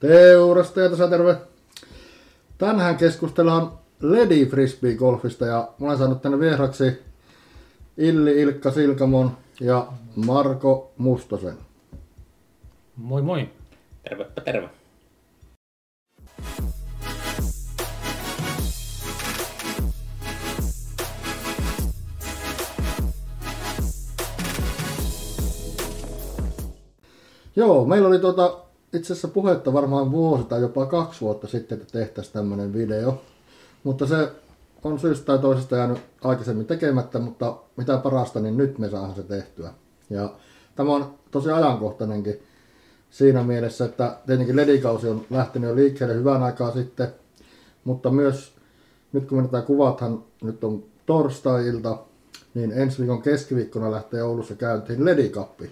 Teurasta tässä terve. Tänään keskustellaan Lady Frisbee Golfista ja mä olen saanut tänne vieraksi Illi Ilkka Silkamon ja Marko Mustosen. Moi moi. Tervepä terve. Joo, meillä oli tuota, itse asiassa puhetta varmaan vuosi tai jopa kaksi vuotta sitten, että tehtäisiin tämmöinen video. Mutta se on syystä tai toisesta jäänyt aikaisemmin tekemättä, mutta mitä parasta, niin nyt me saadaan se tehtyä. Ja tämä on tosi ajankohtainenkin siinä mielessä, että tietenkin ledikausi on lähtenyt jo liikkeelle hyvän aikaa sitten, mutta myös nyt kun me tätä kuvathan, nyt on torstai-ilta, niin ensi viikon keskiviikkona lähtee Oulussa käyntiin ledikappi,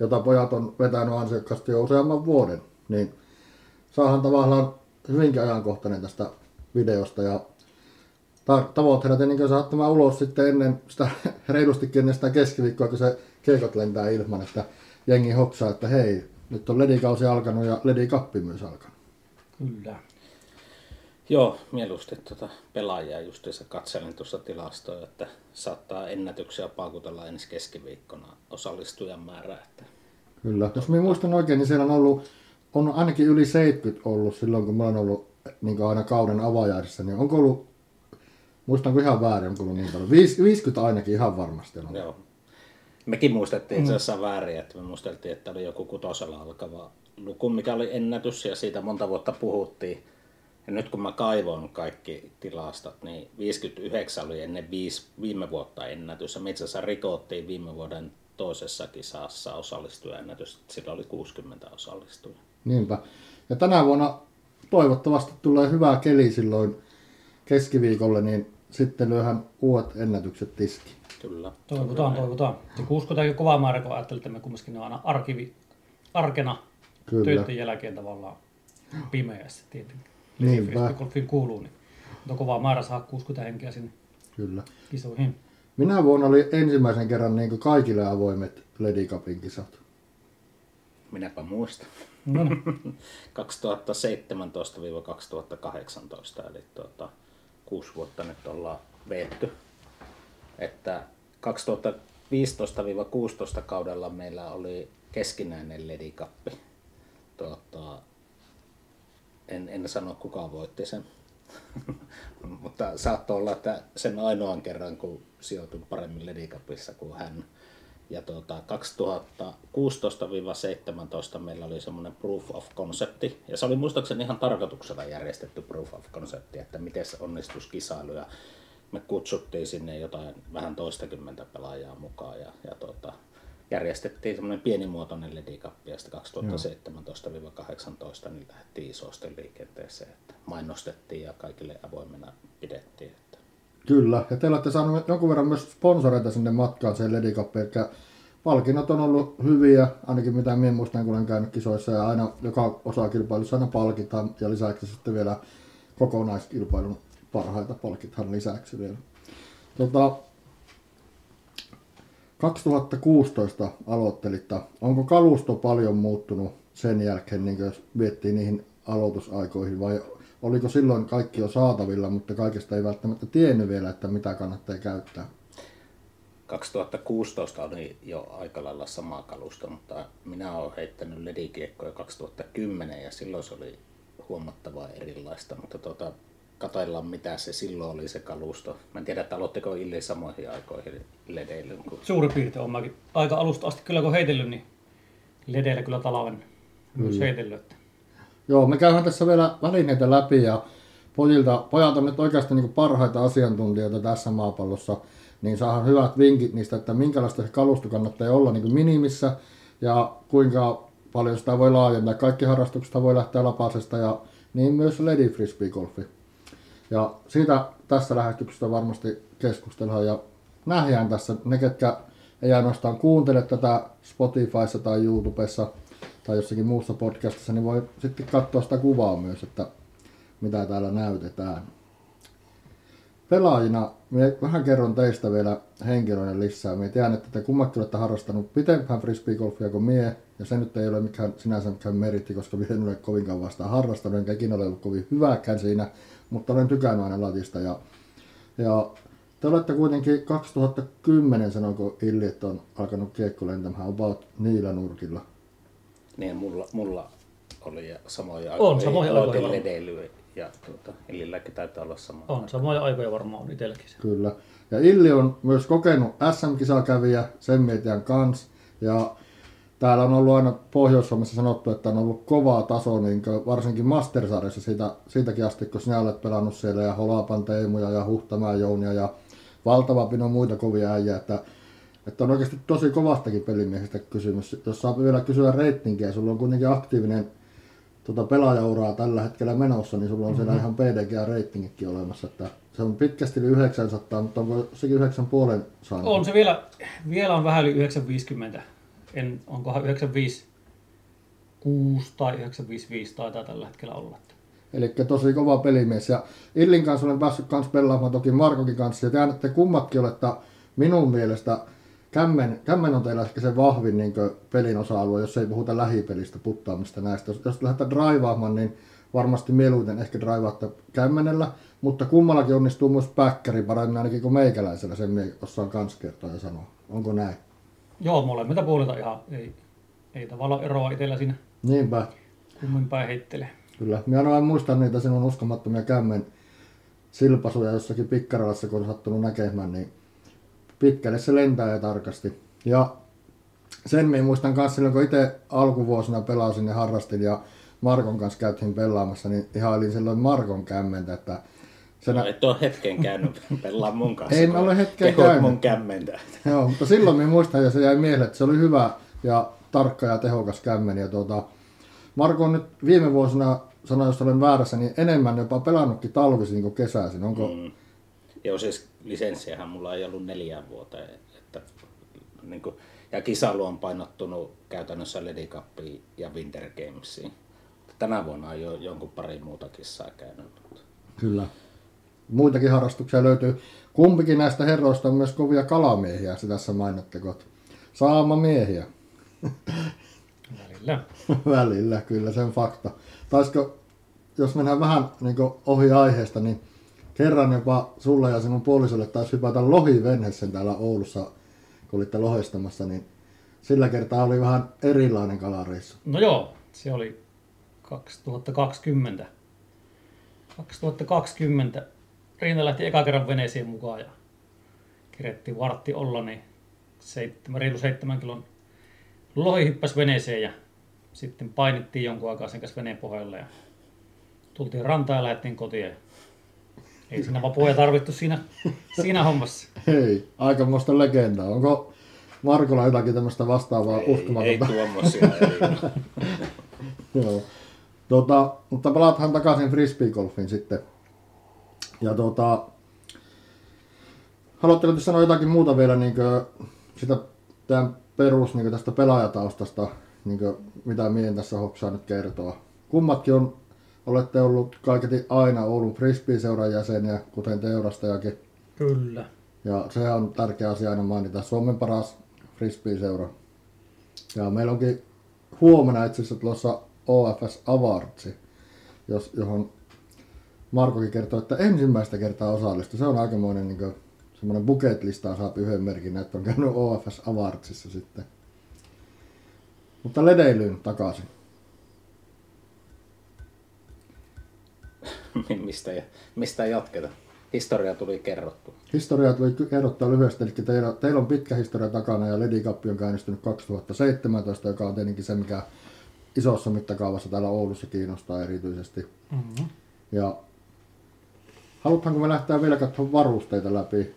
jota pojat on vetänyt ansiokkaasti jo useamman vuoden. Niin saahan tavallaan hyvinkin ajankohtainen tästä videosta ja tavoitteena tietenkin saada tämä ulos sitten ennen sitä reilustikin ennen sitä keskiviikkoa, kun se keikot lentää ilman, että jengi hopsaa, että hei, nyt on ledikausi alkanut ja ledikappi myös alkanut. Kyllä. Joo, mieluusti tuota pelaajia justiinsa katselin tuossa tilastoa, että saattaa ennätyksiä paukutella ensi keskiviikkona osallistujan määrä. Että... Kyllä. Jos minä muistan oikein, niin siellä on ollut, on ainakin yli 70 ollut silloin, kun mä oon ollut niin aina kauden avajaisissa, niin onko ollut, muistanko ihan väärin, onko ollut niin paljon, 50 ainakin ihan varmasti on. Joo. Mekin muistettiin itse asiassa väärin, että me muisteltiin, että oli joku kutosella alkava luku, mikä oli ennätys ja siitä monta vuotta puhuttiin. Ja nyt kun mä kaivoin kaikki tilastot, niin 59 oli ennen viisi, viime vuotta ennätys. Ja itse asiassa rikottiin viime vuoden toisessa kisassa osallistujaennätys. Sillä oli 60 osallistujaa. Niinpä. Ja tänä vuonna toivottavasti tulee hyvää keli silloin keskiviikolle, niin sitten lyöhän uudet ennätykset tiski. Kyllä. Toivotaan, toivotaan. Ja kun uskotaankin kova määrä, kun ajattelee, että me kumminkin ne on aina arkivi, arkena Kyllä. töiden jälkeen tavallaan pimeässä tietenkin. Niinpä. Golfin kuuluu, niin mutta kova määrä saa 60 henkeä sinne Kyllä. kisoihin. Minä vuonna oli ensimmäisen kerran niin kuin kaikille avoimet Ledicapin kisat. Minäpä muistan. No niin. 2017-2018, eli tuota, kuusi vuotta nyt ollaan veetty. Että 2015-16 kaudella meillä oli keskinäinen ledikappi. Tuota, en, en sano kuka voitti sen, mutta saattoi olla, että sen ainoan kerran kun sijoitun paremmin ledikapissa kuin hän. Ja tuota, 2016-17 meillä oli semmoinen proof of concepti, ja se oli muistaakseni ihan tarkoituksella järjestetty proof of concepti, että miten se onnistuisi kisailu, ja me kutsuttiin sinne jotain vähän toistakymmentä pelaajaa mukaan, ja, ja tuota, järjestettiin semmoinen pienimuotoinen ledikappi, ja sitten 2017-18 niin lähdettiin isosti liikenteeseen, että mainostettiin ja kaikille avoimena pidettiin. Että. Kyllä, ja te olette saaneet jonkun verran myös sponsoreita sinne matkaan sen ledikappiin, eli palkinnot on ollut hyviä, ainakin mitä minä muistan, kun olen käynyt kisoissa, ja aina joka osakilpailussa aina palkitaan, ja lisäksi sitten vielä kokonaiskilpailun parhaita palkitaan lisäksi vielä. Tota, 2016 aloittelitte. Onko kalusto paljon muuttunut sen jälkeen, niin jos miettii niihin aloitusaikoihin, vai oliko silloin kaikki jo saatavilla, mutta kaikesta ei välttämättä tiennyt vielä, että mitä kannattaa käyttää? 2016 oli jo aika lailla sama kalusto, mutta minä olen heittänyt ledikiekkoja 2010 ja silloin se oli huomattavaa erilaista, mutta tuota, katoillaan mitä se silloin oli se kalusto. Mä en tiedä, että aloitteko Illi samoihin aikoihin ledeille. Kun... Suurin piirtein on mäkin. Aika alusta asti kyllä kun heitellyt, niin ledeillä kyllä talven myös heitellyt. Että. Joo, me käydään tässä vielä välineitä läpi ja pojilta, pojat on nyt oikeasti niin parhaita asiantuntijoita tässä maapallossa, niin saadaan hyvät vinkit niistä, että minkälaista se kalusto kannattaa olla niin minimissä ja kuinka paljon sitä voi laajentaa. Kaikki harrastukset voi lähteä lapasesta ja niin myös Lady Frisbee Golfi. Ja siitä tässä lähetyksessä varmasti keskustellaan ja nähdään tässä ne, ketkä ei ainoastaan kuuntele tätä Spotifyssa tai YouTubessa tai jossakin muussa podcastissa, niin voi sitten katsoa sitä kuvaa myös, että mitä täällä näytetään. Pelaajina, minä vähän kerron teistä vielä henkilöiden lisää. Minä tiedän, että te kummatkin olette harrastanut pitempään frisbeegolfia kuin mie, Ja se nyt ei ole mikään, sinänsä mikään meritti, koska minä en ole kovinkaan vastaan harrastanut, enkä ikinä ole ollut kovin hyväkään siinä, mutta olen tykännyt aina latista. Ja, ja te olette kuitenkin 2010, sanoiko Illi, että on alkanut kiekko lentämään about niillä nurkilla. Niin mulla, mulla oli ja samoja On, samoja aikoja ja tuota, Illilläkin taitaa olla sama. On samoja aikoja varmaan on itselläkin se. Kyllä. Ja Illi on myös kokenut SM-kisakävijä sen mietiän kanssa. Ja täällä on ollut aina Pohjois-Suomessa sanottu, että on ollut kovaa taso, niin varsinkin Mastersarjassa siitä, siitäkin asti, kun sinä olet pelannut siellä ja Holapan Teemuja ja Huhtamäen Jounia ja valtava pino muita kovia äijä, että, että on oikeasti tosi kovastakin pelimiehestä kysymys. Jos saa vielä kysyä reitingiä, sulla on kuitenkin aktiivinen tota pelaajauraa tällä hetkellä menossa, niin sulla on siellä ihan PDG-reitingitkin olemassa, että se on pitkästi yli 900, mutta onko sekin 9,5 saanut? On se vielä, vielä on vähän yli 950. En, onkohan 95 6 tai 955 taitaa tällä hetkellä olla. Eli tosi kova pelimies. Ja Illin kanssa olen päässyt kanssa pelaamaan toki Markokin kanssa. Ja te annatte kummatkin olette minun mielestä Kämmen, Kämmen on teillä ehkä se vahvin niin pelin osa-alue, jos ei puhuta lähipelistä, puttaamista näistä. Jos, jos lähdetään draivaamaan, niin varmasti mieluiten ehkä draivaatte Kämmenellä, mutta kummallakin onnistuu myös päkkäri paremmin ainakin kuin meikäläisellä, sen minä osaan kans kertoa ja sanoa. Onko näin? Joo, molemmilta puolilta ihan ei, ei tavallaan eroa itsellä siinä Niinpä. kummin päin heittelee. Kyllä. Minä aina muistan niitä sinun uskomattomia kämmen silpasuja jossakin pikkaralassa, kun on sattunut näkemään, niin pitkälle se lentää ja tarkasti. Ja sen minä muistan myös silloin, kun itse alkuvuosina pelasin ja harrastin ja Markon kanssa käytiin pelaamassa, niin ihailin silloin Markon kämmentä, että se No, nä- et ole hetken käynyt pelaa mun kanssa. En ole hetken käynyt. mun kämmentä. Joo, mutta silloin minä muistan ja se jäi mieleen, että se oli hyvä ja tarkka ja tehokas kämmen. Ja tuota, Marko on nyt viime vuosina, sanoin jos olen väärässä, niin enemmän jopa pelannutkin talvisin kuin kesäisin. Onko? Mm. Joo, siis lisenssiähän mulla ei ollut neljään vuoteen. Että, niin kuin, ja kisailu on painottunut käytännössä Lady Cupiin ja Winter Gamesiin. Tänä vuonna on jo jonkun pari muuta kissaa käynyt. mutta- Kyllä. Muitakin harrastuksia löytyy. Kumpikin näistä herroista on myös kovia kalamiehiä, se tässä mainitteko. Saama miehiä. Välillä. Välillä, kyllä se on fakta. Taisiko, jos mennään vähän niin ohi aiheesta, niin kerran jopa sulle ja sinun puolisolle taisi hypätä lohivenhessen täällä Oulussa, kun olitte lohestamassa, niin sillä kertaa oli vähän erilainen kalareissu. No joo, se oli 2020. 2020. Riina lähti eka kerran veneeseen mukaan ja kerettiin vartti olla, niin seitsemän, reilu seitsemän kilon lohi hyppäsi veneeseen ja sitten painittiin jonkun aikaa sen kanssa veneen pohjalle ja tultiin rantaan ja lähdettiin kotiin. ja Ei siinä vapuja tarvittu siinä, siinä hommassa. Hei, aikamoista legendaa. Onko Markolla jotakin tämmöistä vastaavaa Ei, ei uskomatonta? tuommoisia. ei. Joo. Tota, mutta palataan takaisin frisbeegolfiin sitten. Ja tota, haluatteko te sanoa jotakin muuta vielä niin sitä tämän perus niin tästä pelaajataustasta, niin mitä mien tässä hoksaa nyt kertoa? Kummatkin on, olette ollut kaiketi aina Oulun frisbee-seuran jäseniä, kuten teurastajakin. Kyllä. Ja se on tärkeä asia aina mainita. Suomen paras frisbee-seura. Ja meillä onkin huomenna itse asiassa tulossa OFS Awards, jos, johon Markokin kertoo, että ensimmäistä kertaa osallistui. Se on aikamoinen niin semmoinen bucket listaa saa yhden merkin, että on käynyt OFS Awardsissa sitten. Mutta ledeilyyn takaisin. mistä, mistä jatketa? Historia tuli kerrottu. Historia tuli kerrottua lyhyesti, eli teillä, teillä on pitkä historia takana ja Lady Cup on käynnistynyt 2017, joka on tietenkin se, mikä isossa mittakaavassa täällä Oulussa kiinnostaa erityisesti. Mm-hmm. Ja halutaanko me lähteä vielä katsomaan varusteita läpi?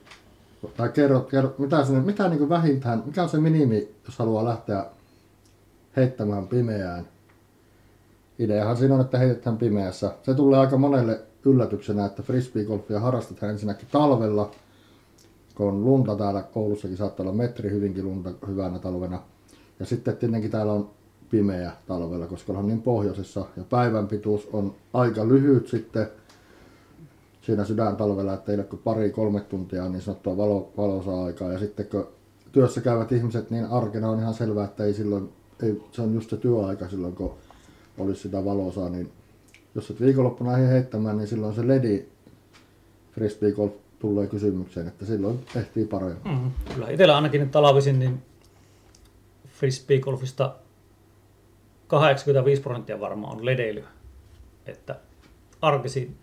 Tai kerro, kerro mitä, sinne, mitä niin vähintään, mikä on se minimi, jos haluaa lähteä heittämään pimeään? Ideahan siinä on, että heitetään pimeässä. Se tulee aika monelle yllätyksenä, että frisbeegolfia harrastetaan ensinnäkin talvella, kun on lunta täällä Oulussakin saattaa olla metri hyvinkin lunta hyvänä talvena. Ja sitten tietenkin täällä on pimeä talvella, koska ollaan niin pohjoisessa ja päivän pituus on aika lyhyt sitten siinä sydän talvella, että ei ole kuin pari-kolme tuntia niin sanottua valo, valosaa aikaa. Ja sitten kun työssä käyvät ihmiset, niin arkena on ihan selvää, että ei silloin ei, se on just se työaika silloin, kun olisi sitä valosaa, niin jos et viikonloppuna lähde heittämään, niin silloin se ledi frisbee golf tulee kysymykseen, että silloin ehtii paremmin. Mm, kyllä itsellä ainakin talvisin, niin frisbeegolfista 85 prosenttia varmaan on ledeilyä. Että arkisin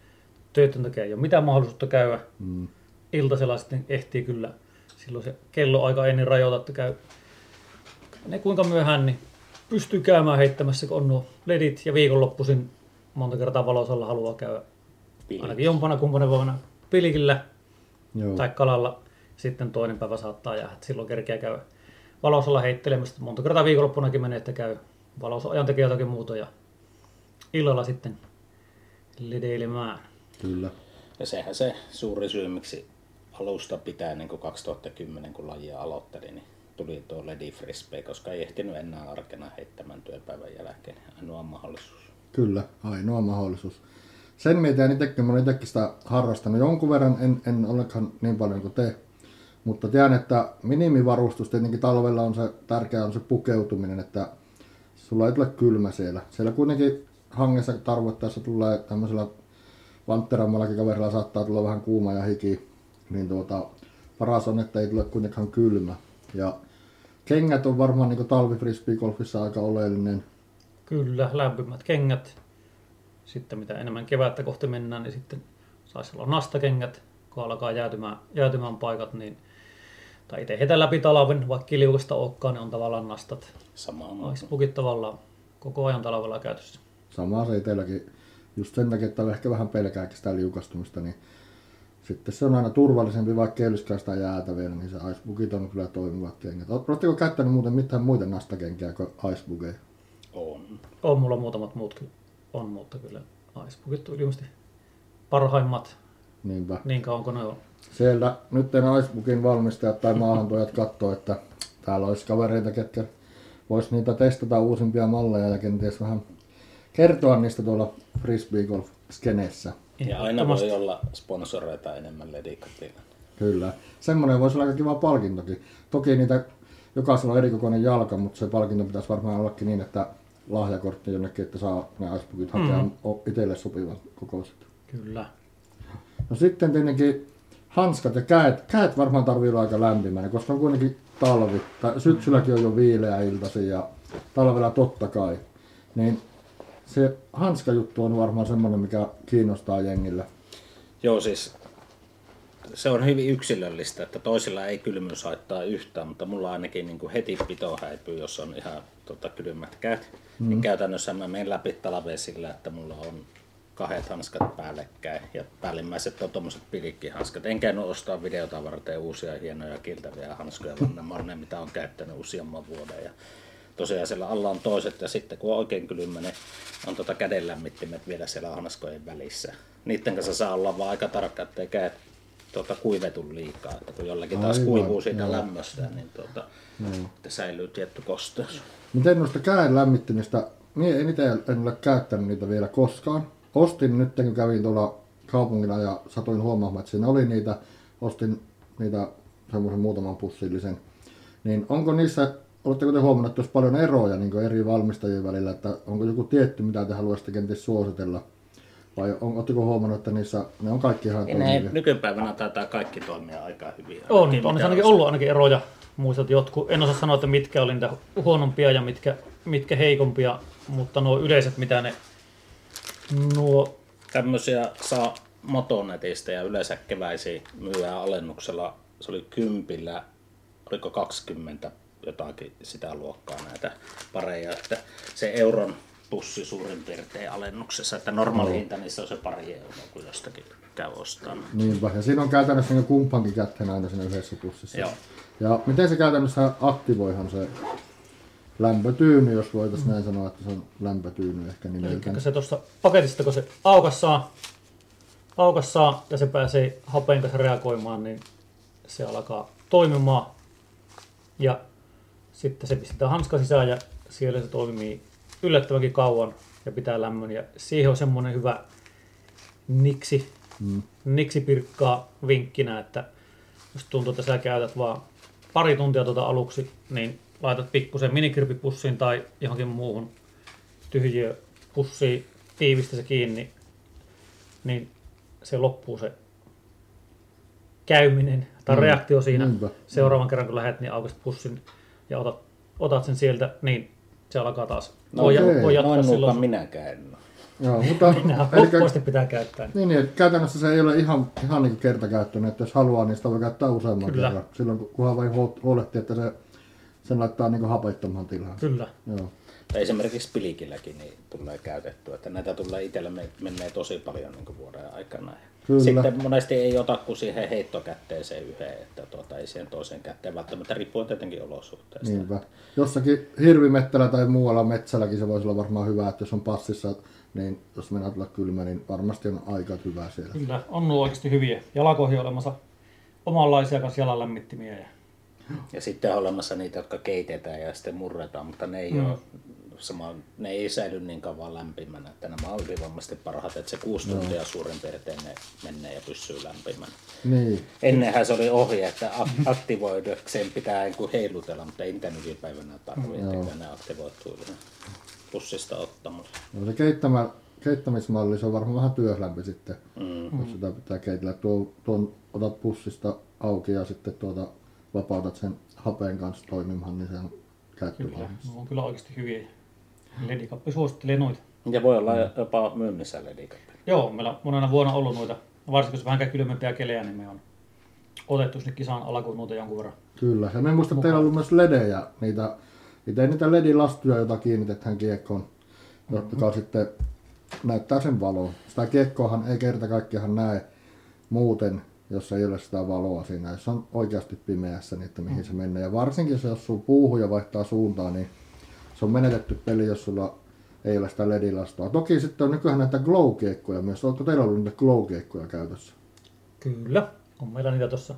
töiden takia ei ole mitään mahdollisuutta käydä. Mm. Iltasella sitten ehtii kyllä. Silloin se kello aika ennen rajoita, että käy ne kuinka myöhään, niin pystyy käymään heittämässä, kun on nuo ledit ja viikonloppuisin monta kertaa valosalla haluaa käydä Pilit. ainakin jompana kumpana vuonna pilikillä Joo. tai kalalla. Sitten toinen päivä saattaa jäädä, että silloin kerkeä käy valosalla heittelemässä. Monta kertaa viikonloppunakin menee, että käy valosajan tekee jotakin muuta ja illalla sitten ledeilemään. Kyllä. Ja sehän se suuri syy, miksi alusta pitää niin kuin 2010, kun lajia aloitteli, niin tuli tuo Lady Frisbee, koska ei ehtinyt enää arkena heittämään työpäivän jälkeen. Ainoa mahdollisuus. Kyllä, ainoa mahdollisuus. Sen mietin itsekin, mä olen itsekin sitä harrastanut jonkun verran, en, en olekaan niin paljon kuin te, mutta tiedän, että minimivarustus tietenkin talvella on se tärkeä on se pukeutuminen, että sulla ei tule kylmä siellä. Siellä kuitenkin hangessa tarvoittaessa tulee tämmöisellä vantterammallakin kaverilla saattaa tulla vähän kuuma ja hiki, niin tuota, paras on, että ei tule kuitenkaan kylmä. Ja kengät on varmaan niin talvi frisbeegolfissa aika oleellinen Kyllä, lämpimät kengät. Sitten mitä enemmän kevättä kohti mennään, niin sitten saisi olla nastakengät, kun alkaa jäätymään, jäätymään paikat, niin tai itse hetä läpi talven, vaikka liukasta olekaan, niin on tavallaan nastat. Sama on. Icebookit tavallaan koko ajan talvella käytössä. Samaa se itselläkin. Just sen takia, että ehkä vähän pelkääkin sitä liukastumista, niin sitten se on aina turvallisempi, vaikka ei olisikaan sitä jäätä vielä, niin se icebookit on kyllä toimivat kengät. Oletteko käyttänyt muuten mitään muita nastakenkiä kuin icebookeja? On. On mulla muutamat muutkin on, mutta kyllä Icebookit on ilmeisesti parhaimmat Niinpä. niin kauan kuin ne on. Siellä nyt en icebookin valmistajat tai maahantuojat katsoo, että täällä olisi kavereita, ketkä vois niitä testata uusimpia malleja ja kenties vähän kertoa niistä tuolla frisbee golf skeneessä. Ja aina voi olla sponsoreita enemmän ledikatilla. Kyllä. Semmoinen voisi olla aika kiva palkintokin. Toki niitä, jokaisella on erikokoinen jalka, mutta se palkinto pitäisi varmaan ollakin niin, että lahjakortti jonnekin, että saa ne icebookit hakea mm. itselle sopivan kokoiset. Kyllä. No sitten tietenkin hanskat ja käet. Käet varmaan tarvii olla aika lämpimänä, koska on kuitenkin talvi. Tai syksylläkin on jo viileä iltasi ja talvella totta kai. Niin se hanskajuttu on varmaan semmoinen, mikä kiinnostaa jengillä. Joo, siis se on hyvin yksilöllistä, että toisilla ei kylmyys haittaa yhtään, mutta mulla ainakin niin kuin heti pito häipyy, jos on ihan tota, kylmät käät. Mm. Niin käytännössä mä menen läpi talveen sillä, että mulla on kahdet hanskat päällekkäin ja päällimmäiset on tommoset pilikkihanskat. En käynyt ostaa videota varten uusia hienoja kiltäviä hanskoja, vaan nämä on ne, mitä on käyttänyt useamman vuoden. Ja tosiaan siellä alla on toiset ja sitten kun on oikein kylmä, niin on tota kädenlämmittimet vielä siellä hanskojen välissä. Niiden kanssa saa olla vaan aika tarkka, ettei kädet tuota, kuivetu liikaa, että kun jollakin taas Aivan, kuivuu siitä joo. lämmöstä, niin tuota, että säilyy tietty kosteus. Miten noista käen lämmittimistä, minä en itse en ole käyttänyt niitä vielä koskaan. Ostin nyt, kun kävin tuolla kaupungilla ja satuin huomaamaan, että siinä oli niitä, ostin niitä semmoisen muutaman pussillisen. Niin onko niissä, oletteko te huomannut, että olisi paljon eroja niin eri valmistajien välillä, että onko joku tietty, mitä te haluaisitte kenties suositella? Vai on, oletteko huomannut, että niissä ne on kaikki ihan Ne, toimivia? nykypäivänä taitaa kaikki toimia aika hyvin. On, Ainakin on mitä ainakin ollut ainakin eroja. Muistat jotkut, en osaa sanoa, että mitkä oli niitä huonompia ja mitkä, mitkä heikompia, mutta nuo yleiset, mitä ne nuo Tämmöisiä saa Motonetista ja yleensä keväisiin myyään alennuksella. Se oli kympillä, oliko 20 jotakin sitä luokkaa näitä pareja, että se euron pussi suurin piirtein alennuksessa, että normaali hinta niissä on se pari euroa, kun jostakin käy ostamaan. Niinpä, ja siinä on käytännössä niin kumpaankin kätteen aina siinä yhdessä pussissa. Joo. Ja miten se käytännössä aktivoihan se lämpötyyny, jos voitaisiin näin sanoa, että se on lämpötyyny ehkä nimeltään. Eli se tuossa paketista, kun se aukassaan, aukassaan ja se pääsee hapen kanssa reagoimaan, niin se alkaa toimimaan. Ja sitten se pistetään hanska sisään ja siellä se toimii yllättävänkin kauan ja pitää lämmön. Ja siihen on semmoinen hyvä niksi, mm. niksi pirkkaa vinkkinä, että jos tuntuu, että sä käytät vaan pari tuntia tuota aluksi, niin laitat pikkusen minikirpipussiin tai johonkin muuhun tyhjiö pussiin, tiivistä se kiinni, niin se loppuu se käyminen tai Mm, reaktio siinä. niinpä. Seuraavan kerran kun lähdet, niin aukaiset pussin ja otat, otat sen sieltä, niin se alkaa taas. No voi, okei. voi jatkaa Noin silloin. minäkään en ole. Joo, mutta elikkä- loppuasti pitää käyttää. Niin, niin, käytännössä se ei ole ihan, ihan niin kertakäyttöinen, että jos haluaa, niin sitä voi käyttää useamman Kyllä. kerran. Silloin kun- kunhan vain huol- huolehtii, että se sen laittaa niin hapettomaan tilaan. Kyllä. Joo. Tai esimerkiksi pilikilläkin niin tulee käytettyä, että näitä tulee itselle me- menee tosi paljon niin vuoden aikana. Kyllä. Sitten monesti ei ota kuin siihen heittokätteeseen yhden, että tuota, ei siihen toiseen kätteen välttämättä, riippuu tietenkin olosuhteista. Niinpä. Jossakin hirvimettällä tai muualla metsälläkin se voisi olla varmaan hyvä, että jos on passissa, niin jos mennään tulla kylmä, niin varmasti on aika hyvä siellä. Kyllä, on nuo oikeasti hyviä. Jalakohi on olemassa omanlaisia kanssa jalanlämmittimiä. Ja Ja sitten on olemassa niitä, jotka keitetään ja sitten murretaan, mutta ne ei, mm. ole sama, ne ei säily niin kauan lämpimänä, että nämä on ylivoimaisesti parhaat, että se kuusi tuntia suurin piirtein ne menee ja pysyy lämpimänä. Niin, Ennenhän se oli ohje, että ak- aktivoidakseen pitää niin kuin heilutella, mutta ei niitä nykypäivänä tarvitse, Joo. että ne aktivoituu pussista ottamalla. no se keittämä, keittämismalli, se on varmaan vähän työlämpi sitten, Mm. jos sitä pitää keitellä. Tuo, tuon otat pussista auki ja sitten tuota, vapautat sen hapen kanssa toimimaan, niin se on kyllä, on kyllä oikeasti hyviä. Ledikappi suosittelee noita. Ja voi olla jopa myynnissä ledikappi. Joo, meillä on monena vuonna ollut noita. Varsinkin jos vähän kylmempiä kelejä, niin me on otettu sinne kisan alkuun noita jonkun verran. Kyllä, ja me muista, että teillä on ollut myös ledejä, niitä, niitä, niitä ledilastuja, joita kiinnitetään kiekkoon, jotka sitten näyttää sen valon. Sitä kiekkoahan ei kerta kaikkiaan näe muuten, jos ei ole sitä valoa siinä. Jos on oikeasti pimeässä, niin että mihin se menee. Ja varsinkin jos se osuu puuhun ja vaihtaa suuntaa, niin se on menetetty peli, jos sulla ei ole sitä ledilastua. Toki sitten on nykyään näitä glow-kiekkoja myös. Onko teillä ollut niitä glow-kiekkoja käytössä? Kyllä, on meillä niitä tuossa.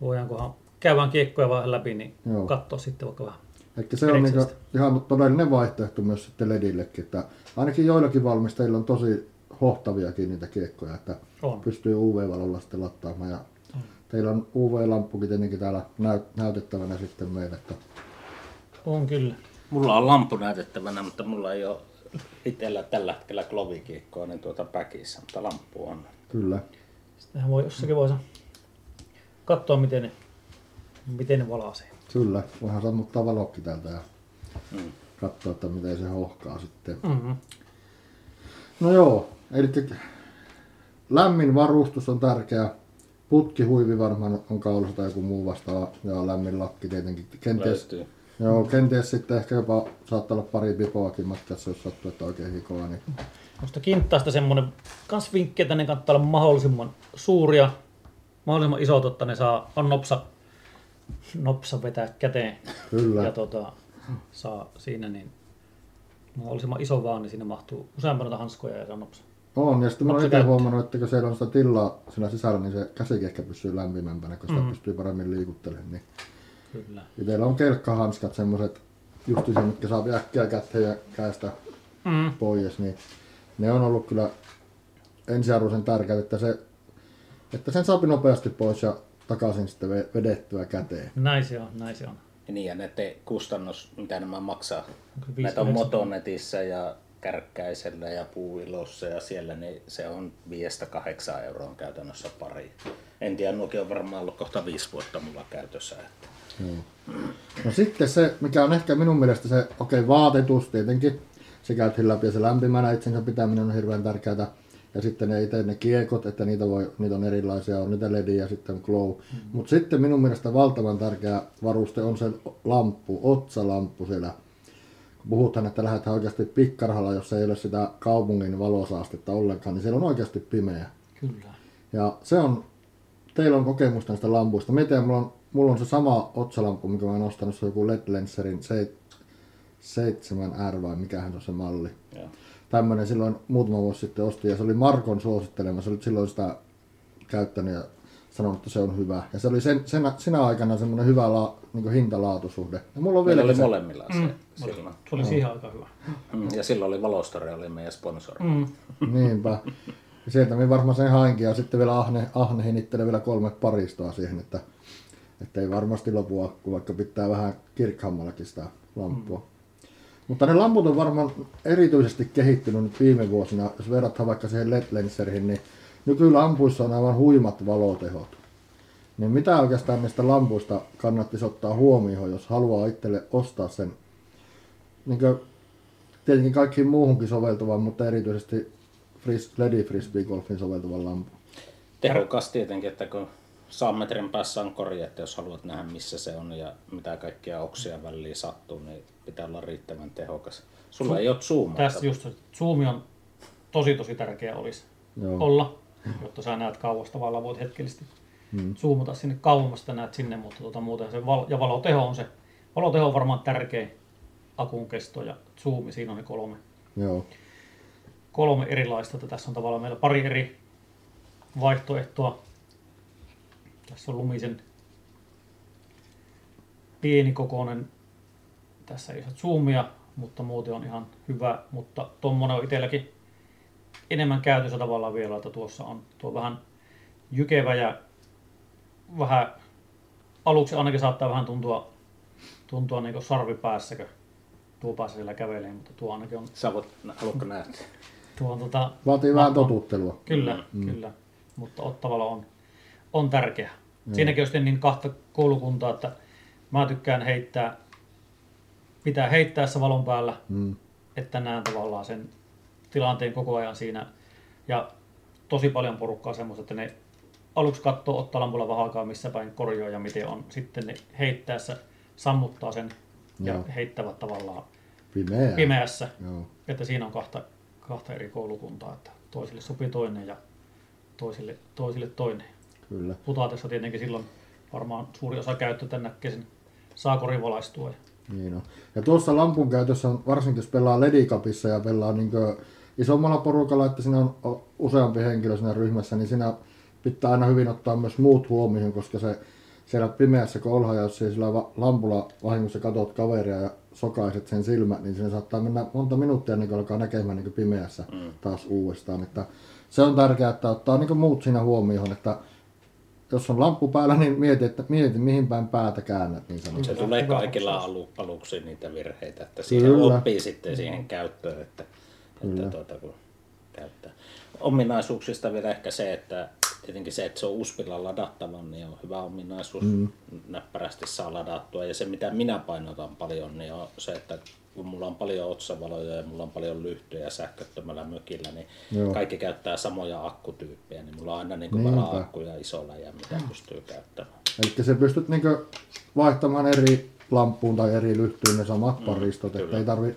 Voidaankohan käydään kiekkoja vähän läpi, niin Joo. katsoa sitten vaikka vähän. Eli se on niinku ihan todellinen vaihtoehto myös sitten LEDillekin, että ainakin joillakin valmistajilla on tosi hohtaviakin niitä kiekkoja, että On. pystyy UV-valolla sitten lattaamaan. Ja teillä on UV-lamppukin tietenkin täällä näyt- näytettävänä sitten meille, että On kyllä. Mulla on lamppu näytettävänä, mutta mulla ei ole itsellä tällä hetkellä klovikiekkoa niin tuota päkissä, mutta lamppu on. kyllä. Sittenhän voi jossakin voisi katsoa, miten ne, miten ne valaisee. Kyllä, voihan sammuttaa valokki täältä ja Mm. katsoa, että miten se hohkaa sitten. Mm-hmm. No joo, eli lämmin varustus on tärkeä. Putkihuivi varmaan on kaulassa tai joku muu vastaava ja lämmin lakki tietenkin. Kenties, Löytyy. Joo, kenties sitten ehkä jopa saattaa olla pari pipoakin matkassa, jos sattuu, että oikein hikoa. Niin Tuosta kinttaasta semmonen, kans vinkki, että ne kannattaa olla mahdollisimman suuria, mahdollisimman isot, että ne saa, on nopsa, nopsa vetää käteen. Kyllä. Ja tota, saa siinä niin mahdollisimman iso vaan, niin sinne mahtuu useampi noita hanskoja ja se on nopsa. On, ja sitten mä se itse huomannut, että kun siellä on sitä tilaa siinä sisällä, niin se käsikin ehkä pysyy lämpimämpänä, kun sitä pystyy paremmin liikuttelemaan. Niin Kyllä. itsellä on kelkkahanskat, semmoiset justiinsa, mitkä saa äkkiä käteen ja käestä Mm. pois, niin ne on ollut kyllä ensiarvoisen tärkeää, että, se, että sen saa nopeasti pois ja takaisin sitten ve- vedettyä käteen. Näin se on, näin se on. Ja niin, ja näiden kustannus, mitä nämä maksaa. Näitä on 5,90? Motonetissä ja Kärkkäisellä ja Puuilossa ja siellä, niin se on 5-8 euroa käytännössä pari. En tiedä, nuokin on varmaan ollut kohta viisi vuotta mulla käytössä. Että. No sitten se, mikä on ehkä minun mielestä se, okei, okay, vaatetus tietenkin, se käytiin läpi ja se lämpimänä itsensä pitäminen on hirveän tärkeää. Ja sitten ne itse ne kiekot, että niitä, voi, niitä on erilaisia, on niitä lediä ja sitten on glow. Mm. Mutta sitten minun mielestä valtavan tärkeä varuste on se lamppu, otsalamppu siellä. Kun puhutaan, että lähdetään oikeasti pikkarhalla, jos ei ole sitä kaupungin valosaastetta ollenkaan, niin siellä on oikeasti pimeä. Kyllä. Ja se on, teillä on kokemusta näistä lampuista. Mä tiedän, mulla on, mulla on se sama otsalamppu, mikä mä oon ostanut, se on joku LED Lenserin 7R vai mikähän se on se malli. Joo. Tämmönen silloin muutama vuosi sitten ostin ja se oli Markon suosittelema. Se oli silloin sitä käyttänyt ja sanonut, että se on hyvä. Ja se oli sen, sen, sinä aikana semmoinen hyvä la, niin hinta-laatusuhde. Ja mulla on vielä oli se. molemmilla se mm. silloin. Se oli siihen aikaan hyvä. Mm, Ja silloin oli Valostore oli meidän sponsori. Mm. Niinpä. Ja sieltä minä varmaan sen hainkin ja sitten vielä Ahne, Ahne hinittelee vielä kolme paristoa siihen, että Että ei varmasti lopu akku, vaikka pitää vähän kirkkaammallakin sitä lampua. Mm. Mutta ne lamput on varmaan erityisesti kehittynyt nyt viime vuosina, jos verrataan vaikka siihen led niin nykylampuissa on aivan huimat valotehot. Niin mitä oikeastaan niistä lampuista kannattaisi ottaa huomioon, jos haluaa itselle ostaa sen, niin kuin, tietenkin kaikkiin muuhunkin soveltuvan, mutta erityisesti fris, LED Frisbee Golfin soveltuvan lampun? Tehokas tietenkin, että kun saa metrin päässä on kori, että jos haluat nähdä missä se on ja mitä kaikkia oksia väliin sattuu, niin pitää olla riittävän tehokas. Sulla Su- ei ole zoom. Tässä just zoomi on tosi tosi tärkeä olisi Joo. olla, jotta sä näet kauas tavallaan voit hetkellisesti hmm. zoomata sinne kauemmasta näet sinne, mutta tuota, muuten se val- ja valoteho on se, valoteho on varmaan tärkein akun kesto ja zoomi, siinä on ne kolme. Joo. Kolme erilaista, että tässä on tavallaan meillä pari eri vaihtoehtoa. Tässä on lumisen pienikokoinen, tässä ei saa zoomia, mutta muuten on ihan hyvä, mutta tuommoinen on itselläkin enemmän käytössä tavallaan vielä, että tuossa on tuo vähän jykevä ja vähän aluksi ainakin saattaa vähän tuntua, tuntua niin sarvi päässäkö tuo päässä siellä kävelee, mutta tuo ainakin on... Sä voit, haluatko nähdä? Tuo on tota... Vaatii vähän totuttelua. Kyllä, mm. kyllä. Mutta ottavalla on, on tärkeä. Mm. Siinäkin on niin kahta koulukuntaa, että mä tykkään heittää, pitää heittää se valon päällä, mm. että näen tavallaan sen tilanteen koko ajan siinä. Ja tosi paljon porukkaa semmoista, että ne aluksi katsoo, ottaa lampulla vahakaa missä päin korjoa ja miten on. Sitten ne heittäessä sammuttaa sen ja Joo. heittävät tavallaan Pimeä. pimeässä. Joo. Että siinä on kahta, kahta eri koulukuntaa, että toisille sopii toinen ja toisille, toisille toinen. Kyllä. Putatessa tietenkin silloin varmaan suuri osa käyttö näkee sen saako rivolaistua. Niin on. Ja tuossa lampun käytössä on, varsinkin jos pelaa ledikapissa ja pelaa niin isommalla porukalla, että siinä on useampi henkilö siinä ryhmässä, niin siinä pitää aina hyvin ottaa myös muut huomioon, koska se siellä pimeässä kolha, jos sillä lampulla vahingossa katot kaveria ja sokaiset sen silmät, niin siinä saattaa mennä monta minuuttia ennen kuin alkaa näkemään niin pimeässä mm. taas uudestaan. Että se on tärkeää, että ottaa niin muut siinä huomioon, että jos on lamppu päällä, niin mieti, että mieti mihin päin päätä käännät. Niin Se tulee kaikilla alu, aluksi niitä virheitä, että siihen Kyllä. oppii sitten siihen käyttöön, että, että tuota, kun käyttää. Ominaisuuksista vielä ehkä se, että tietenkin se, että se on uspilla ladattava, niin on hyvä ominaisuus. Mm. Näppärästi saa ladattua. Ja se, mitä minä painotan paljon, niin on se, että kun mulla on paljon otsavaloja ja mulla on paljon lyhtyjä sähköttömällä mökillä, niin Joo. kaikki käyttää samoja akkutyyppejä, niin mulla on aina niin vara-akkuja isolla ja mitä pystyy käyttämään. Eli se pystyt niin vaihtamaan eri lampuun tai eri lyhtyyn ne samat mm, paristot, että ei tarvi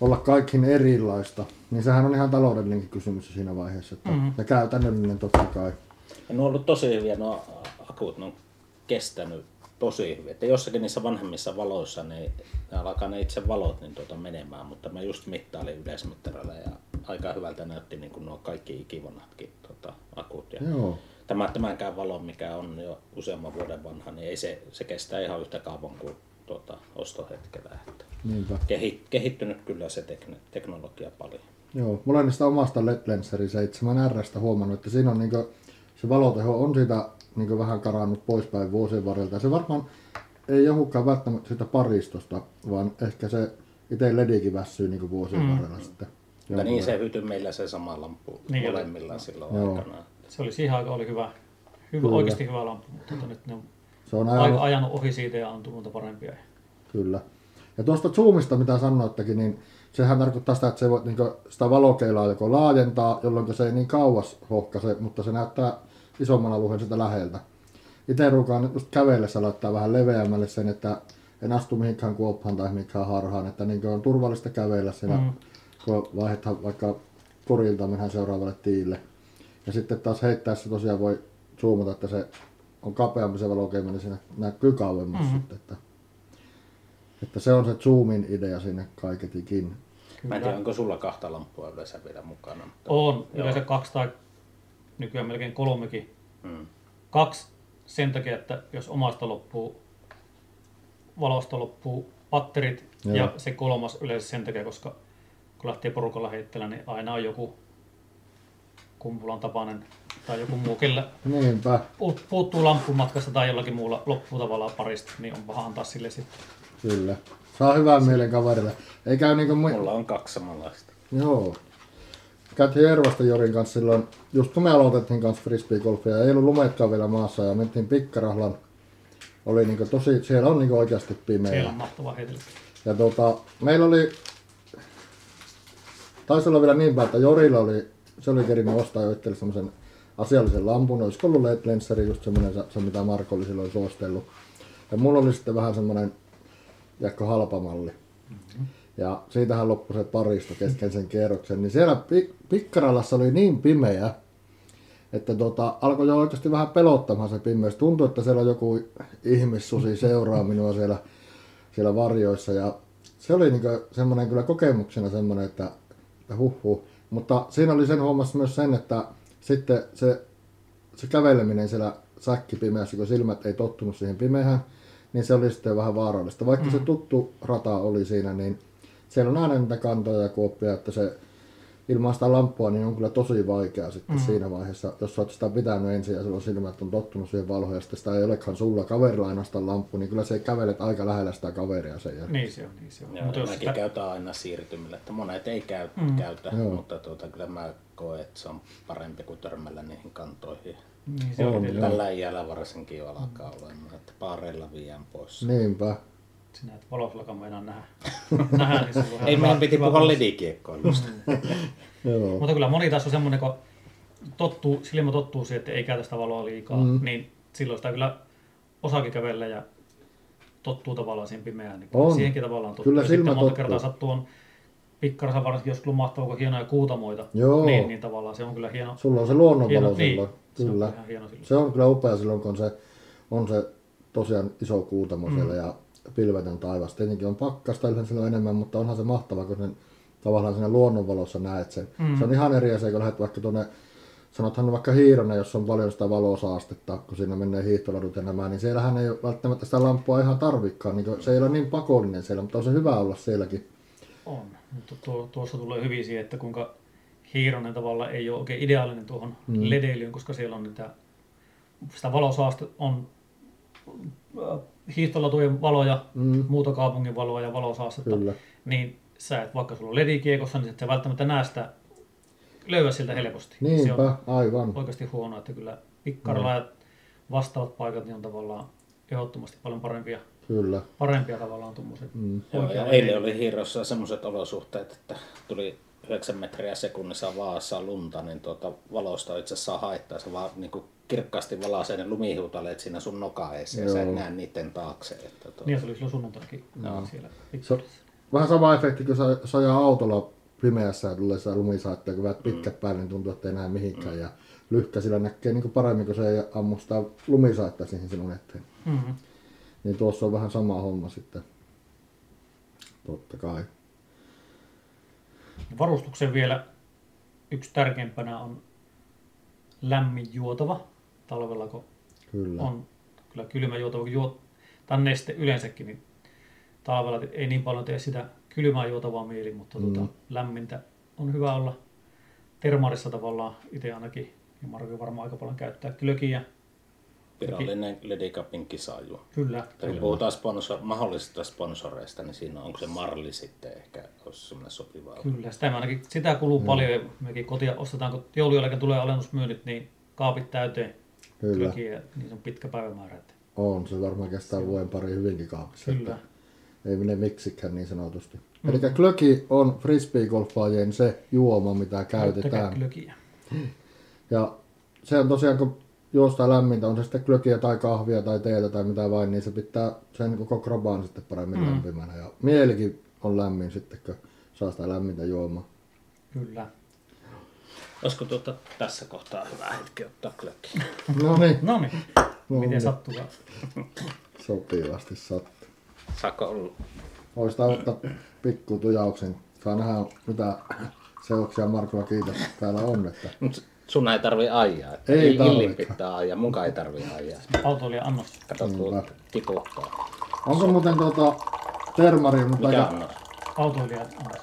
olla kaikkiin erilaista. Niin sehän on ihan taloudellinenkin kysymys siinä vaiheessa. Että, mm-hmm. Ja käytännöllinen totta kai. Ja ne on ollut tosi hyviä nuo akut, ne on kestänyt tosi hyvin. Että jossakin niissä vanhemmissa valoissa niin ne alkaa ne itse valot niin tuota menemään, mutta mä just mittailin yleismittarilla ja aika hyvältä näytti niin kuin nuo kaikki ikivanhatkin tuota, akut. Ja Joo. Tämä, tämänkään valo, mikä on jo useamman vuoden vanha, niin ei se, se kestää ihan yhtä kauan kuin tuota, ostohetkellä. Että kehittynyt kyllä se tekn, teknologia paljon. Joo, mulla on niistä omasta LED Lenseri 7 R huomannut, että siinä on niin kuin, se valoteho on siitä niin vähän karannut poispäin vuosien varrelta. Se varmaan ei johonkaan välttämättä sitä paristosta, vaan ehkä se itse ledikin väsyy niin vuosien mm. varrella sitten. Mutta niin se hyty meillä se sama lamppu niin molemmilla oli. silloin Joo. aikana. Se oli siihen aikaan oli hyvä, hyvä oikeasti hyvä lamppu, mutta tota nyt ne on, se on ajanut, ajanut ohi siitä ja on tullut parempia. Kyllä. Ja tuosta zoomista, mitä sanoittekin, niin sehän tarkoittaa sitä, että se voi niin sitä valokeilaa joko laajentaa, jolloin se ei niin kauas hohkase, mutta se näyttää isomman alueen sitä läheltä. Itse ruukaan just kävellessä laittaa vähän leveämmälle sen, että en astu mihinkään kuoppaan tai mihinkään harhaan, että niin on turvallista kävellä siinä, mm. kun vaihdetaan vaikka korilta mennään seuraavalle tiille. Ja sitten taas heittäessä tosiaan voi zoomata, että se on kapeampi se valokeima, niin siinä näkyy kauemmas mm-hmm. sitten. Että, että se on se zoomin idea sinne kaiketikin. Mä en tiedä, onko sulla kahta lamppua yleensä vielä mukana? Mutta... On, yleensä kaksi tai nykyään melkein kolmekin. Mm. Kaksi sen takia, että jos omasta loppuu, valosta loppuu patterit Joo. ja se kolmas yleensä sen takia, koska kun lähtee porukalla heittelemään, niin aina on joku kumpulan tapainen tai joku muu, kellä Niinpä. puut- puuttuu lamppumatkasta tai jollakin muulla loppuu tavallaan parista, niin on paha antaa sille sitten. Kyllä. Saa hyvän mielen kaverille. Ei käy niinku mu- Mulla on kaksi samanlaista. Joo. Käytiin Ervasta Jorin kanssa silloin, just kun me aloitettiin kanssa frisbeegolfia, ei ollut lumetkaan vielä maassa ja mentiin Pikkarahlan. Oli niinku tosi, siellä on niinku oikeasti pimeä. Siellä on mahtava heitellä. Ja tota, meillä oli, taisi olla vielä niin päin, että Jorilla oli, se oli kerinyt ostaa jo itselle semmoisen asiallisen lampun, olisiko ollut LED Lenseri, just semmoinen, se, mitä Marko oli silloin suostellut. Ja mulla oli sitten vähän semmoinen, jääkö halpa malli. Ja siitähän loppui se paristo kesken sen kierroksen. Niin siellä Pik- Pikkaralassa oli niin pimeä, että tota, alkoi jo oikeasti vähän pelottamaan se pimeys. Tuntui, että siellä joku ihmissusi seuraa minua siellä, siellä varjoissa. Ja se oli niinku semmoinen kyllä kokemuksena semmoinen, että, että huh, huh. Mutta siinä oli sen huomassa myös sen, että sitten se, se käveleminen siellä säkkipimeässä, kun silmät ei tottunut siihen pimeään, niin se oli sitten vähän vaarallista. Vaikka mm. se tuttu rata oli siinä, niin siellä on aina niitä kantoja ja kuoppia, että se ilman sitä lamppua niin on kyllä tosi vaikea sitten mm. siinä vaiheessa, jos sä oot sitä pitänyt ensin ja silloin silmät on tottunut siihen valhoon ja sitten sitä ei olekaan sulla kaverilla ainoastaan lamppu, niin kyllä se kävelet aika lähellä sitä kaveria sen jälkeen. Niin se on, niin se on. Joo, Mutta jos mäkin sitä, käytän aina siirtymillä, että monet ei käy, mm. käytä, Joo. mutta tuota, kyllä mä koen, että se on parempi kuin törmällä niihin kantoihin. niin se on, On. Tällä iällä varsinkin jo alkaa olemaan, että paareilla viiän pois. Niinpä. Sinä et valoslakaan meinaa nähdä. nähdä niin Ei meidän piti puhua lidikiekkoilusta. Joo. Mutta kyllä moni taas on semmoinen, kun tottuu, silmä tottuu siihen, että ei käytä sitä valoa liikaa, mm. niin silloin sitä kyllä osaakin kävellä ja tottuu tavallaan siihen pimeään. Niin On. Siihenkin tavallaan tottuu. Kyllä ja sitten silmä monta tottuu. kertaa sattuu on pikkarassa varsinkin, jos lumahtaa onko hienoja kuutamoita, Joo. niin, niin tavallaan se on kyllä hieno. Sulla on se luonnonvalo hieno silloin. niin, Kyllä. Se on hieno silloin. Se on kyllä upea silloin, kun se on se tosiaan iso kuutamo mm. siellä ja pilvetön taivas. Tietenkin on pakkasta yleensä silloin enemmän, mutta onhan se mahtava, kun sen tavallaan siinä luonnonvalossa näet sen. Mm. Se on ihan eri asia, kun lähdet vaikka tuonne, sanothan vaikka Hiironen, jos on paljon sitä valosaastetta, kun siinä menee hiihtoladut ja nämä, niin siellähän ei välttämättä sitä lamppua ihan tarvikkaan. Niin se ei ole niin pakollinen siellä, mutta on se hyvä olla sielläkin. On, mutta tuo, tuossa tulee hyvin siihen, että kuinka hiironen tavalla ei ole oikein ideaalinen tuohon mm. ledeilyyn, koska siellä on niitä, sitä valosaaste on hiihtolatujen valoja, mm. muuta kaupungin valoa ja valosaastetta, Kyllä. niin sä et, vaikka sulla on ledikiekossa, niin et sä välttämättä näe sitä, löyä siltä helposti. Se Niinpä, on aivan. oikeasti huono, että kyllä pikkarilla ja vastaavat paikat niin on tavallaan ehdottomasti paljon parempia, Kyllä. parempia tavallaan tuommoiset. Mm. Joo, ja eilen oli Hiirossa semmoiset olosuhteet, että tuli 9 metriä sekunnissa vaassa lunta, niin tuota valosta itse asiassa haittaa. Se vaan niin kuin kirkkaasti valaisee ne lumihiutaleet siinä sun nokaeessa ja sä et näe niiden taakse. Että tuota, Niin ja se oli silloin sunnuntainakin siellä Se vähän sama efekti, kun sä, sä ajaa autolla pimeässä ja tulee sitä lumisaatteja, kun väät pitkät päälle, niin tuntuu, että ei näe mihinkään. Ja lyhkäisillä näkee niin paremmin, kun se ei ammu sitä lumisaattea siihen sinun eteen. Mm-hmm. Niin tuossa on vähän sama homma sitten. Totta kai. Varustuksen vielä yksi tärkeimpänä on lämmin juotava talvella, kun Kyllä. on kyllä kylmä juotava, juot, tai neste yleensäkin, niin talvella ei niin paljon tee sitä kylmää juotavaa mieli, mutta mm. tuota, lämmintä on hyvä olla termarissa tavallaan, itse ainakin, ja Marko varmaan aika paljon käyttää glögiä, virallinen Ledicapin kisaju. kyllä, Kun puhutaan sponsor, mahdollisista sponsoreista, niin siinä onko se Marli sitten ehkä olisi semmoinen sopiva. kyllä, sitä, ainakin, sitä kuluu mm. paljon, mekin kotia ostetaan, kun joulun jälkeen tulee alennusmyynnit, niin kaapit täyteen Kyllä. niin se on pitkä päivämäärä, että On, se varmaan kestää vuoden pari hyvinkin kaapissa. Kyllä. Ei mene miksikään niin sanotusti. Mm. Eli glögi on frisbeegolfaajien se juoma, mitä käytetään. glögiä. Ja se on tosiaan, kun juostaa lämmintä, on se sitten glögiä tai kahvia tai teetä tai mitä vain, niin se pitää sen koko kropaan sitten paremmin mm. lämpimänä. Ja mielikin on lämmin sitten, kun saa sitä lämmintä juomaa. Kyllä. Olisiko tuota tässä kohtaa hyvä hetki ottaa klökki? No niin, No niin, No miten sattuu? sopivasti sattuu. Saako olla? Voisi ottaa pikku tujauksen. Saa nähdä, mitä seoksia Markolla kiitos täällä on. Että Mut sun ei tarvi ajaa. Että Ei Illin pitää ajaa, munkaan ei tarvi ajaa. Autoilija annos. Kato tuolta tiputtaa. onko muuten tuota termari, mutta Mikä aika, annos? Autoilija annos.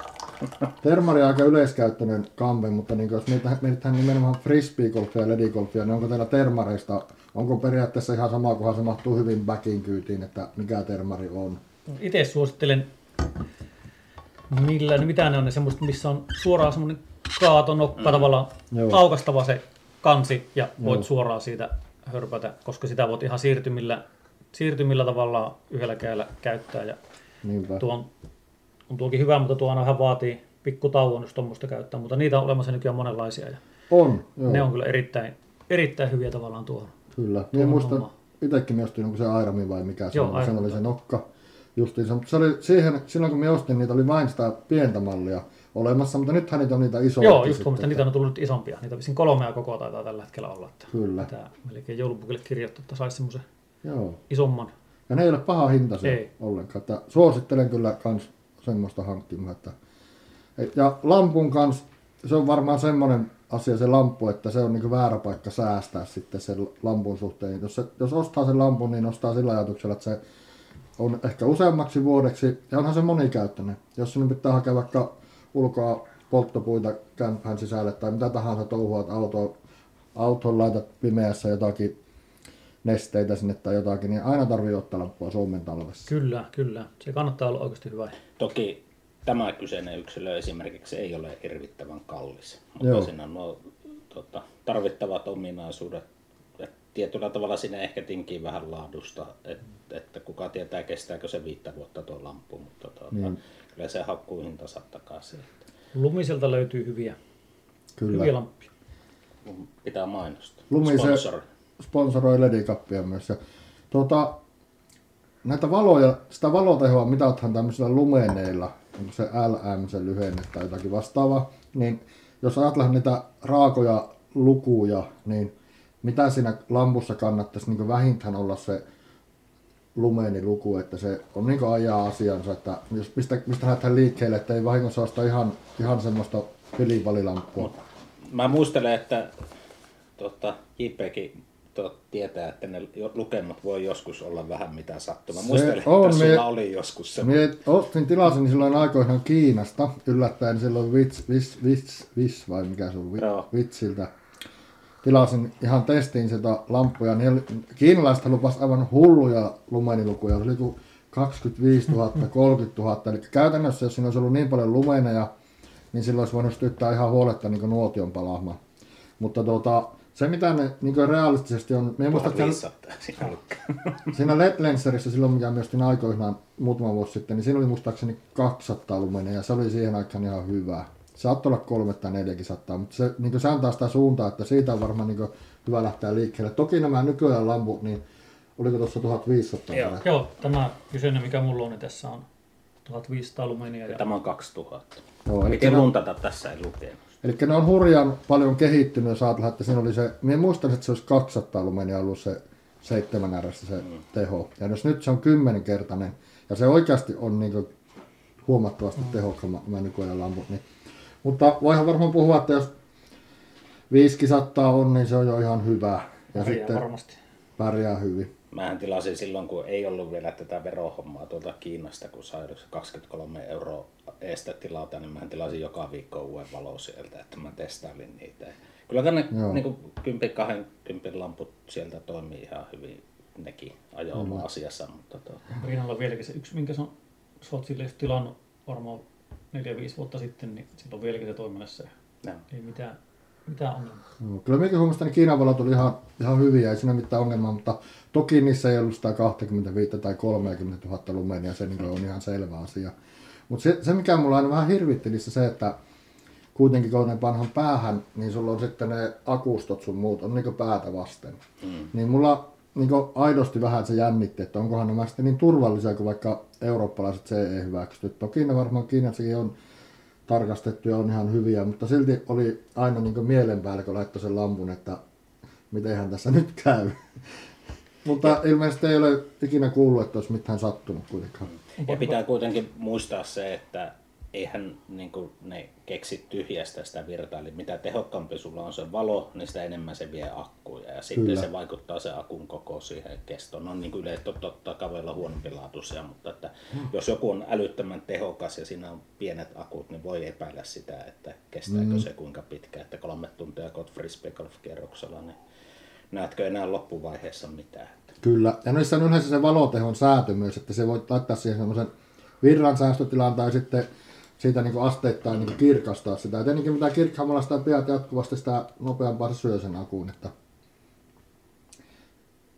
Termari on aika yleiskäyttöinen kampe, mutta niin jos mietitään nimenomaan frisbeegolfia ja ledigolfia, niin onko teillä termareista, onko periaatteessa ihan sama, kunhan se mahtuu hyvin backin kyytiin, että mikä termari on? Itse suosittelen, millä, mitä ne on ne semmoista, missä on suoraan semmoinen kaatonokka mm. tavallaan Joo. aukastava se kansi ja voit Joo. suoraan siitä hörpätä, koska sitä voit ihan siirtymillä, siirtymillä tavalla yhdellä kädellä käyttää. Ja Niinpä. tuon, on tuokin hyvä, mutta tuo aina vähän vaatii pikku tauon, jos tuommoista käyttää, mutta niitä on olemassa nykyään monenlaisia. Ja on, joo. Ne on kyllä erittäin, erittäin hyviä tavallaan tuohon. Kyllä. Minä muistan, itsekin minä ostin se Airami vai mikä se Joo, on, sen oli se nokka justiinsa. Mutta se oli siihen, silloin kun minä ostin, niitä oli vain sitä pientä mallia olemassa, mutta nythän niitä on niitä isoja. Joo, just huomista, niitä on tullut isompia. Niitä visin kolmea koko taitaa tällä hetkellä olla. Että Kyllä. Tämä melkein joulupukille kirjoittu, että saisi semmoisen Joo. isomman. Ja ne ei ole paha hinta se ollenkaan. Että suosittelen kyllä kans semmoista hankkimaan. Että, et, ja lampun kanssa, se on varmaan semmoinen asia se lampu, että se on niin väärä paikka säästää sitten sen lampun suhteen. Jos, se, jos ostaa sen lampun, niin ostaa sillä ajatuksella, että se on ehkä useammaksi vuodeksi, ja onhan se monikäyttöinen. Jos sinun pitää hakea vaikka ulkoa polttopuita kämppään sisälle tai mitä tahansa touhua, että auto, auton laitat pimeässä jotakin nesteitä sinne tai jotakin, niin aina tarvii ottaa lampua Suomen talvessa. Kyllä, kyllä. Se kannattaa olla oikeasti hyvä. Toki tämä kyseinen yksilö esimerkiksi ei ole hirvittävän kallis, mutta Joo. siinä on nuo tota, tarvittavat ominaisuudet. Et tietyllä tavalla siinä ehkä tinkii vähän laadusta, että, että kuka tietää kestääkö se viittä vuotta tuo lamppu, mutta tuota, niin. kyllä se hakkuuhinta saa takaisin. Lumiselta löytyy hyviä, kyllä. hyviä lamppuja. Pitää mainostaa. Lumise Sponsor. Sponsoroi ledikappia myös. Ja, tuota, näitä valoja, sitä valotehoa mitathan tämmöisillä lumeneilla, onko se LM se lyhenne tai jotakin vastaavaa, niin jos ajatellaan niitä raakoja lukuja, niin mitä siinä lampussa kannattaisi niin vähintään olla se luku, että se on niin ajaa asiansa, että jos mistä, mistä lähdetään liikkeelle, että ei vahingossa ostaa ihan, ihan semmoista pilipalilamppua. Mä muistelen, että tuota, JPkin tietää, että ne lukemat voi joskus olla vähän mitä sattuu. Mä muistelen, on, että sulla oli joskus se. Mie ostin tilasin silloin aikoinaan Kiinasta, yllättäen silloin Vits, Vits, Vits, Vits vai mikä se on, Vitsiltä. Tilasin ihan testiin sitä lampuja, niin kiinalaiset lupas aivan hulluja lumenilukuja, se oli kuin 25 000, 30 000, eli käytännössä jos siinä olisi ollut niin paljon lumeneja, niin silloin olisi voinut sytyttää ihan huoletta niin nuotion palaamaan. Mutta tuota, se mitä ne niin realistisesti on... Me muista, että siinä LED Lenserissa silloin, mikä myös aikoinaan muutama vuosi sitten, niin siinä oli muistaakseni 200 lumenia ja se oli siihen aikaan ihan hyvä. Saattoi olla kolme tai neljäkin sattaa, mutta se, niin se antaa sitä suuntaa, että siitä on varmaan niin hyvä lähteä liikkeelle. Toki nämä nykyään lamput, niin oliko tuossa 1500? Joo, joo, tämä kyseinen mikä mulla on, niin tässä on 1500 lumenia. Ja... Tämä on 2000. Joo, Miten runtata tässä ei lukenut? Eli ne on hurjan paljon kehittynyt, jos ajatellaan, että siinä oli se, minä muistan, että se olisi 200 lumenia ollut se 7 R se mm. teho. Ja jos nyt se on kymmenkertainen, ja se oikeasti on niin huomattavasti mm. tehokkaammat nämä nykyajan lamput, niin mutta voihan varmaan puhua, että jos viisi sattaa on, niin se on jo ihan hyvä. Ja pärjää sitten varmasti. Pärjää hyvin. Mähän tilasin silloin, kun ei ollut vielä tätä verohommaa tuolta Kiinasta, kun sai 23 euroa eestä tilata, niin mä tilasin joka viikko uuden valo sieltä, että mä testailin niitä. Kyllä ne niin 10-20 lamput sieltä toimii ihan hyvin, nekin ajoi mm. asiassa. Mutta to... Rinnalla vieläkin se yksi, minkä sä oot sille tilannut varmaan 4-5 vuotta sitten, niin silloin vieläkin se toiminnassa. No. Ei mitään, mitään ongelmaa. No, kyllä minäkin huomasin, että Kiinan valot oli ihan, ihan hyviä, ei siinä mitään ongelmaa, mutta toki niissä ei ollut sitä 25 tai 30 000 lumenia, se niin on ihan selvä asia. Mutta se, se, mikä mulla aina vähän hirvitti, niin se, että kuitenkin kun ne vanhan päähän, niin sulla on sitten ne akustot sun muut, on niin päätä vasten. Mm. Niin mulla niin aidosti vähän se jännitti, että onkohan nämä sitten niin turvallisia kuin vaikka eurooppalaiset CE hyväksytyt. Toki ne varmaan Kiinassakin on tarkastettu ja on ihan hyviä, mutta silti oli aina niin mielen päällä, kun laittoi sen lampun, että mitenhän tässä nyt käy. mutta ilmeisesti ei ole ikinä kuullut, että olisi mitään sattunut kuitenkaan. Ja pitää kuitenkin muistaa se, että eihän niin kuin, ne keksi tyhjästä sitä virtaa, eli mitä tehokkaampi sulla on se valo, niin sitä enemmän se vie akkuja ja sitten Kyllä. se vaikuttaa se akun koko siihen kestoon. No niin kuin yleisesti totta, kaveilla huonompilaatuisia, mutta että Hmm. jos joku on älyttömän tehokas ja siinä on pienet akut, niin voi epäillä sitä, että kestääkö se kuinka pitkä, että kolme tuntia kot frisbee golf kierroksella, niin näetkö enää loppuvaiheessa mitään. Kyllä, ja niissä on yleensä se valotehon säätö myös, että se voi laittaa siihen semmoisen virran säästötilan tai sitten siitä niin kuin asteittain niin kuin kirkastaa sitä. Ja tietenkin mitä kirkkaammalla sitä pidät jatkuvasti, sitä nopeampaa se syö sen akun. Että...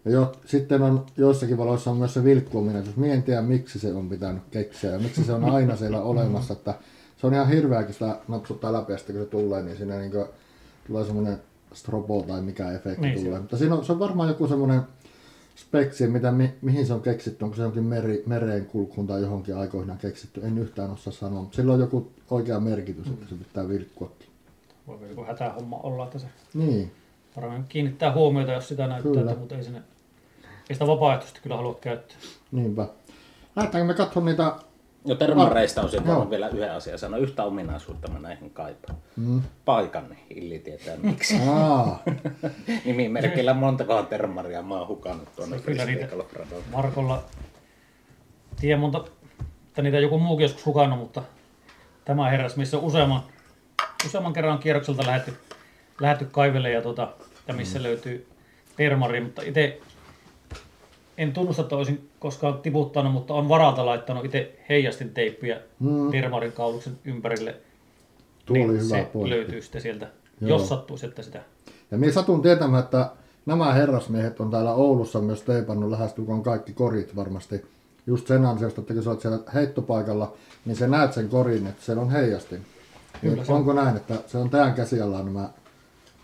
Ja jo, sitten on joissakin valoissa on myös se vilkkuominaisuus. Mie en tiedä, miksi se on pitänyt keksiä ja miksi se on aina siellä olemassa. Että se on ihan hirveäkin sitä napsuttaa läpi ja sitten kun se tulee, niin siinä niin kuin tulee semmoinen strobo tai mikä efekti Niin, tulee. se- Mutta siinä on, se on varmaan joku semmoinen speksi, mitä, mi, mihin se on keksitty, onko se jonkin meri, mereen kulkuun tai johonkin aikoinaan keksitty, en yhtään osaa sanoa, mutta sillä on joku oikea merkitys, että se pitää vilkkuakin. Voi joku hätähomma olla, että se Niin, varmaan kiinnittää huomiota, jos sitä näyttää, Kyllä. että, mutta ei, sinne, ei sitä vapaaehtoisesti kyllä halua käyttää. niinpä. Lähdetäänkö me katsomaan niitä, Jo termareista on Joo. sitten vielä yhden asian sanoa. Yhtä ominaisuutta mä näihin kaipaan. mm. Paikan, niin Illi tietää miksi. Nimimerkillä montakohan termaria mä oon hukannut tuonne Frisbee-golfradolle. Markolla, tiedän monta, että niitä joku muukin joskus hukannut, mutta tämä herras, missä on useamman, useamman kerran kierrokselta lähetty, lähetty kaivelle ja, tota, ja missä mm. löytyy termari, mutta itse en tunnusta, että olisin koskaan tiputtanut, mutta on varalta laittanut itse heijastin teippiä Mm. termarin kauluksen ympärille. Tuo oli hyvä Niin se pointti. löytyy sitten sieltä, Joo. jos sattuisi, että sitä ja minä satun tietämään, että nämä herrasmiehet on täällä Oulussa myös teipannut lähestulkoon kaikki korit varmasti. Just sen ansiosta, että kun sä oot siellä heittopaikalla, niin sä näet sen korin, että siellä on heijastin. Kyllä, Niin se on. onko näin, että se on teidän käsiallaan nämä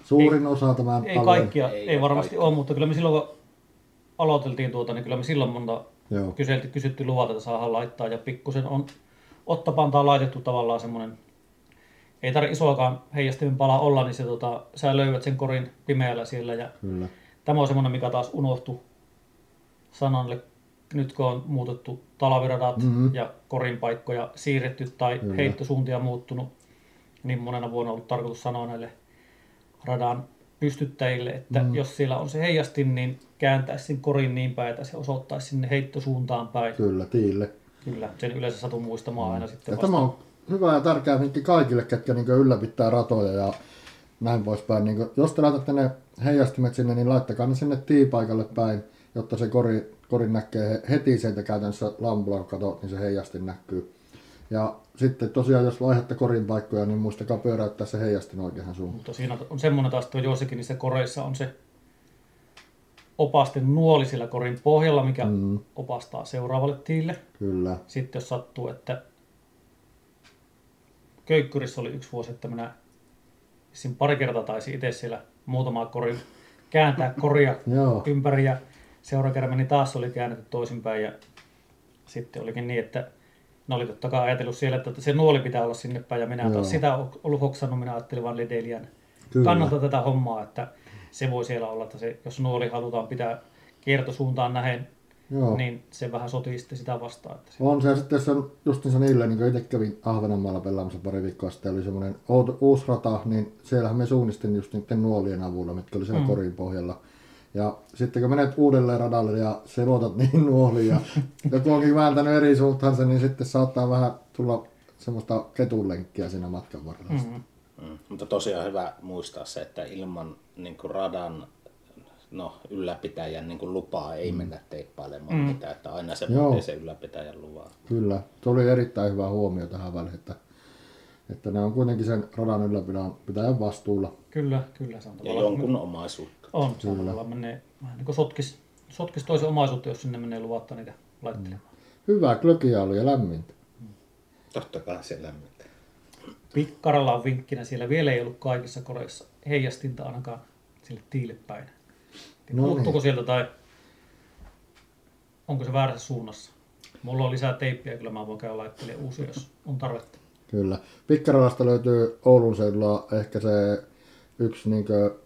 suurin osa tämän Ei kaikkia, Ei ei, varmasti kaikkia. ole, mutta kyllä me silloin kun aloiteltiin tuota, niin kyllä me silloin monta Joo. kyselty, kysytty luvat, että saadaan laittaa ja pikkusen on ottapantaa laitettu tavallaan semmoinen, ei tarvitse isoakaan heijastimen pala olla, niin se, tota, sä löydät sen korin pimeällä siellä ja Kyllä. tämä on semmoinen, mikä taas unohtui sanalle, nyt kun on muutettu talviradat Mhm. ja korin paikkoja siirretty tai Kyllä. heittosuuntia muuttunut, niin monena vuonna on ollut tarkoitus sanoa näille radan pystyttäjille, että Mhm. jos siellä on se heijastin, niin kääntäisi sen korin niin päin, että se osoittaisi sinne heittosuuntaan päin. Kyllä, tiille. Kyllä, sen yleensä satun muistamaan aina sitten Ja vasta. tämä on hyvä ja tärkeä vinkki kaikille, ketkä niin ylläpitää ratoja ja näin poispäin. Niin jos te laitatte ne heijastimet sinne, niin laittakaa ne sinne tiipaikalle päin, jotta se kori, kori näkee he- heti sieltä käytännössä lampulla, kun katsot, niin se heijastin näkyy. Ja sitten tosiaan, jos vaihdatte korin paikkoja, niin muistakaa pyöräyttää se heijastin oikeaan suuntaan. Mutta siinä on semmoinen taas, että joissakin niissä koreissa on se opasten nuoli siellä korin pohjalla, mikä Mm, opastaa seuraavalle tiille. kyllä. Sitten jos sattuu, että Köykkyrissä oli yksi vuosi, että minä siinä pari kertaa taisin itse siellä muutama kori kääntää koria ympäri ja seuraava kerran meni taas oli käännetty toisinpäin ja sitten olikin niin, että ne oli totta kai ajatellut siellä, että se nuoli pitää olla sinne päin ja minä Joo. taas sitä ollut hoksannut, minä ajattelin vaan Lidelian kannalta tätä hommaa, että se voi siellä olla, että se, jos nuoli halutaan pitää kiertosuuntaan nähen, Joo. niin se vähän sotii sitten sitä vastaan. Että se, On se, sitten jos on justiinsa niille, niin kuin itse kävin Ahvenanmaalla pelaamassa pari viikkoa sitten, oli semmoinen uusi rata, niin siellähän me suunnistin just niiden nuolien avulla, mitkä oli siellä mm. korin pohjalla. Ja sitten kun menet uudelleen radalle ja selotat niihin nuoliin ja joku onkin vääntänyt eri suuntaansa, niin sitten saattaa vähän tulla semmoista ketunlenkkiä siinä matkan varrella. Mm. mm, Mm. Mutta tosiaan hyvä muistaa se, että ilman niin kuin radan no, ylläpitäjän niin kuin lupaa ei mennä teippailemaan mm. mitään, että aina se vaatii sen ylläpitäjän luvan. Kyllä, se oli erittäin hyvä huomio tähän väliin, että, että ne on kuitenkin sen radan ylläpidon pitäjän vastuulla. kyllä, kyllä. Se on Ja jonkun omaisuutta. On, se on tavallaan menee vähän niin kuin sotkis, sotkis toisen omaisuutta, jos sinne menee luvatta niitä laittelemaan. Hyvää klökiä oli ja lämmintä. Totta kai se lämmittää. Pikkaralla on vinkkinä, siellä vielä ei ollut kaikissa koreissa heijastinta ainakaan sille tiille päin. No niin. Puuttuuko sieltä tai onko se väärässä suunnassa? Mulla on lisää teippiä, kyllä mä voin käydä laittelemaan uusia, jos on tarvetta. Kyllä. Pikkaralasta löytyy Oulun seudulla ehkä se yksi niin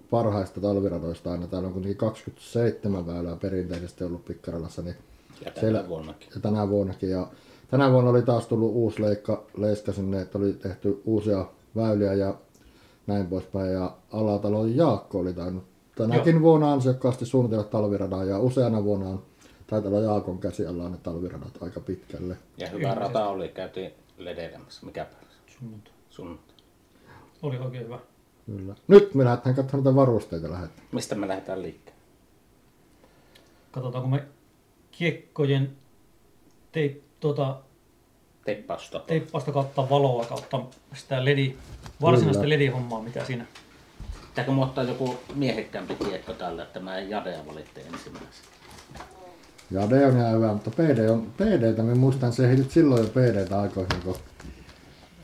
parhaista talviratoista aina. Täällä on kuitenkin 27 väylää perinteisesti ollut Pikkaralassa, niin Ja tänä Siellä- vuonnakin. ja tänä vuonnakin. Ja tänä vuonna oli taas tullut uusi leikka, leiska sinne, että oli tehty uusia väyliä ja näin poispäin. Ja Alatalon Jaakko oli tainnut tänäkin vuonna ansiokkaasti suunnitella talviradan ja useana vuonna on taitaa olla Jaakon käsi alla ne talviradat aika pitkälle. Ja hyvä rata oli, käytiin ledeilemässä. Mikä päivä? Sunnuntai. Sunnuntai. Oli oikein hyvä. Kyllä. Nyt me lähdetään katsomaan niitä varusteita lähdetään. Mistä me lähdetään liikkeelle? Katsotaanko me kiekkojen teip, tuota, Teippausta. teippausta kautta valoa kautta sitä ledi, varsinaista ledihommaa, mikä siinä. Pitääkö mu ottaa joku miehekkäämpi kiekko tällä, että mä en Jadea valitte ensimmäisenä? Ja D on ihan hyvä, mutta PD on, PDtä, me muistan se heitit silloin jo PDtä aikoihin, kun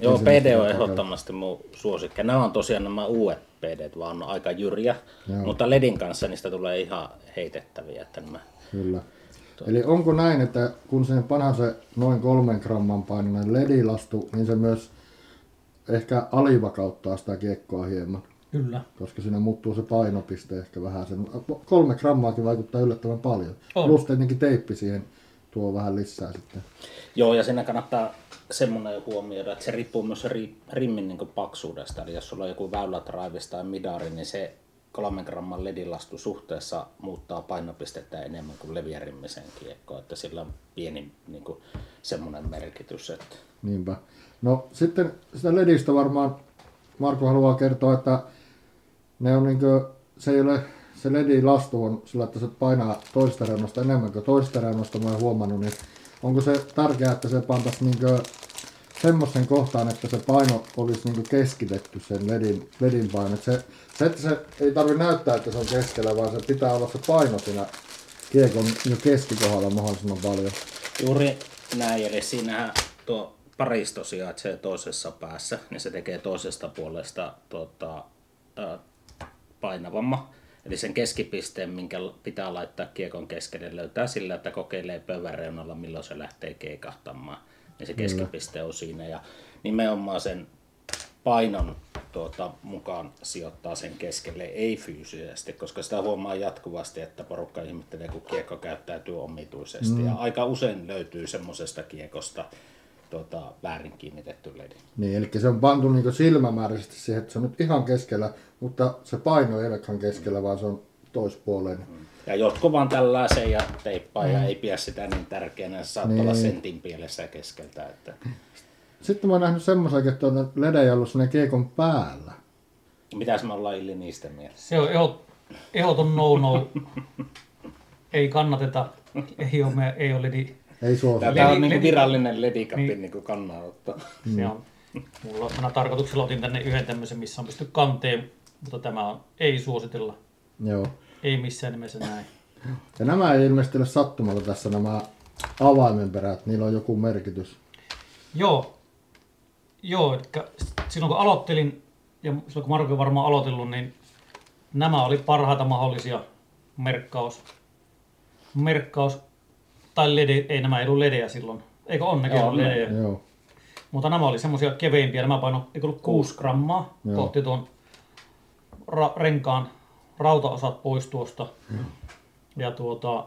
Joo, PD on ehdottomasti mun suosikki. Nämä on tosiaan nämä uudet PD, vaan on aika jyrjä. Joo. Mutta LEDin kanssa niistä tulee ihan heitettäviä. Että nämä... Kyllä. Eli onko näin, että kun sen panhan se noin kolmen gramman painoinen ledilastu, niin se myös ehkä alivakauttaa sitä kiekkoa hieman, Kyllä. koska siinä muuttuu se painopiste ehkä vähän. Sen, kolme grammaakin vaikuttaa yllättävän paljon. On. Plus tietenkin teippi siihen tuo vähän lisää sitten. Joo, ja siinä kannattaa semmoinen huomioida, että se riippuu myös ri, rimmin niin paksuudesta. Eli jos sulla on joku väylätraivis tai midari, niin se kolmen gramman ledilastu suhteessa muuttaa painopistettä enemmän kuin leviärimmisen kiekko. Että sillä on pieni niin kuin, semmoinen merkitys. Että... Niinpä. No sitten sitä ledistä varmaan Marko haluaa kertoa, että ne on niinkö, se ei ole, se ledilastu on sillä, että se painaa toista reunasta enemmän kuin toista reunasta, mä oon huomannut, niin onko se tärkeää, että se pantaisi niinkö semmoisen kohtaan, että se paino olisi niinkö keskitetty sen ledin, ledin paino. Se, se, että se ei tarvi näyttää, että se on keskellä, vaan se pitää olla se paino siinä kiekon jo keskikohdalla mahdollisimman paljon. Juuri näin, eli siinähän tuo paristo sijaitsee toisessa päässä, niin se tekee toisesta puolesta ää, painavamman. Eli sen keskipisteen, minkä pitää laittaa kiekon keskelle, löytää sillä, että kokeilee pöydän reunalla, milloin se lähtee keikahtamaan. Niin se keskipiste on siinä. Ja nimenomaan sen painon tuota, mukaan sijoittaa sen keskelle, ei fyysisesti, koska sitä huomaa jatkuvasti, että porukka ihmettelee, kun kiekko käyttäytyy omituisesti. Mm. Ja aika usein löytyy semmoisesta kiekosta tuota, väärin kiinnitetty ledi. Niin, eli se on pantu niin silmämääräisesti siihen, että se on nyt ihan keskellä, mutta se paino ei olekaan keskellä, vaan se on toispuoleinen. Ja jotkut vaan tällaisen ja teippaa mm. ja ei pidä sitä niin tärkeänä, se saattaa Niin. olla sentin pielessä keskeltä. Että... Sitten mä oon nähnyt semmoisen, että on ledejä ollut sinne kiekon päällä. Mitäs me ollaan Illi niistä mielessä? Se on ehot, ehoton no-no. ei kannateta. Ei ole, me, ei ole ledi. Ei suosi. Tämä on niin ledi- virallinen ledikapin Niin. niin. kannanotto. Se on, mulla minä tarkoituksella otin tänne yhden tämmöisen, missä on pysty kanteen, mutta tämä on, ei suositella. Joo. Ei missään nimessä näin. Ja nämä ei ilmeisesti ole sattumalla tässä nämä avaimenperät, niillä on joku merkitys. Joo. Joo, eli silloin kun aloittelin, ja silloin kun Marko on varmaan aloitellut, niin nämä oli parhaita mahdollisia merkkaus. Merkkaus, tai lede, ei nämä ei ollut ledejä silloin. Eikö on nekin Joo, ollut ne- ledejä? Joo. Mutta nämä oli semmoisia keveimpiä. Nämä paino, eikö ollut 6 grammaa Joo. kohti tuon ra- renkaan rautaosat pois tuosta. Ja tuota,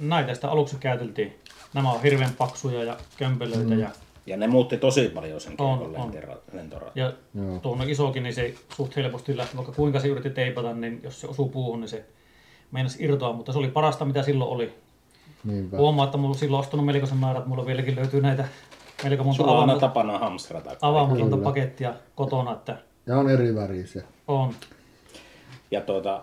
näitä sitä aluksi käyteltiin. Nämä on hirveän paksuja ja kömpelöitä. Ja, Ja ne muutti tosi paljon sen On, on. lentorataa. ja Joo. tuonne isokin, niin se suht helposti lähti. Vaikka kuinka se yritti teipata, niin jos se osuu puuhun, niin se meinasi irtoa. Mutta se oli parasta, mitä silloin oli. Niinpä. Huomaa, että mulla on silloin ostanut melkoisen määrän. että Mulla vieläkin löytyy näitä melko monta Sulla on tapana hamstrata. avaamatonta kotona, että Ja on eri värisiä. on. Ja tuota,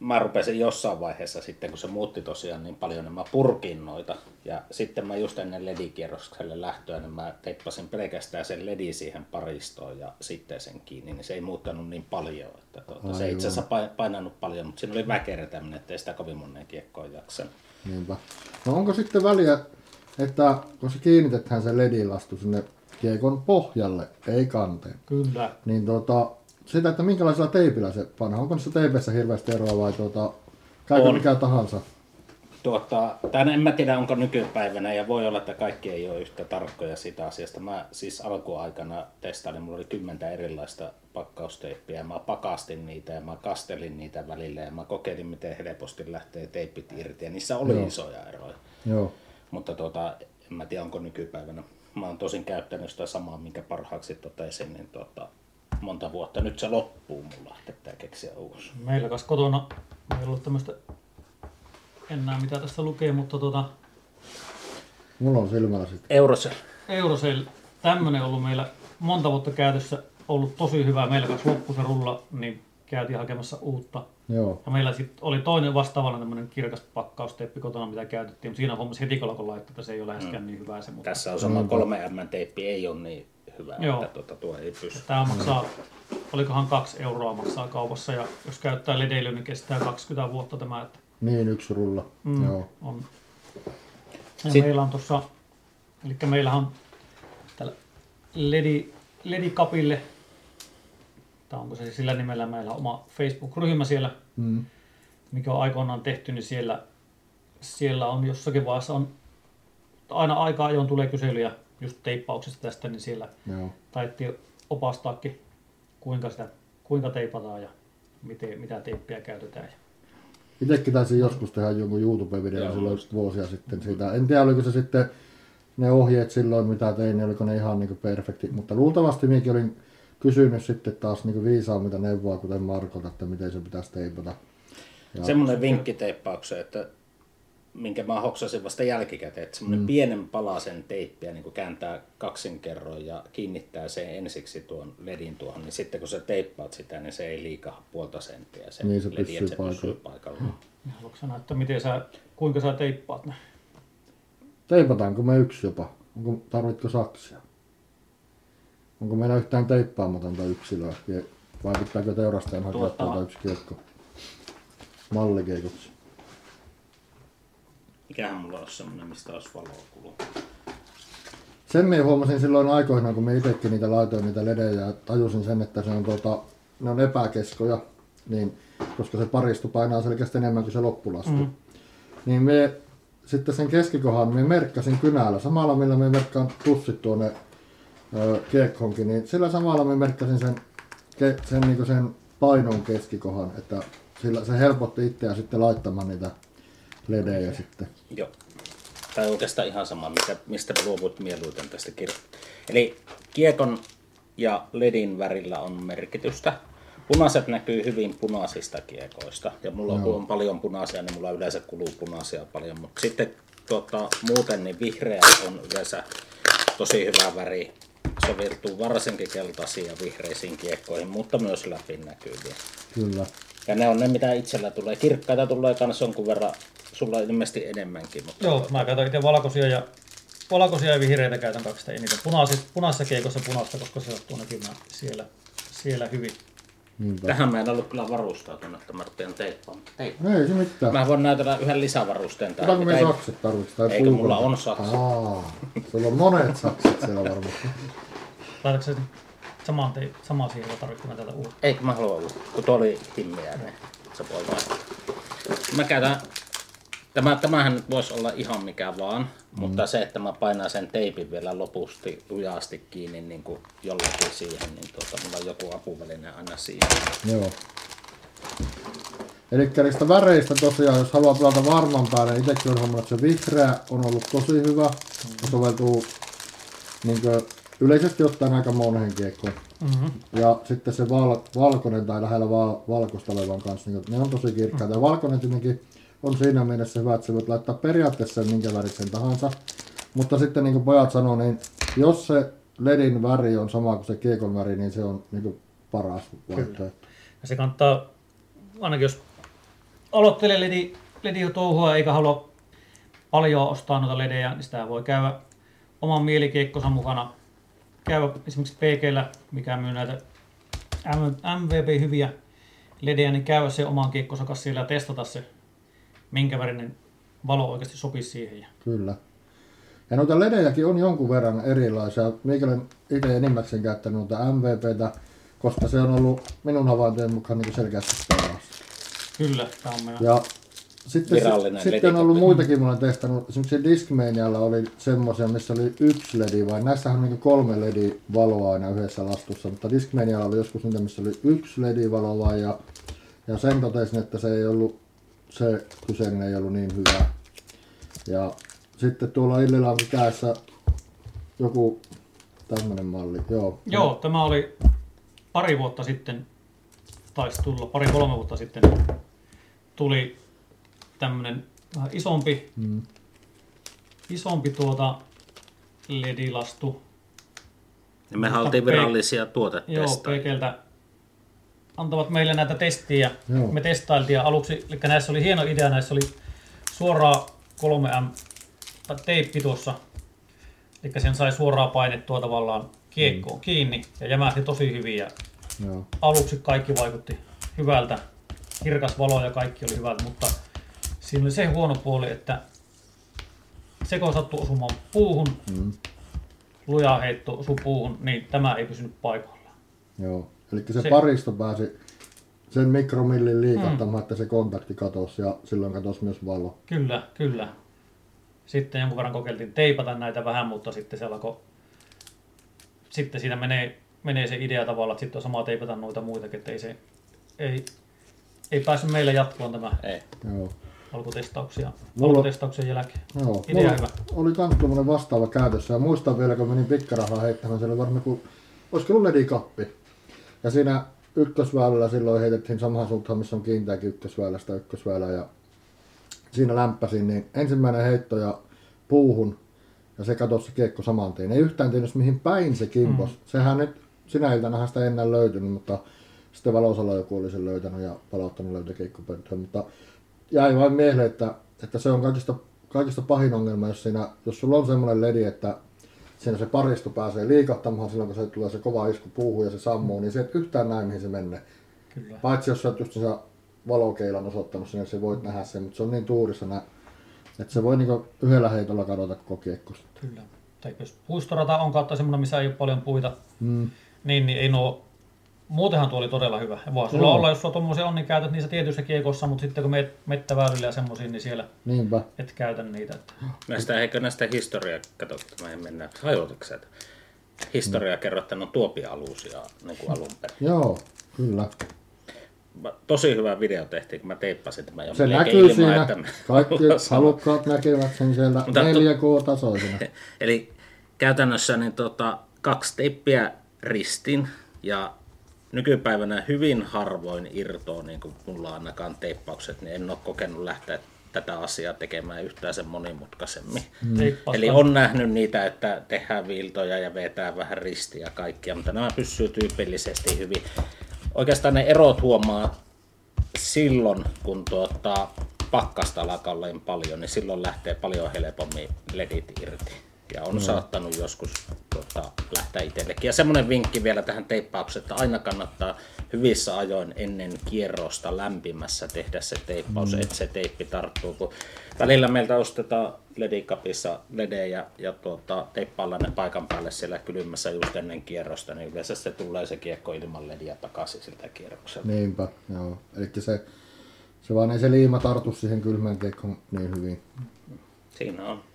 mä rupesin jossain vaiheessa sitten, kun se muutti tosiaan niin paljon, niin mä purkin noita. Ja sitten mä just ennen ledikierrokselle lähtöä, niin mä teippasin pelkästään sen ledi siihen paristoon ja sitten sen kiinni, niin se ei muuttanut niin paljon. Että tuota, se ei itse asiassa pa- painanut paljon, mutta siinä oli väkertäminen, ettei sitä kovin monen kiekkoon jaksanut. Niinpä. No onko sitten väliä, että kun se kiinnitetään se ledilastu sinne kiekon pohjalle, ei kanteen, Kyllä. niin tuota, sitä, että minkälaisella teipillä se pannaan. Onko niissä teipeissä hirveästi eroa vai tuota, käykö On. mikä tahansa? Tuota, tämän en mä tiedä onko nykypäivänä ja voi olla, että kaikki ei ole yhtä tarkkoja siitä asiasta. Mä siis alkuaikana testailin, mulla oli kymmentä erilaista pakkausteippiä ja mä pakastin niitä ja mä kastelin niitä välillä ja mä kokeilin miten helposti lähtee teippit irti ja niissä oli Joo. isoja eroja. Joo. Mutta tuota, en mä tiedä onko nykypäivänä. Mä oon tosin käyttänyt sitä samaa, minkä parhaaksi totesin, niin tota, monta vuotta. Nyt se loppuu mulla, että pitää keksiä uusi. Meillä kas kotona, meillä ei ollut tämmöistä enää mitä tästä lukee, mutta tota, Mulla on silmällä sitten. Eurosel. Eurosel, tämmönen ollut meillä monta vuotta käytössä, ollut tosi hyvä. Meillä kanssa loppu se rulla, niin käytiin hakemassa uutta. Joo. Ja meillä sitten oli toinen vastaavalla tämmöinen kirkas pakkausteippi kotona, mitä käytettiin, mutta siinä hommassa heti kun alkoi laittaa, että se ei ole läheskään niin hyvä se. Mutta Tässä on sama 3M-teippi, ei ole niin hyvä, Joo. että tuota, tuo ei pysy. Tämä maksaa, olikohan kaksi euroa maksaa kaupassa ja jos käyttää ledeilyä, niin kestää 20 vuotta tämä, että Niin, yksi rulla. Mm. Joo. on. Ja Sit- meillä on tuossa, eli meillä on tällä ledi, ledikapille, tai onko se sillä nimellä meillä on oma Facebook-ryhmä siellä, Mm. mikä on aikoinaan tehty, niin siellä, siellä on jossakin vaiheessa on, aina aika ajoin tulee kyselyjä just teippauksesta tästä, niin siellä Joo. taidettiin opastaakin, kuinka, sitä, kuinka teipataan ja miten, mitä teippiä käytetään. Ja Itsekin taisin joskus tehdä jonkun YouTube-videon Joo. silloin just vuosia sitten siitä. En tiedä, oliko se sitten ne ohjeet silloin, mitä tein, niin oliko ne ihan niin perfekti. Mutta luultavasti minäkin olin kysynyt sitten taas niin viisaammita neuvoa, kuten Markolta, että miten se pitäisi teipata. Ja, Semmoinen vinkki teippaukseen, että minkä mä hoksasin vasta jälkikäteen, että semmoinen mm. pienen palasen teippiä niin kääntää kaksin kerroin ja kiinnittää sen ensiksi tuon ledin tuohon, niin sitten kun sä teippaat sitä, niin se ei liikaa puolta senttiä se, Niin, se ledi, pysyy että se paikalla. pysyy paikallaan. Ja haluatko sanoa, että miten sä, kuinka sä teippaat ne? Teipataanko me yksi jopa? Onko, tarvitko saksia? Onko meillä yhtään teippaamatonta yksilöä? Vai pitääkö teurastajan hakea Tuota- tuota yksi kiekko? Mallikeikoksi. Mikähän mulla olisi semmoinen, mistä olisi valoa kuluu. Sen minä huomasin silloin aikoinaan, kun me itsekin niitä laitoin niitä ledejä ja tajusin sen, että se on tuota, ne on epäkeskoja, niin, koska se paristu painaa selkeästi enemmän kuin se loppulasku. Mm. Niin me sitten sen keskikohan me merkkasin kynällä, samalla millä me merkkaan tussit tuonne ö, kiekkoonkin, niin sillä samalla me merkkasin sen, ke, sen, niin sen painon keskikohan, että sillä se helpotti itseä sitten laittamaan niitä ledejä sitten. Joo. Tai oikeastaan ihan sama, mikä, mistä luovut mieluiten tästä kirjasta. Eli kiekon ja ledin värillä on merkitystä. Punaiset näkyy hyvin punaisista kiekoista. Ja mulla on, kun on paljon punaisia, niin mulla yleensä kuluu punaisia paljon. Mutta sitten tuota, muuten niin vihreä on yleensä tosi hyvä väri. Soveltuu varsinkin keltaisiin ja vihreisiin kiekkoihin, mutta myös läpinäkyviin. Kyllä. Ja ne on ne, mitä itsellä tulee. Kirkkaita tulee myös jonkun verran. Sulla on ilmeisesti enemmänkin. Mutta Joo, mä käytän itse valkoisia ja, valkoisia ja vihreitä käytän kaikista eniten. Punaisissa, punaisessa keikossa punaista, koska se sattuu näkymään siellä, siellä hyvin. Niinpä. Tähän mä en ollut kyllä varustautunut, että mä rupean teippaamaan. Teippa. No ei se mitään. Mä voin näytellä yhden lisävarusteen tähän. Otetaanko me mitä ei- sakset tarvitsi? Tai Eikö mulla on sakset? Aa, sulla on monet sakset siellä varmasti. Laitatko se samaan, te, samaan siihen vai tarvitsetko mä tätä uutta? Eikö mä halua uutta, kun tuo oli himmiä, niin se voi vaihtaa. Mä käytän, tämä, tämähän nyt voisi olla ihan mikä vaan, mm. mutta se, että mä painan sen teipin vielä lopusti lujasti kiinni niin kuin jollakin siihen, niin tuota, mulla on joku apuväline aina siihen. Joo. Eli niistä väreistä tosiaan, jos haluaa pelata varman päälle, niin itsekin on huomannut, että se vihreä on ollut tosi hyvä. Ja soveltuu niin yleisesti ottaen aika moneen kiekkoon. Mm-hmm. Ja sitten se val, valkoinen tai lähellä val, valkoista olevan kanssa, niin ne on tosi kirkkaita. Ja valkoinen tietenkin on siinä mielessä hyvä, että sä voit laittaa periaatteessa minkä värisen tahansa. Mutta sitten niin kuin pojat sanoo, niin jos se ledin väri on sama kuin se kiekon väri, niin se on niin kuin paras vaihtoehto. Ja se kannattaa, ainakin jos aloittelee ledi, ledi touhua eikä halua paljon ostaa noita ledejä, niin sitä voi käydä oman mielikeikkonsa mukana. Käydä esimerkiksi PGllä, mikä myy näitä M- MVP hyviä ledejä, niin käydä se oman kiekkonsa kanssa siellä ja testata se, minkä värinen valo oikeasti sopii siihen. Ja Kyllä. Ja noita ledejäkin on jonkun verran erilaisia. Minä olen itse enimmäkseen käyttänyt noita MVPtä, koska se on ollut minun havaintojen mukaan niin selkeästi paras. kyllä, tämä on meidän... Ja sitten, Virallinen sitten on ollut muitakin, mä olen testannut. Esimerkiksi Discmanialla oli semmoisia, missä oli yksi ledi, vai näissähän on niin kolme ledi valoa aina yhdessä lastussa, mutta Discmanialla oli joskus niitä, missä oli yksi ledi valoa ja, ja sen totesin, että se ei ollut, se kyseinen ei ollut niin hyvä. Ja sitten tuolla Illillä on kädessä joku tämmönen malli. Joo. Joo, tämä oli pari vuotta sitten, taisi tulla pari kolme vuotta sitten, tuli tämmönen vähän isompi, Mm. isompi tuota ledilastu. Ja mehän Mutta oltiin virallisia Joo, tuotetestajia. Antavat meille näitä testiä. Joo. Me testailtiin ja aluksi, eli näissä oli hieno idea, näissä oli suoraa 3M tai teippi tuossa. Eli sen sai suoraa painettua tavallaan kiekkoon mm. kiinni ja jämähti tosi hyvin ja Joo. aluksi kaikki vaikutti hyvältä. Kirkas valo ja kaikki oli hyvältä, mutta siinä oli se huono puoli, että se kun sattui osumaan puuhun, Mm. luja heitto osui puuhun, niin tämä ei pysynyt paikallaan. Joo. Eli se, Se- paristo pääsi sen mikromillin liikahtamaan, mm. että se kontakti katosi ja silloin katosi myös valo. Kyllä, kyllä. Sitten jonkun verran kokeiltiin teipata näitä vähän, mutta sitten se alkoi... Sitten siinä menee, menee se idea tavalla, että sitten on sama teipata noita muitakin, että ei se... Ei, ei päässyt meille jatkumaan tämä Ei. Joo. alkutestauksia, Mulla- alkutestauksen jälkeen. Joo. Idea hyvä. oli kans tuommoinen vastaava käytössä ja muistan vielä, kun menin pikkarahaa heittämään, siellä oli varmaan kuin, olisiko ollut ledikappi. Ja siinä ykkösväylällä silloin heitettiin samaan suuntaan, missä on kiinteäkin ykkösväylästä ykkösväylä ja siinä lämpäsin, niin ensimmäinen heitto ja puuhun ja se katosi se kiekko saman tien. Ei yhtään tiennyt mihin päin se kimpos. Mm. Sehän nyt sinä iltana sitä ennen löytynyt, mutta sitten Valosalo joku oli sen löytänyt ja palauttanut löytökeikkopönttöön. Mutta jäi vain mieleen, että, että se on kaikista, kaikista pahin ongelma, jos, siinä, jos sulla on semmoinen ledi, että siinä se paristo pääsee liikahtamaan silloin, kun se tulee se kova isku puuhun ja se sammuu, niin se et yhtään näe, mihin se menee. Kyllä. Paitsi jos sä oot just sen valokeilan osoittanut sinne, se voit nähdä sen, mutta se on niin tuurissa nä, että se voi niinku yhdellä heitolla kadota koko kiekko. Kyllä. Tai jos puistorata on kautta semmoinen, missä ei ole paljon puita, Mm. niin, niin ei nuo... Muutenhan tuo oli todella hyvä. Ja voi sulla olla, jos sulla tommosia on, niin käytät niissä tietyissä kiekossa, mutta sitten kun meet mettäväylillä ja semmoisiin, niin siellä Niinpä. et käytä niitä. Että... Näistä, eikö näistä historiaa, kato, mä en mennä, hajotatko sä, että historiaa mm. kerro, että ne on tuopialusia niin kuin alun perin. Joo, kyllä. Mä- Tosi hyvä video tehtiin, kun mä teippasin tämän jo Se näkyy ilman, siinä. että Kaikki halukkaat näkevät sen siellä Mutta to- 4K-tasoisena. Eli käytännössä niin tota, kaksi teippiä ristin ja nykypäivänä hyvin harvoin irtoaa, niin kuin mulla ainakaan teippaukset, niin en ole kokenut lähteä tätä asiaa tekemään yhtään sen monimutkaisemmin. Teippaus Eli on nähnyt niitä, että tehdään viiltoja ja vetää vähän ristiä ja kaikkia, mutta nämä pysyy tyypillisesti hyvin. Oikeastaan ne erot huomaa silloin, kun tuota, pakkasta alkaa paljon, niin silloin lähtee paljon helpommin ledit irti. Ja on saattanut joskus tuota, lähteä itsellekin. Ja semmoinen vinkki vielä tähän teippaukseen, että aina kannattaa hyvissä ajoin ennen kierrosta lämpimässä tehdä se teippaus, mm. että se teippi tarttuu. Kun välillä meiltä ostetaan ledikapissa ledejä ja tuota, teippaillaan ne paikan päälle siellä kylmässä just ennen kierrosta, niin yleensä se tulee se kiekko ilman lediä takaisin siltä kierrokselta. Niinpä, joo. Eli se, se vaan ei se liima tartu siihen kylmään kiekkoon niin hyvin. Siinä on.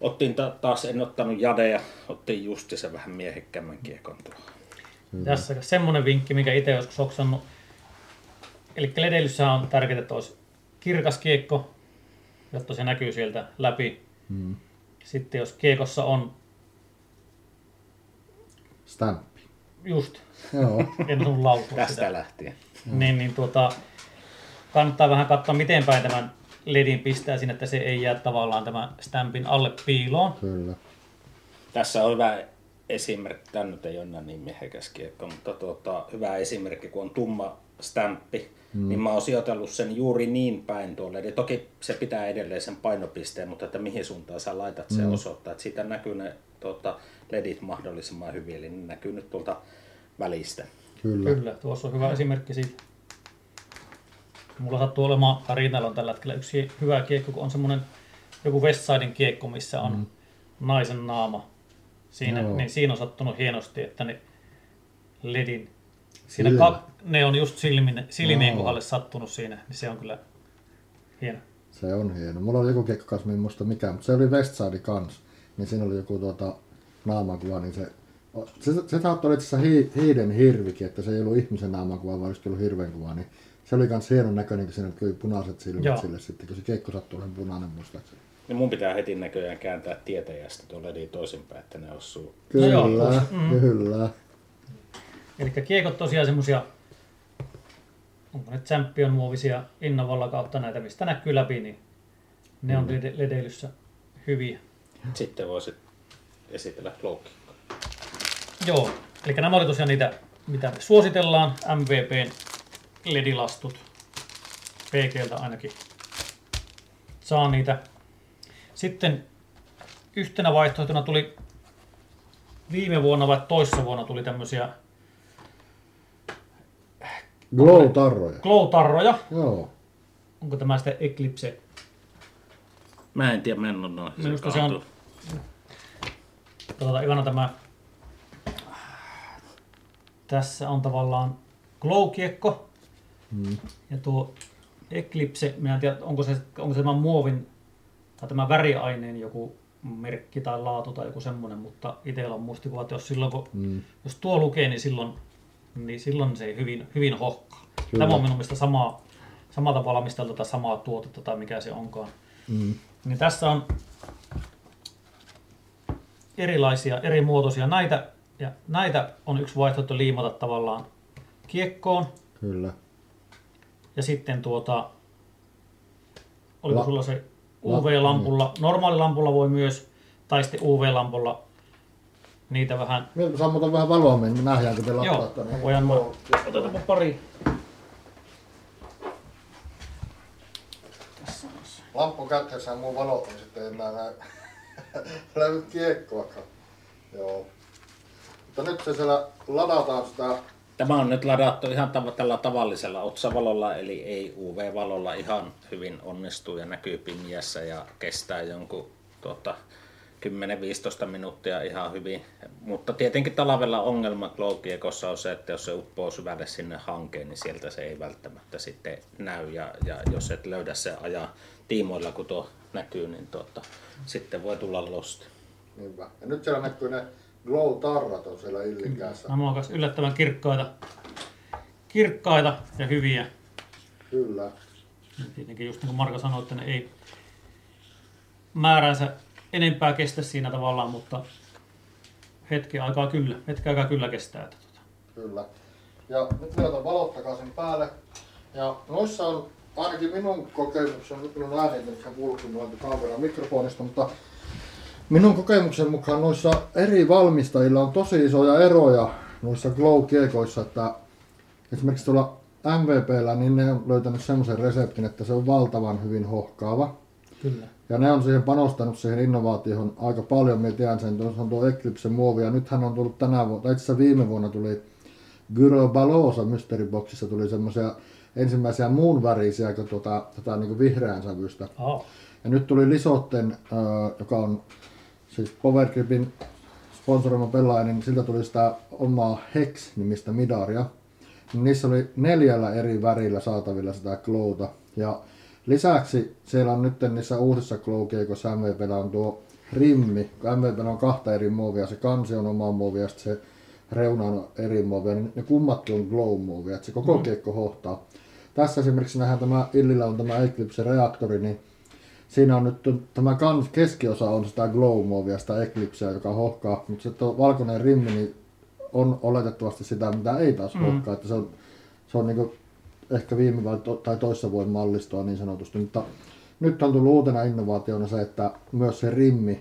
Ottiin ta- taas, en ottanut jadeja, ottiin justi se vähän miehekkäämmän kiekon tuohon. Tässä semmoinen vinkki, mikä itse joskus hoksannut. Eli ledeilyssä on tärkeää, että olisi kirkas kiekko, jotta se näkyy sieltä läpi. Mm. Sitten jos kiekossa on Stamppi. just, Joo. en sun lausua Tästä sitä, lähtien. niin, niin tuota, kannattaa vähän katsoa, miten päin tämän ledin pistää sinne, että se ei jää tavallaan tämän stampin alle piiloon. Kyllä. Tässä on hyvä esimerkki, tämä nyt ei ole enää niin miehekäs kiekko, mutta tuota, hyvä esimerkki, kun on tumma stamppi, mm. niin mä oon sijoitellut sen juuri niin päin tuolle. Eli toki se pitää edelleen sen painopisteen, mutta että mihin suuntaan sä laitat se mm. osoittaa, että siitä näkyy ne tuota, ledit mahdollisimman hyvin, eli ne näkyy nyt tuolta välistä. Kyllä. Kyllä, tuossa on hyvä esimerkki siitä. Mulla sattuu olemaan, Tarinalla on tällä hetkellä yksi hyvä kiekko, kun on semmoinen joku Westsidein kiekko, missä on mm. naisen naama. Siinä, Joo. niin siinä on sattunut hienosti, että ne ledin, siinä Silmä. ka, ne on just silmine, silmien Joo. kohdalle sattunut siinä, niin se on kyllä hieno. Se on hieno. Mulla oli joku kiekko kanssa, en muista mikä, mutta se oli Westside kans. Niin siinä oli joku tuota naamakuva, niin se... Se, se saattoi olla itse asiassa hi, hiiden hirvikin, että se ei ollut ihmisen naamakuva, vaan olisi ollut hirven kuva, niin se oli kans hienon näköinen, kun siinä tuli punaiset silmät Joo. sille sitten, kun se kiekko sattui olemaan punainen muistaakseni. Niin mun pitää heti näköjään kääntää tietäjästä tuo ledi toisinpäin, että ne osuu. No Kyllä, joo, mm. kyllä. Eli kiekot tosiaan semmosia, onko ne champion muovisia innovalla kautta näitä, mistä näkyy läpi, niin ne on lede- ledeilyssä hyviä. Sitten voisit esitellä Cloakia. Joo, eli nämä oli tosiaan niitä, mitä me suositellaan, MVPn ledilastut, PGltä ainakin saa niitä. Sitten yhtenä vaihtoehtona tuli viime vuonna vai toissa vuonna tuli tämmöisiä Glow-tarroja. glow-tarroja. Joo. Onko tämä sitten Eclipse? Mä en tiedä, mä en ole noin. Minusta se on- Katsotaan Ivana tämä. Tässä on tavallaan glow-kiekko. Mm. Ja tuo Eclipse, minä en tiedä, onko se, onko se tämän muovin tai tämä väriaineen joku merkki tai laatu tai joku semmoinen, mutta itsellä on muistikuva, että jos, silloin, kun, Mm. jos tuo lukee, niin silloin, niin silloin se ei hyvin, hyvin hohkaa. Kyllä. Tämä on minun mielestä sama, samalta valmisteltu tai samaa tuotetta tai mikä se onkaan. Mm. Niin tässä on erilaisia, eri muotoisia. Näitä, ja näitä on yksi vaihtoehto liimata tavallaan kiekkoon. Kyllä. Ja sitten tuota, oliko La- sulla se La- UV-lampulla, normaalilampulla voi myös, tai sitten UV-lampulla niitä vähän, Nyt sammutan vähän valoa, niin nähdäänkö te joo, lattaa tänne. voidaan otetaanpa pari. Lamppu käteessä ja muu valot, niin sitten en enää näe löydy kiekkoakaan. Joo. Mutta nyt se siellä ladataan sitä, Tämä on nyt ladattu ihan tällä tavallisella otsavalolla, eli ei UV-valolla ihan hyvin onnistuu ja näkyy pimiässä ja kestää jonkun tuota, 10-15 minuuttia ihan hyvin. Mutta tietenkin talvella ongelma Glow-kiekossa on se, että jos se uppoo syvälle sinne hankeen, niin sieltä se ei välttämättä sitten näy. Ja, ja jos et löydä se ajan tiimoilla, kun tuo näkyy, niin tuota, sitten voi tulla losti. niinpä. Ja nyt siellä näkyy ne glow-tarrat on siellä illinkäässä. Nämä on myös yllättävän kirkkaita, kirkkaita ja hyviä. Kyllä. Ja Tietenkin just niin kuin Marko sanoi, että ne ei määränsä enempää kestä siinä tavallaan, mutta hetki aikaa kyllä, hetki aikaa kyllä kestää. Että tota. Kyllä. Ja nyt me otan valot takaisin päälle. Ja noissa on ainakin minun kokemukseni, nyt minun ääni kuuluu noilta kameran mikrofonista, mutta minun kokemuksen mukaan noissa eri valmistajilla on tosi isoja eroja noissa glow-kiekoissa, että esimerkiksi tuolla MVPllä, niin ne on löytänyt semmoisen reseptin, että se on valtavan hyvin hohkaava. Kyllä. Ja ne on siihen panostanut siihen innovaatioon aika paljon. Minä tiedän sen, tuossa on tuo Eclipse muovi. Ja nythän on tullut tänä vuonna, tai itse asiassa viime vuonna tuli Gyro Balosa Mystery Boxissa tuli semmoisia ensimmäisiä muun värisiä tuota, tota, niin vihreän sävystä. Aha. Ja nyt tuli Lisotten, joka on siis Powergripin sponsoroima pelaaja, niin siltä tuli sitä omaa Hex-nimistä midaria. Niin niissä oli neljällä eri värillä saatavilla sitä glowta. Ja lisäksi siellä on nyt niissä uusissa glow-keikoissa MVPllä on tuo rimmi. kun MVPllä on kahta eri muovia, se kansi on oma muovi ja se reuna on eri muovia, niin ne kummatkin on glow-muovia, että se koko mm. kiekko hohtaa. Tässä esimerkiksi nähdään tämä Illillä on tämä Eclipse-reaktori, niin Siinä on nyt tämä kans keskiosa on sitä glow-muovia, sitä Eclipseä, joka hohkaa, mutta se tuo valkoinen rimmi niin on oletettavasti sitä, mitä ei taas mm. hohkaa, että se on, se on niinku ehkä viime vai to, tai toissa vuoden mallistoa niin sanotusti, mutta nyt on tullut uutena innovaationa se, että myös se rimmi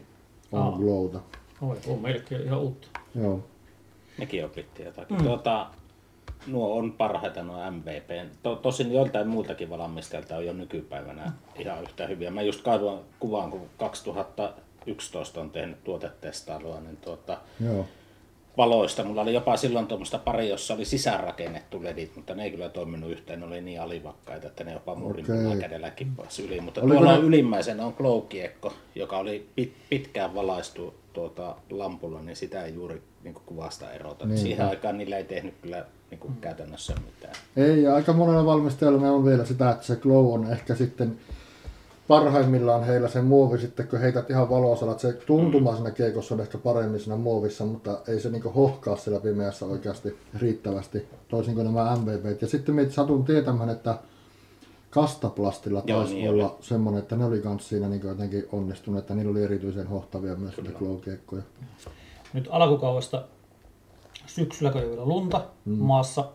on Aa. glowta. Oi, on melkein ihan uutta. Niin Joo. Nekin opitti jotakin. Mm. Tuota, nuo on parhaita nuo MVP. To, tosin joiltain muiltakin valmistajilta on jo nykypäivänä ihan yhtä hyviä. Mä just kaivoin kuvaan, kun 2011 on tehnyt tuotetestailua, niin tuota, Joo. valoista. Mulla oli jopa silloin tuommoista pari, jossa oli sisäänrakennettu ledit, mutta ne ei kyllä toiminut yhteen. Ne oli niin alivakkaita, että ne jopa murrin Okei. okay. kädellä kippasi yli. Mutta Oliko tuolla ne- ylimmäisenä on glow-kiekko, joka oli pit, pitkään valaistu tuota lampulla, niin sitä ei juuri niin kuvasta erota. Niinpä. Siihen aikaan niillä ei tehnyt kyllä niin kuin käytännössä mitään. Ei, ja aika monella valmistajalla ne on vielä sitä, että se glow on ehkä sitten parhaimmillaan heillä se muovi sitten, kun heität ihan valoisella, että se tuntuma siinä keikossa on ehkä paremmin siinä muovissa, mutta ei se niinku hohkaa siellä pimeässä oikeasti riittävästi, toisin kuin nämä MVP. Ja sitten minä satun tietämään, että kastaplastilla Joo, taisi niin olla semmoinen, että ne oli kans siinä niin jotenkin onnistunut, että niillä oli erityisen hohtavia myös niitä glow-kiekkoja. Nyt alkukaudesta syksyllä, kun ei ole vielä lunta mm. maassa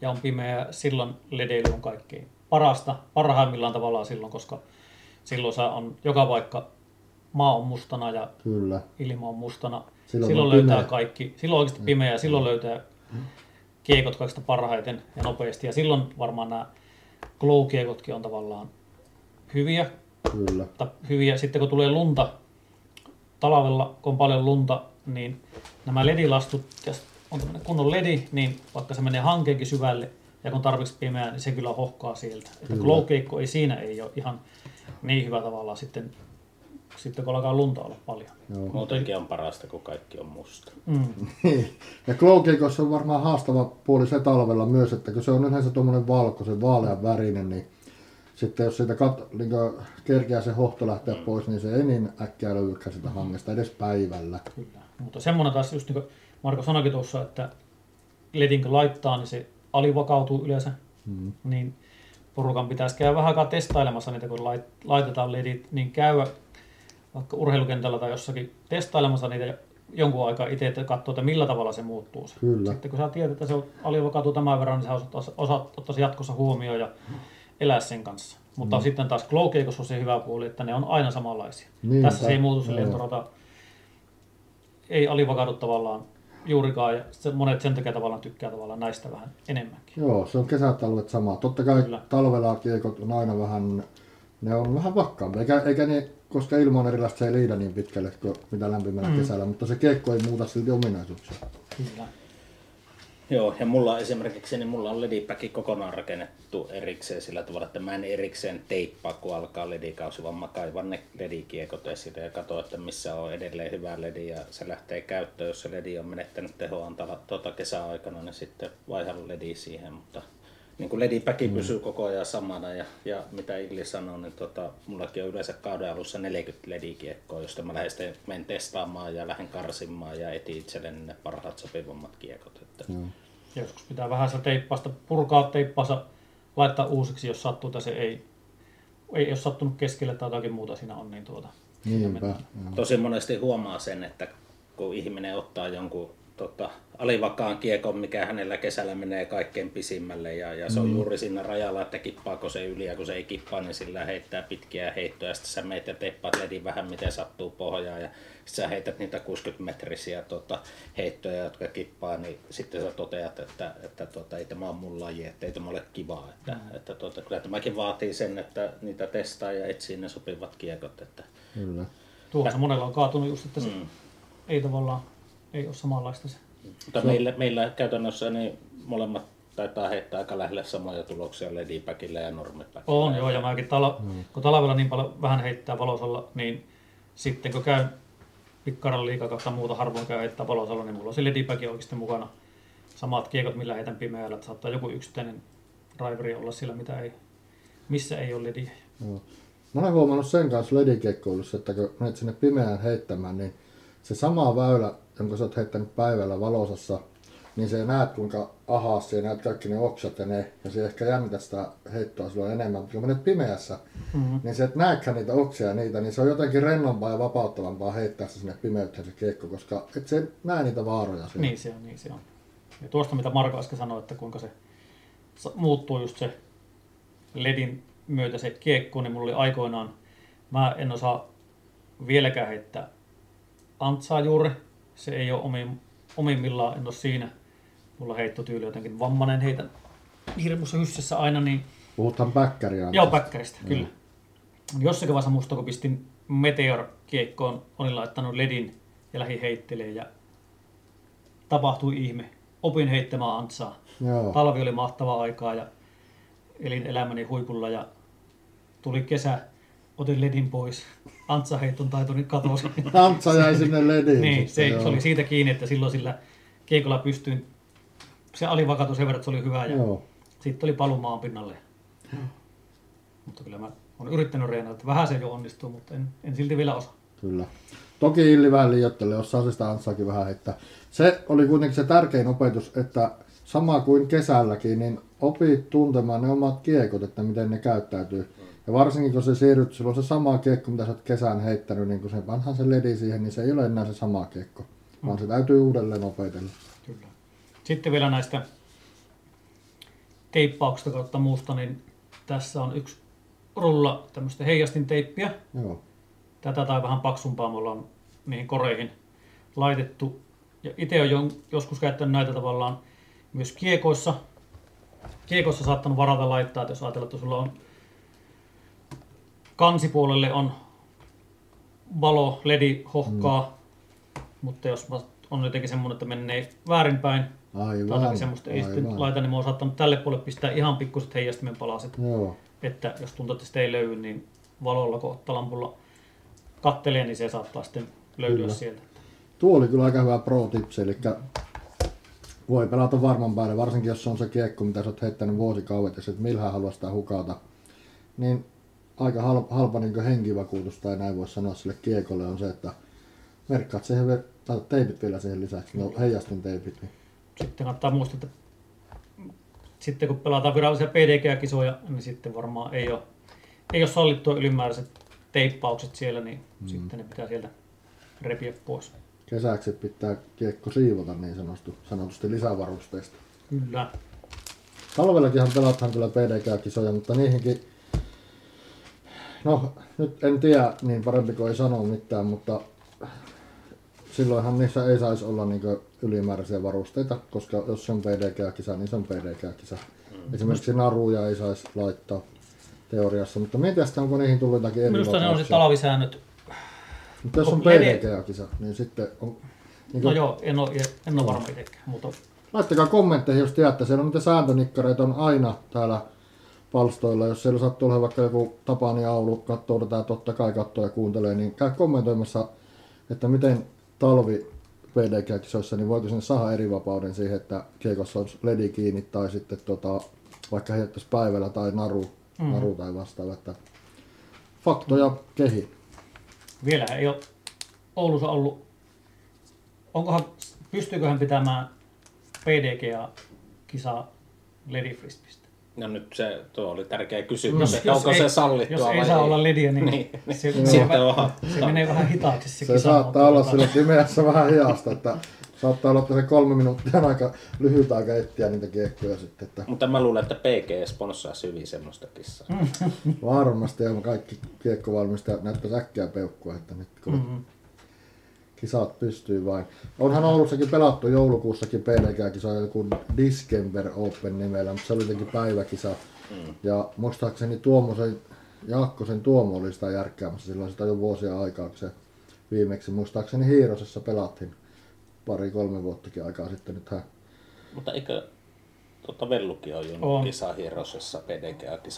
ja on pimeä, silloin ledeily on kaikkein parasta, parhaimmillaan tavallaan silloin, koska silloin saa on joka paikka, maa on mustana ja Kyllä. ilma on mustana. Silloin Silloin, on löytää pimeä. kaikki, silloin on oikeasti pimeä ja silloin löytää kiekot kaikista parhaiten ja nopeasti. Ja silloin varmaan nämä glow-kiekotkin on tavallaan hyviä, Kyllä. mutta hyviä. Sitten kun tulee lunta, talvella kun on paljon lunta, niin nämä ledilastut, jos on tämmöinen kunnon ledi, niin vaikka se menee hankeenkin syvälle ja kun tarpeeksi pimeää, niin se kyllä hohkaa sieltä. Että ei siinä ei ole ihan niin hyvä tavallaan sitten, sitten kun alkaa lunta olla paljon. Joo. Muutenkin on parasta, kun kaikki on musta. Mm. ja glow-keikossa on varmaan haastava puoli se talvella myös, että kun se on yleensä tuommoinen valkoisen, vaalean värinen, niin sitten jos siitä kat, niin kerkeää se hohto lähteä pois, niin se ei niin äkkiä löydykään sitä hangesta edes päivällä. Kyllä. Mutta semmoinen taas, just niin kuin Marko sanoikin tuossa, että ledin kun laittaa, niin se alivakautuu yleensä. Mm. Niin porukan pitäisi käydä vähän aikaa testailemassa niitä, kun lait- laitetaan ledit, niin käydä vaikka urheilukentällä tai jossakin testailemassa niitä jonkun aikaa itse, että katsoo, että millä tavalla se muuttuu. Se. Kyllä. Sitten kun sä tiedät, että se alivakautuu tämän verran, niin sä osaat, osaat ottaa jatkossa huomioon ja elää sen kanssa. Mutta mm. sitten taas glow on se hyvä puoli, että ne on aina samanlaisia. Niinpä, Tässä se ei muutu se joo. lentorata ei alivakaudu tavallaan juurikaan ja monet sen takia tavallaan tykkää tavallaan näistä vähän enemmänkin. Joo, se on kesätalvet sama. Totta kai Kyllä. talvella kiekot on aina vähän, ne on vähän vakkaampia, eikä, eikä ne, koska ilma on erilaista, se ei liida niin pitkälle kuin mitä lämpimällä mm. kesällä, mutta se kiekko ei muuta silti ominaisuuksia. Kyllä. Joo, ja mulla esimerkiksi, niin mulla on ledipäki kokonaan rakennettu erikseen sillä tavalla, että mä en erikseen teippaa, kun alkaa ledikausi, vaan mä kaivan ne ledikiekot esille ja katson, että missä on edelleen hyvä ledi ja se lähtee käyttöön. Jos se ledi on menettänyt tehoaan tuota kesäaikana, niin sitten vaihan ledi siihen, mutta niin kuin ledipäki mm. pysyy koko ajan samana ja, ja mitä Illi sanoi, niin tota, mullakin on yleensä kauden alussa 40 ledikiekkoa, josta mä lähden sitten menen testaamaan ja lähden karsimaan ja etin itselleni ne parhaat sopivammat kiekot. Että Joo. Joskus pitää vähän sitä teippausta purkaa teippaansa, laittaa uusiksi, jos sattuu, tai se ei, ei ole sattunut keskelle tai jotakin muuta siinä on, niin tuota, siinä Niinpä. Joo. Tosi monesti huomaa sen, että kun ihminen ottaa jonkun tota, alivakaan kiekon, mikä hänellä kesällä menee kaikkein pisimmälle ja, ja se on juuri siinä rajalla, että kippaako se yli ja kun se ei kippaa, niin sillä heittää pitkiä heittoja ja sitten sä meet ja teippaat ledin vähän miten sattuu pohjaan ja sä heität niitä 60 metrisiä tota, heittoja, jotka kippaa, niin sitten sä toteat, että, että tota, ei tämä ole mun laji, että ei tämä ole kivaa. Että, että tota, kyllä tämäkin vaatii sen, että niitä testaa ja etsii ne sopivat kiekot. Että, Kyllä. Tuossa monella on kaatunut just, että se Mm. ei tavallaan ei ole samanlaista se. Mutta meillä, meillä käytännössä niin molemmat taitaa heittää aika lähelle samoja tuloksia ledipäkillä ja normipäkillä. On joo, ja mäkin tala, kun talvella niin paljon vähän heittää valosalla, niin sitten kun käyn pikkaran liikaa kautta muuta harvoin käy heittää valosalla, niin mulla on se ledipäki oikeasti mukana. Samat kiekot, millä heitän pimeällä, että saattaa joku yksittäinen driveri olla sillä, mitä ei, missä ei ole lediä. Joo. Mä olen huomannut sen kanssa ledikekkoilussa, että kun menet sinne pimeään heittämään, niin se sama väylä, jonka sä oot heittänyt päivällä valosassa, niin se näet kuinka ahaassa ja näet kaikki ne oksat ja ne, ja se ehkä jännitä sitä heittoa silloin enemmän. Mutta kun menet pimeässä, mm-hmm. niin se et näekään niitä oksia ja niitä, niin se on jotenkin rennompaa ja vapauttavampaa heittää se sinne pimeyteen se kiekko, koska et se näe niitä vaaroja siinä. Niin se on, niin se on. Ja tuosta mitä Marko äsken sanoi, että kuinka se muuttuu just se ledin myötä se kiekko, niin mulla oli aikoinaan, mä en osaa vieläkään heittää antsaa juuri, se ei ole omin, omimmillaan, en ole siinä. Mulla heittotyyli jotenkin vammainen, heitän hirmussa hyssessä aina, niin Puhutaan päkkäriä. Joo, päkkäristä, kyllä. Jossakin vaiheessa musta, kun pistin Meteor-kiekkoon, olin laittanut ledin ja lähdin heittelemään ja tapahtui ihme. Opin heittämään antsaa. Joo. Talvi oli mahtava aikaa ja elin elämäni huipulla ja tuli kesä, otin ledin pois. Antsaheiton taitoni katosi. Antsa jäi sinne lediin. niin, se, se, oli siitä kiinni, että silloin sillä keikolla pystyin, se alivakatui sen verran, että se oli hyvä ja Joo. sitten oli paluu maan pinnalle. Mutta kyllä mä olen yrittänyt reenata, että vähän se jo onnistuu, mutta en, en silti vielä osaa. Kyllä. Toki Illi vähän liioittelee, jos saa sitä ansaakin vähän heittää. Se oli kuitenkin se tärkein opetus, että sama kuin kesälläkin, niin opit tuntemaan ne omat kiekot, että miten ne käyttäytyy. Ja varsinkin kun se siirryt, silloin se sama kiekko, mitä sä oot kesän heittänyt, niin kun se vanhan se ledi siihen, niin se ei ole enää se sama kiekko, vaan se täytyy uudelleen opetella. Sitten vielä näistä teippauksista kautta muusta, niin tässä on yksi rulla tämmöistä heijastinteippiä. Joo. Tätä tai vähän paksumpaa me ollaan niihin koreihin laitettu. Ja itse olen joskus käyttänyt näitä tavallaan myös kiekoissa. Kiekoissa saattanut varata laittaa, että jos ajatellaan, että sulla on kansipuolelle on valo, ledi, hohkaa, mm. mutta jos on jotenkin semmoinen, että menee väärinpäin, Aivan, tai jotakin semmoista ei sitten aivan. laita, niin mä oon saattanut tälle puolelle pistää ihan pikkuset heijastimen palaset. Joo. Että jos tuntuu, että sitä ei löydy, niin valolla, kun ottaa lampulla kattelee, niin se saattaa sitten löytyä Kyllä. sieltä. Tuo oli kyllä aika hyvä pro tips, eli voi pelata varman päälle, varsinkin jos on se kiekko, mitä sä oot heittänyt vuosikaudet ja sit millään haluaa sitä hukata. Niin aika halpa, halpa niin henkivakuutus tai näin voisi sanoa sille kiekolle on se, että merkkaat siihen, tai teipit vielä siihen lisäksi, no heijastin teipit. Niin. Sitten kannattaa muistaa, että sitten kun pelataan virallisia PDG-kisoja, niin sitten varmaan ei ole, ei ole sallittua ylimääräiset teippaukset siellä, niin mm. sitten ne pitää sieltä repiä pois. Kesäksi pitää kiekko siivota niin sanotusti, sanotusti lisävarusteista. Kyllä. Talvellakinhan pelataan kyllä PDG-kisoja, mutta niihinkin, no nyt en tiedä, niin parempi kuin ei sanoa mitään, mutta silloinhan niissä ei saisi olla niin ylimääräisiä varusteita, koska jos se on PDG-kisa, niin se on PDG-kisa. Mm. Esimerkiksi naruja ei saisi laittaa teoriassa, mutta mietin sitä, onko niihin tullut jotakin eri Minusta ne on se talvisäännöt. Mutta jos on PDG-kisa, niin sitten on... Niin No kuin, joo, en ole, en ole varma itsekään, mutta Laittakaa kommentteihin, jos tiedätte. Siellä on niitä sääntönikkareita on aina täällä palstoilla. Jos siellä sattuu olemaan vaikka joku Tapani Aulu, katsoo tätä, totta kai katsoo ja kuuntelee, niin käy kommentoimassa, että miten talvi PDG-kisoissa, niin voiko sinne saada eri vapauden siihen, että kiekossa olisi ledi kiinni tai sitten tota, vaikka heittäisi päivällä tai naru, mm. naru tai vastaava. Että faktoja kehi. vielä ei ole Oulussa ollut. Onkohan, pystyyköhän pitämään PDG-kisaa Lady Frisbeestä? No nyt se, tuo oli tärkeä kysymys, että onko ei, se sallittua Jos ei vai saa ei. olla lediä, niin, Niin, niin se, niin. se, vähän, se menee vähän hitaaksi se, Se saattaa olla sillä pimeässä vähän hidasta, että saattaa olla, että se kolme minuuttia on aika lyhyt aika etsiä niitä kiekkoja sitten. Että Mutta mä luulen, että PG sponssaa hyvin semmoista kissaa. Mm. varmasti ja kaikki kiekkovalmistajat näyttäisi äkkiä peukkua, että nyt kun Mm-hmm. Kisat pystyy vain. Onhan Oulussakin pelattu joulukuussakin PDG-kisa joku Distember Open nimellä, mutta se oli jotenkin päiväkisa. Mm. Ja muistaakseni Tuomosen, Jaakkosen Tuomo oli sitä järkkäämässä silloin sitä jo vuosia aikaa, kun se viimeksi muistaakseni Hiirosessa pelattiin pari-kolme vuottakin aikaa sitten. Nythän Mutta eikö tuota Vellukin on On. jo kisa.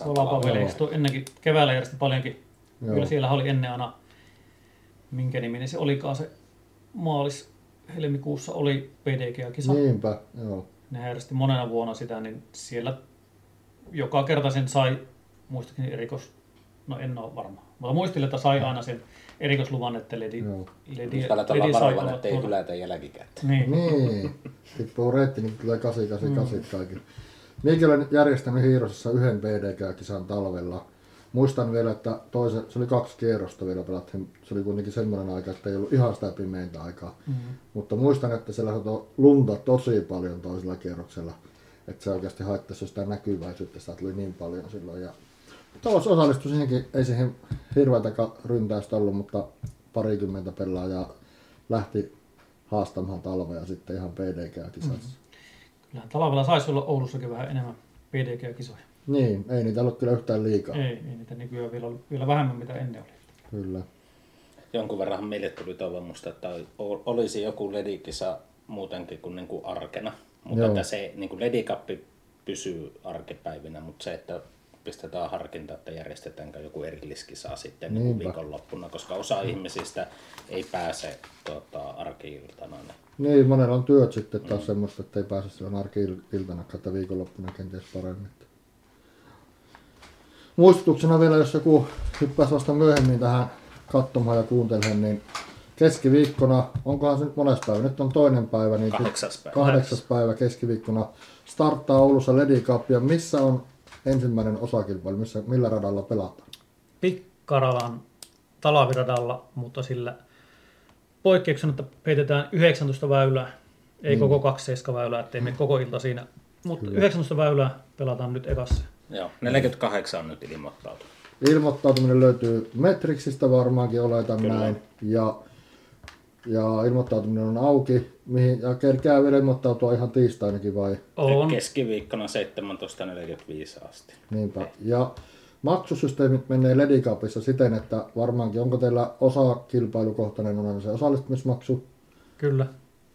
Tuolla Pavelikassa tuo ennenkin keväällä järjesti paljonkin. Joo. Kyllä siellä oli ennen aina, minkä niminen se olikaan se maalis helmikuussa oli PDG-kisa. Niinpä, joo. Ne järjesti monena vuonna sitä, niin siellä joka kerta sen sai, muistakin erikos, no en ole varma, mutta muistin, että sai aina sen erikoisluvan, että ledi, Joo. ledi, ledi sai varovainen, olla että ei tuolla. hylätä jälkikäteen. Niin. Niin, tippuu reitti, niin tulee 888 kaikille. Minäkin olen järjestänyt Hiirosessa yhden PDG-kisan talvella. Muistan vielä, että toisen, se oli kaksi kierrosta vielä pelattiin. Se oli kuitenkin semmoinen aika, että ei ollut ihan sitä pimeintä aikaa. Mm-hmm. Mutta muistan, että siellä satoi lunta tosi paljon toisella kierroksella. Että se oikeasti haittaisi sitä näkyväisyyttä, sitä tuli niin paljon silloin. Ja Tuossa osallistui siihenkin, ei siihen hirveätä ryntäystä ollut, mutta parikymmentä pelaajaa lähti haastamaan talvea sitten ihan PDG-kisassa. Kyllähän talvella saisi olla Oulussakin vähän enemmän PDG-kisoja. Niin, ei niitä ollut kyllä yhtään liikaa. Ei, ei niitä nykyään vielä, vielä vähemmän mitä ennen oli. Kyllä. Jonkun verran meille tuli toivomusta, että ol- olisi joku ledikisa muutenkin kuin, niin kuin arkena. Mutta Joo. että se niin kuin ledikappi pysyy arkipäivinä, mutta se, että pistetään harkinta, että järjestetäänkö joku erilliskisa sitten niin viikonloppuna, koska osa ihmisistä ei pääse tuota, arki-iltana. Niin. Niin, monella on työt sitten taas mm. semmoista, että ei pääse silloin arki-iltana että viikonloppuna kenties paremmin. Muistutuksena vielä, jos joku hyppäisi vasta myöhemmin tähän katsomaan ja kuuntelemaan, niin keskiviikkona, onkohan se nyt mones päivä, nyt on toinen päivä, niin Kahdeksas päivä. kahdeksas päivä keskiviikkona starttaa Oulussa Lady Cup, ja missä on ensimmäinen osakilpailu, missä, millä radalla pelataan? Pikkaralan talaviradalla, mutta sillä poikkeuksena, että heitetään 19 väylää, ei mm. koko 27 väylää, ettei me koko ilta siinä. Mutta 19 väylää pelataan nyt ekassa. Joo, 48 on nyt ilmoittautunut. Ilmoittautuminen löytyy Metrixistä varmaankin, oletan Kyllä. näin. Ja, ja ilmoittautuminen on auki, mihin, ja kerkeää vielä ilmoittautua ihan tiistainakin vai? On. Keskiviikkona 17.45 asti. Niinpä. Ja maksusysteemit menee Lady Cupissa siten, että varmaankin onko teillä osa kilpailukohtainen on se osallistumismaksu, Kyllä.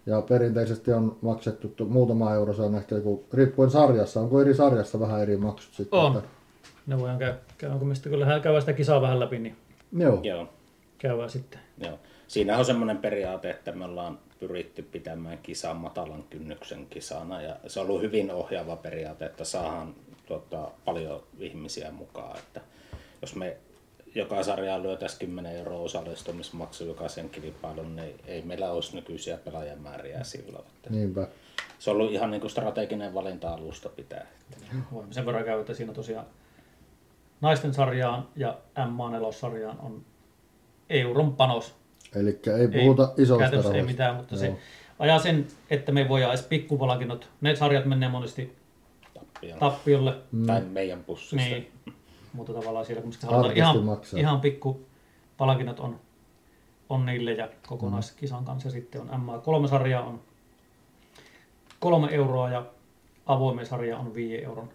Ja perinteisesti on maksettu tu- muutama euro, se on ehkä joku, riippuen sarjassa, onko eri sarjassa vähän eri maksut sitten? On. Että, Ne voidaan käydä, käydään, kun me sitten kyllä käydään sitä kisaa vähän läpi, niin joo, Joo, käydään sitten. joo. Siinä on semmoinen periaate, että me ollaan pyritty pitämään kisaa matalan kynnyksen kisana ja se on ollut hyvin ohjaava periaate, että saadaan tota, paljon ihmisiä mukaan. Että jos me joka sarjaan lyötäisiin 10 euroa osallistumismaksu jokaisen kilpailun, niin ei meillä olisi nykyisiä pelaajamääriä silloin. Että niinpä. se on ollut ihan niin kuin strateginen valinta alusta pitää. Voimme sen verran käydä, että siinä tosiaan naisten sarjaan ja MA4-sarjaan on euron panos. Eli ei puhuta ei, isosta käytännössä ei rahoista. mitään, mutta se Joo. ajaa sen, että me voidaan edes pikkupalkinnot. Ne sarjat menee monesti Tappiolla. tappiolle. Tai meidän pussista. Niin. Mutta tavallaan siellä, kun halutaan Artisti ihan, maksaa. ihan pikku palkinnot on, on niille ja kokonaiskisan kanssa. Ja sitten on MA3-sarja on kolme euroa ja avoimen sarja on 5 euron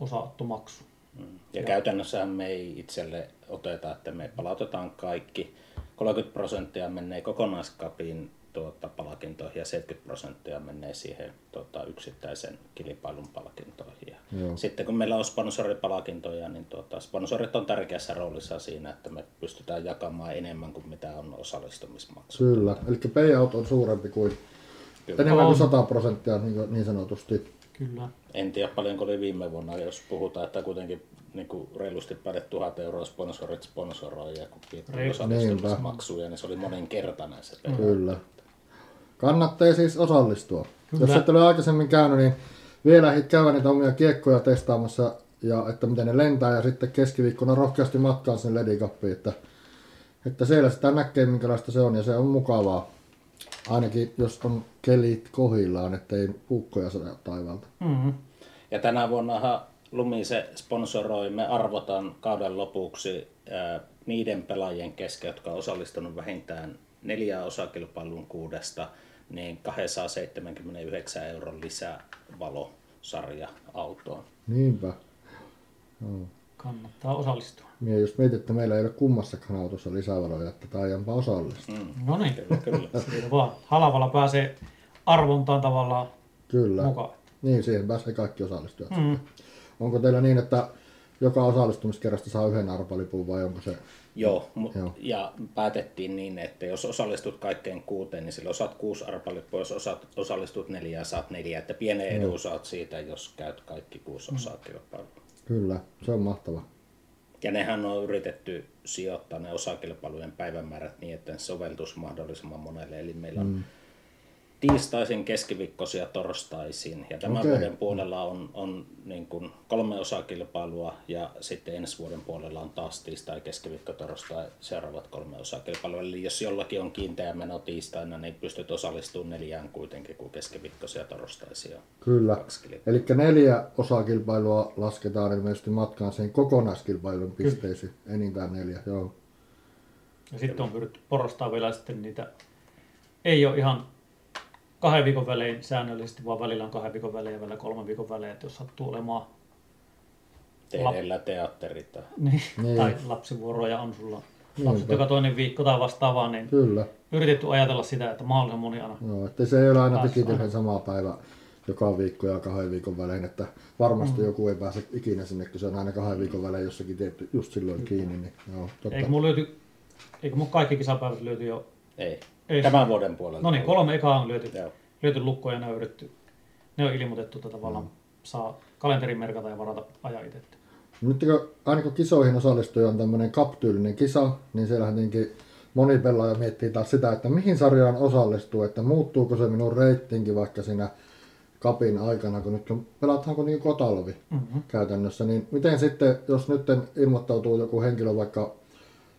osaottomaksu. Mm. Ja käytännössähän me ei itselle oteta, että me palautetaan kaikki. 30 prosenttia menee kokonaiskapiin tuota, palkintoihin ja 70 prosenttia menee siihen tuota, yksittäisen kilpailun palkintoihin. Ja Joo. sitten kun meillä on sponsoripalkintoja, niin tuota, sponsorit on tärkeässä roolissa siinä, että me pystytään jakamaan enemmän kuin mitä on osallistumismaksu. Kyllä, eli payout on suurempi kuin, Kyllä. enemmän kuin On. 100 prosenttia niin, niin sanotusti. Kyllä. En tiedä paljonko oli viime vuonna, jos puhutaan, että kuitenkin niin kuin reilusti päälle tuhat euroa sponsorit sponsoroi ja kun osallistumismaksuja, niin se oli moninkertainen se. Kyllä. Kannattaa siis osallistua. Kyllä. Jos et ole aikaisemmin käynyt, niin vielä ehdit käydä niitä omia kiekkoja testaamassa, ja että miten ne lentää, ja sitten keskiviikkona rohkeasti matkaan sinne Lady Cupiin, että, että siellä sitä näkee, minkälaista se on, ja se on mukavaa. Ainakin jos on kelit kohillaan, ettei puukkoja sada taivaalta. Mm-hmm. Ja tänä vuonnahan Lumise sponsoroi, me arvotaan kauden lopuksi ää, niiden pelaajien kesken, jotka on osallistunut vähintään neljää osakilpailun kuudesta, niin 279 euron lisävalosarja autoon. Niinpä. Joo. Kannattaa osallistua. Mie jos mietit, että meillä ei ole kummassakaan autossa lisävaloja, että taidanpa osallistua. Mm. No niin, Kyllä, kyllä. siitä vaan. Halavalla pääsee arvontaan tavallaan Kyllä. mukaan. Niin, siihen pääsee kaikki osallistujat. Mm. Onko teillä niin, että joka osallistumiskerrasta saa yhden arpalipun vai onko se... Joo, mu- Joo. ja päätettiin niin, että jos osallistut kaikkeen kuuteen, niin silloin saat kuusi arpalippua, jos osat, osallistut neljään, saat neljä, että pienen edun saat siitä, jos käyt kaikki kuusi osakilpailua. Kyllä, se on mahtava. Ja nehän on yritetty sijoittaa ne osakilpailujen päivämäärät niin, että ne soveltuisi mahdollisimman monelle. Eli meillä on mm. Tiistaisin, keskiviikkoisin ja torstaisin. Ja tämän okay. vuoden puolella on, on niin kuin kolme osakilpailua ja sitten ensi vuoden puolella on taas tiistai, keskiviikko, torstai seuraavat kolme osakilpailua. Eli jos jollakin on kiinteä meno tiistaina, niin pystyt osallistumaan neljään kuitenkin, kuin keskiviikkoisia ja torstaisia. Kyllä. Eli neljä osakilpailua lasketaan ilmeisesti matkaan sen kokonaiskilpailun pisteisiin. Enintään neljä, joo. Ja sitten on pyritty porrastaa vielä sitten niitä, ei ole ihan kahden viikon välein säännöllisesti, vaan välillä on kahden viikon välein ja välillä kolmen viikon välein, että jos sattuu olemaan Tehdellä teatterit. tai- niin, Niin. tai lapsivuoroja on sulla lapset joka toinen viikko tai vastaavaa, niin Kyllä. yritetty ajatella sitä, että mahdollisimman moni aina. Joo, että se ei ole aina pikitellen sama päivä joka viikko ja kahden viikon välein, että varmasti mm. joku ei pääse ikinä sinne, kun se on aina kahden viikon välein jossakin tietty, just silloin kiinni. Niin, joo, totta. Eikö mun löyty, eikö mun kaikki kisapäivät löyty jo, Ei. Ei. Tämän vuoden puolella. no niin, kolme ekaa on lyöty, Joo. lyöty lukkoon ja ne on yritetty, ne on ilmoitettu, että tavallaan saa kalenterin merkata ja varata aja itse. Nyt kun, aina kun kisoihin osallistuja on tämmöinen kaptyylinen kisa, niin siellähän tietenkin moni pelaaja miettii taas sitä, että mihin sarjaan osallistuu, että muuttuuko se minun reittinki vaikka siinä kapin aikana, kun nyt pelataanko niin kotalvi mm-hmm. käytännössä, niin miten sitten, jos nyt ilmoittautuu joku henkilö vaikka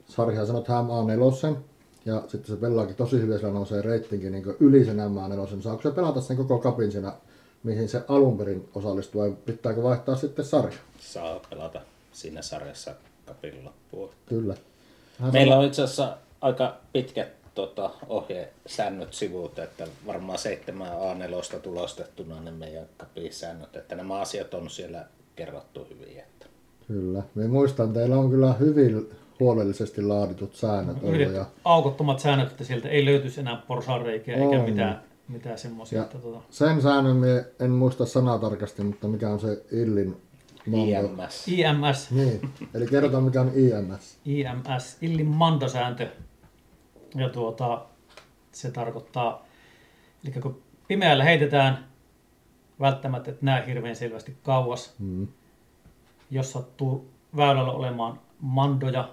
sarjaa sanot hän A4, ja sitten se pelaakin tosi hyvin, sillä nousee reittinkin niin yli sen M4, saako se pelata sen koko kapin siinä, mihin se alun perin osallistuu, vai pitääkö vaihtaa sitten sarja? Saa pelata siinä sarjassa kapin loppuun. Kyllä. Hän Meillä on itse asiassa aika pitkät tota, ohjesäännöt sivut, että varmaan 7 A4 tulostettuna ne meidän kapisäännöt, että nämä asiat on siellä kerrottu hyvin. Että. Kyllä. Me muistan, teillä on kyllä hyvin huolellisesti laaditut säännöt ollut. Ja... Aukottomat säännöt, että sieltä ei löytyisi enää porsaanreikiä eikä mitään, mitään semmoisia. Että, tuota... Sen säännön mie en muista sanatarkasti, mutta mikä on se Illin IMS. IMS. Niin, eli kerrotaan mikä on IMS. IMS, Illin mandosääntö. Ja tuota, se tarkoittaa, eli kun pimeällä heitetään, välttämättä et näe hirveän selvästi kauas. Mm. Jos sattuu väylällä olemaan mandoja,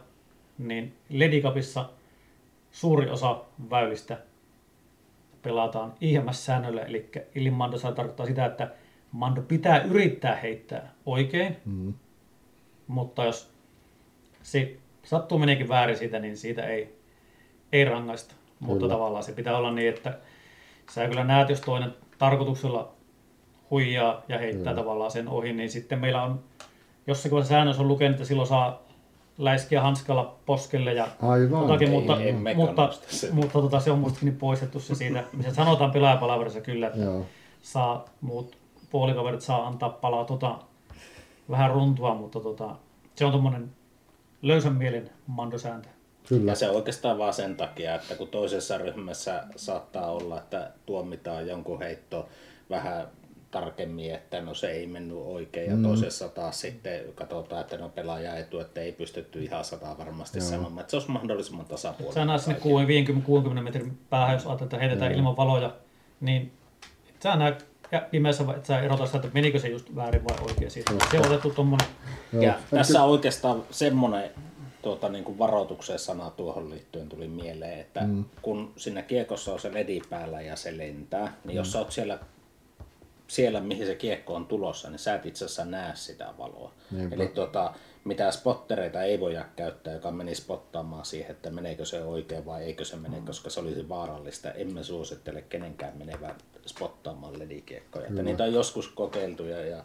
niin Ledikapissa suuri osa väylistä pelataan IMS-säännöllä, eli mandosääntö tarkoittaa sitä, että mando pitää yrittää heittää oikein, mm. mutta jos se sattuu meneekin väärin siitä, niin siitä ei ei rangaista. Kyllä. Mutta tavallaan se pitää olla niin, että sä kyllä näet, jos toinen tarkoituksella huijaa ja heittää Kyllä. tavallaan sen ohi, niin sitten meillä on jossakin säännössä on lukenut, että silloin saa läiskiä hanskalla poskelle ja Aivan. Jotakin, mutta, ei, mutta, mutta tota, se on muistakin poistettu se siitä, missä sanotaan pelaajapalaverissa kyllä, että Joo. saa muut puolikaverit saa antaa palaa tota, vähän runtua, mutta tota, se on tuommoinen löysän mielen mandosääntö. Kyllä. Ja se oikeastaan vaan sen takia, että kun toisessa ryhmässä saattaa olla, että tuomitaan jonkun heitto vähän tarkemmin, että no se ei mennyt oikein ja mm. toisessa taas sitten katsotaan, että no pelaaja etu, että ei pystytty ihan sataa varmasti Joo. sanomaan, että se olisi mahdollisimman tasapuolinen. Sä näet sinne 50-60 metrin päähän, jos ajattelet, että heitetään Joo. ilman valoja, niin sä näet pimeässä, että sä erotat sitä, että menikö se just väärin vai oikein siitä. Se on otettu tuommoinen. Ja tässä on oikeastaan semmoinen tuota, niin kuin varoituksen sana tuohon liittyen tuli mieleen, että mm. kun siinä kiekossa on se ledi päällä ja se lentää, niin mm. jos sä oot siellä, siellä, mihin se kiekko on tulossa, niin sä et itse asiassa näe sitä valoa. Niinpä. Eli tuota, mitä spottereita ei voida käyttää, joka meni spottaamaan siihen, että meneekö se oikein vai eikö se mene, mm. koska se olisi vaarallista. Emme suosittele kenenkään menevän spottaamaan ledikiekkoja. Että niitä on joskus kokeiltu ja, ja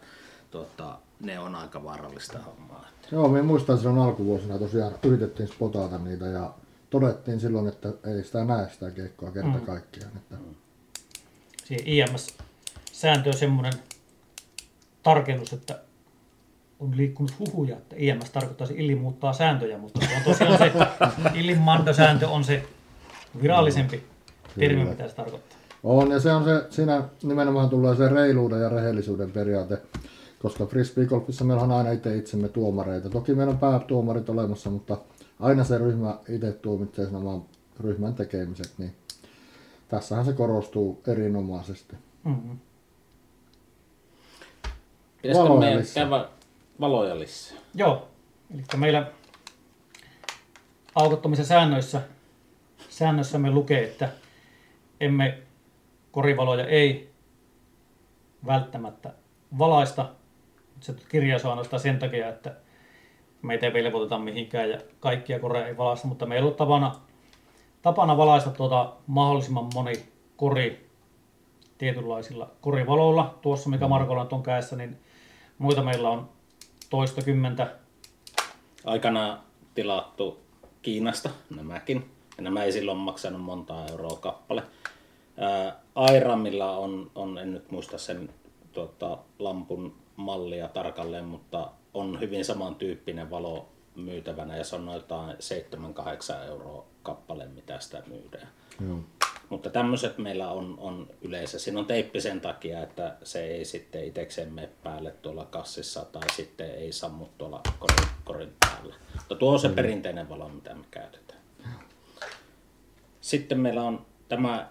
tuota, ne on aika vaarallista hommaa. Joo, me muistan silloin alkuvuosina tosiaan yritettiin spotata niitä ja todettiin silloin, että ei sitä näe sitä keikkoa kerta mm. kaikkiaan. Että... Mm. Siihen IMS-sääntö on semmoinen tarkennus, että on liikkunut huhuja, että IMS tarkoittaisi illi muuttaa sääntöjä, mutta se on tosiaan se illin mandosääntö on se virallisempi no, termi, mitä se tarkoittaa. On, ja se on se, siinä nimenomaan tulee se reiluuden ja rehellisyyden periaate koska frisbeegolfissa meillä on aina itse itsemme tuomareita. Toki meillä on päätuomarit olemassa, mutta aina se ryhmä itse tuomitsee sen oman ryhmän tekemiset, niin tässähän se korostuu erinomaisesti. Mm-hmm. Pitäisikö meidän käydä valoja lisää? Joo, eli meillä aukottomissa säännöissä, säännössä me lukee, että emme korivaloja ei välttämättä valaista se kirjaus on ainoastaan sen takia, että meitä ei velvoiteta mihinkään ja kaikkia koreja ei valaista, mutta meillä on tapana, tapana valaista tuota mahdollisimman moni kori tietynlaisilla korivaloilla. Tuossa, mikä. Markolla on kädessä, niin muita meillä on toista kymmentä. Aikana tilattu Kiinasta nämäkin. Ja nämä ei silloin maksanut monta euroa kappale. Ää, Airamilla on, on, en nyt muista sen tuota, lampun mallia tarkalleen, mutta on hyvin samantyyppinen valo myytävänä ja se on noin 7-8 euroa kappale, mitä sitä myydään. Joo. Mutta tämmöiset meillä on, on yleensä. Siinä on teippi sen takia, että se ei sitten itsekseen mene päälle tuolla kassissa tai sitten ei sammu tuolla korin, korin päällä. Mutta tuo on se perinteinen valo, mitä me käytetään. Sitten meillä on tämä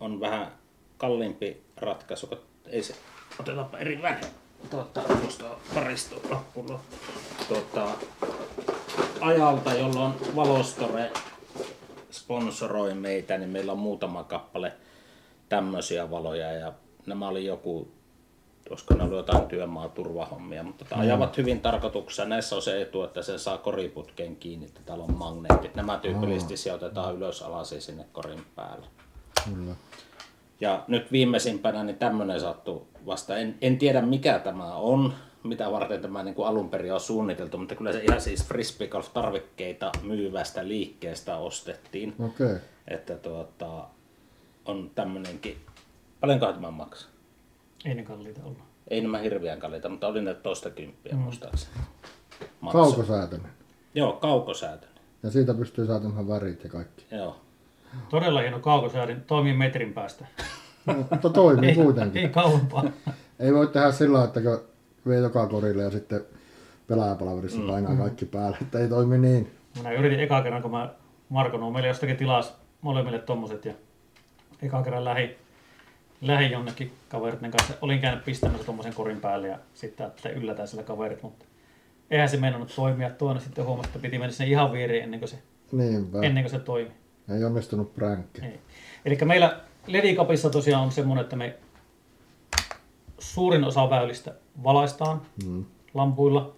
on vähän kalliimpi ratkaisu, ei se Otetaanpa eri väri. Tuota, tuosta paristolla tuota, ajalta, jolloin valostore sponsoroi meitä, niin meillä on muutama kappale tämmöisiä valoja ja nämä oli joku, koska ne oli jotain työmaa turvahommia, mutta mm. ajavat hyvin tarkoituksessa. Näissä on se etu, että se saa koriputkeen kiinni, että täällä on magneetit. Nämä tyypillisesti sijoitetaan ylös alas sinne korin päälle. Kyllä. Ja nyt viimeisimpänä niin tämmöinen sattuu vasta. En, en tiedä mikä tämä on, mitä varten tämä niin kuin alun perin on suunniteltu, mutta kyllä se ihan siis frisbeegolf-tarvikkeita myyvästä liikkeestä ostettiin. Okei. Okay. Että tuota, on tämmöinenkin. Paljonko tämä maksaa? Ei ne kalliita olla. Ei nämä hirveän kalliita, mutta oli ne toista kymppiä mm. muistaakseni. Maksu. Kaukosäätöinen. Joo, kaukosäätöinen. Ja siitä pystyy säätämään värit ja kaikki. Joo. Todella hieno kaukosäädin, toimii metrin päästä. No, mutta toimii Ei, kuitenkin. ei kauempaa. Ei voi tehdä sillä että kun vie joka korille ja sitten pelaajapalaverissa mm. painaa kaikki päälle, että ei toimi niin. Minä yritin eka kerran, kun mä Marko meille jostakin tilas molemmille tommoset ja eka kerran lähi, lähi jonnekin kaveritten kanssa. Olin käynyt pistämässä tommosen korin päälle ja sitten ajattelin yllätään sillä kaverit, mutta eihän se meinannut toimia. Tuonne sitten huomasi, että piti mennä sinne ihan viiriin ennen kuin se, Niinpä. ennen kuin se toimi. Ei onnistunut pränkki. Eli meillä Ledikapissa tosiaan on semmoinen, että me suurin osa väylistä valaistaan Mm. lampuilla.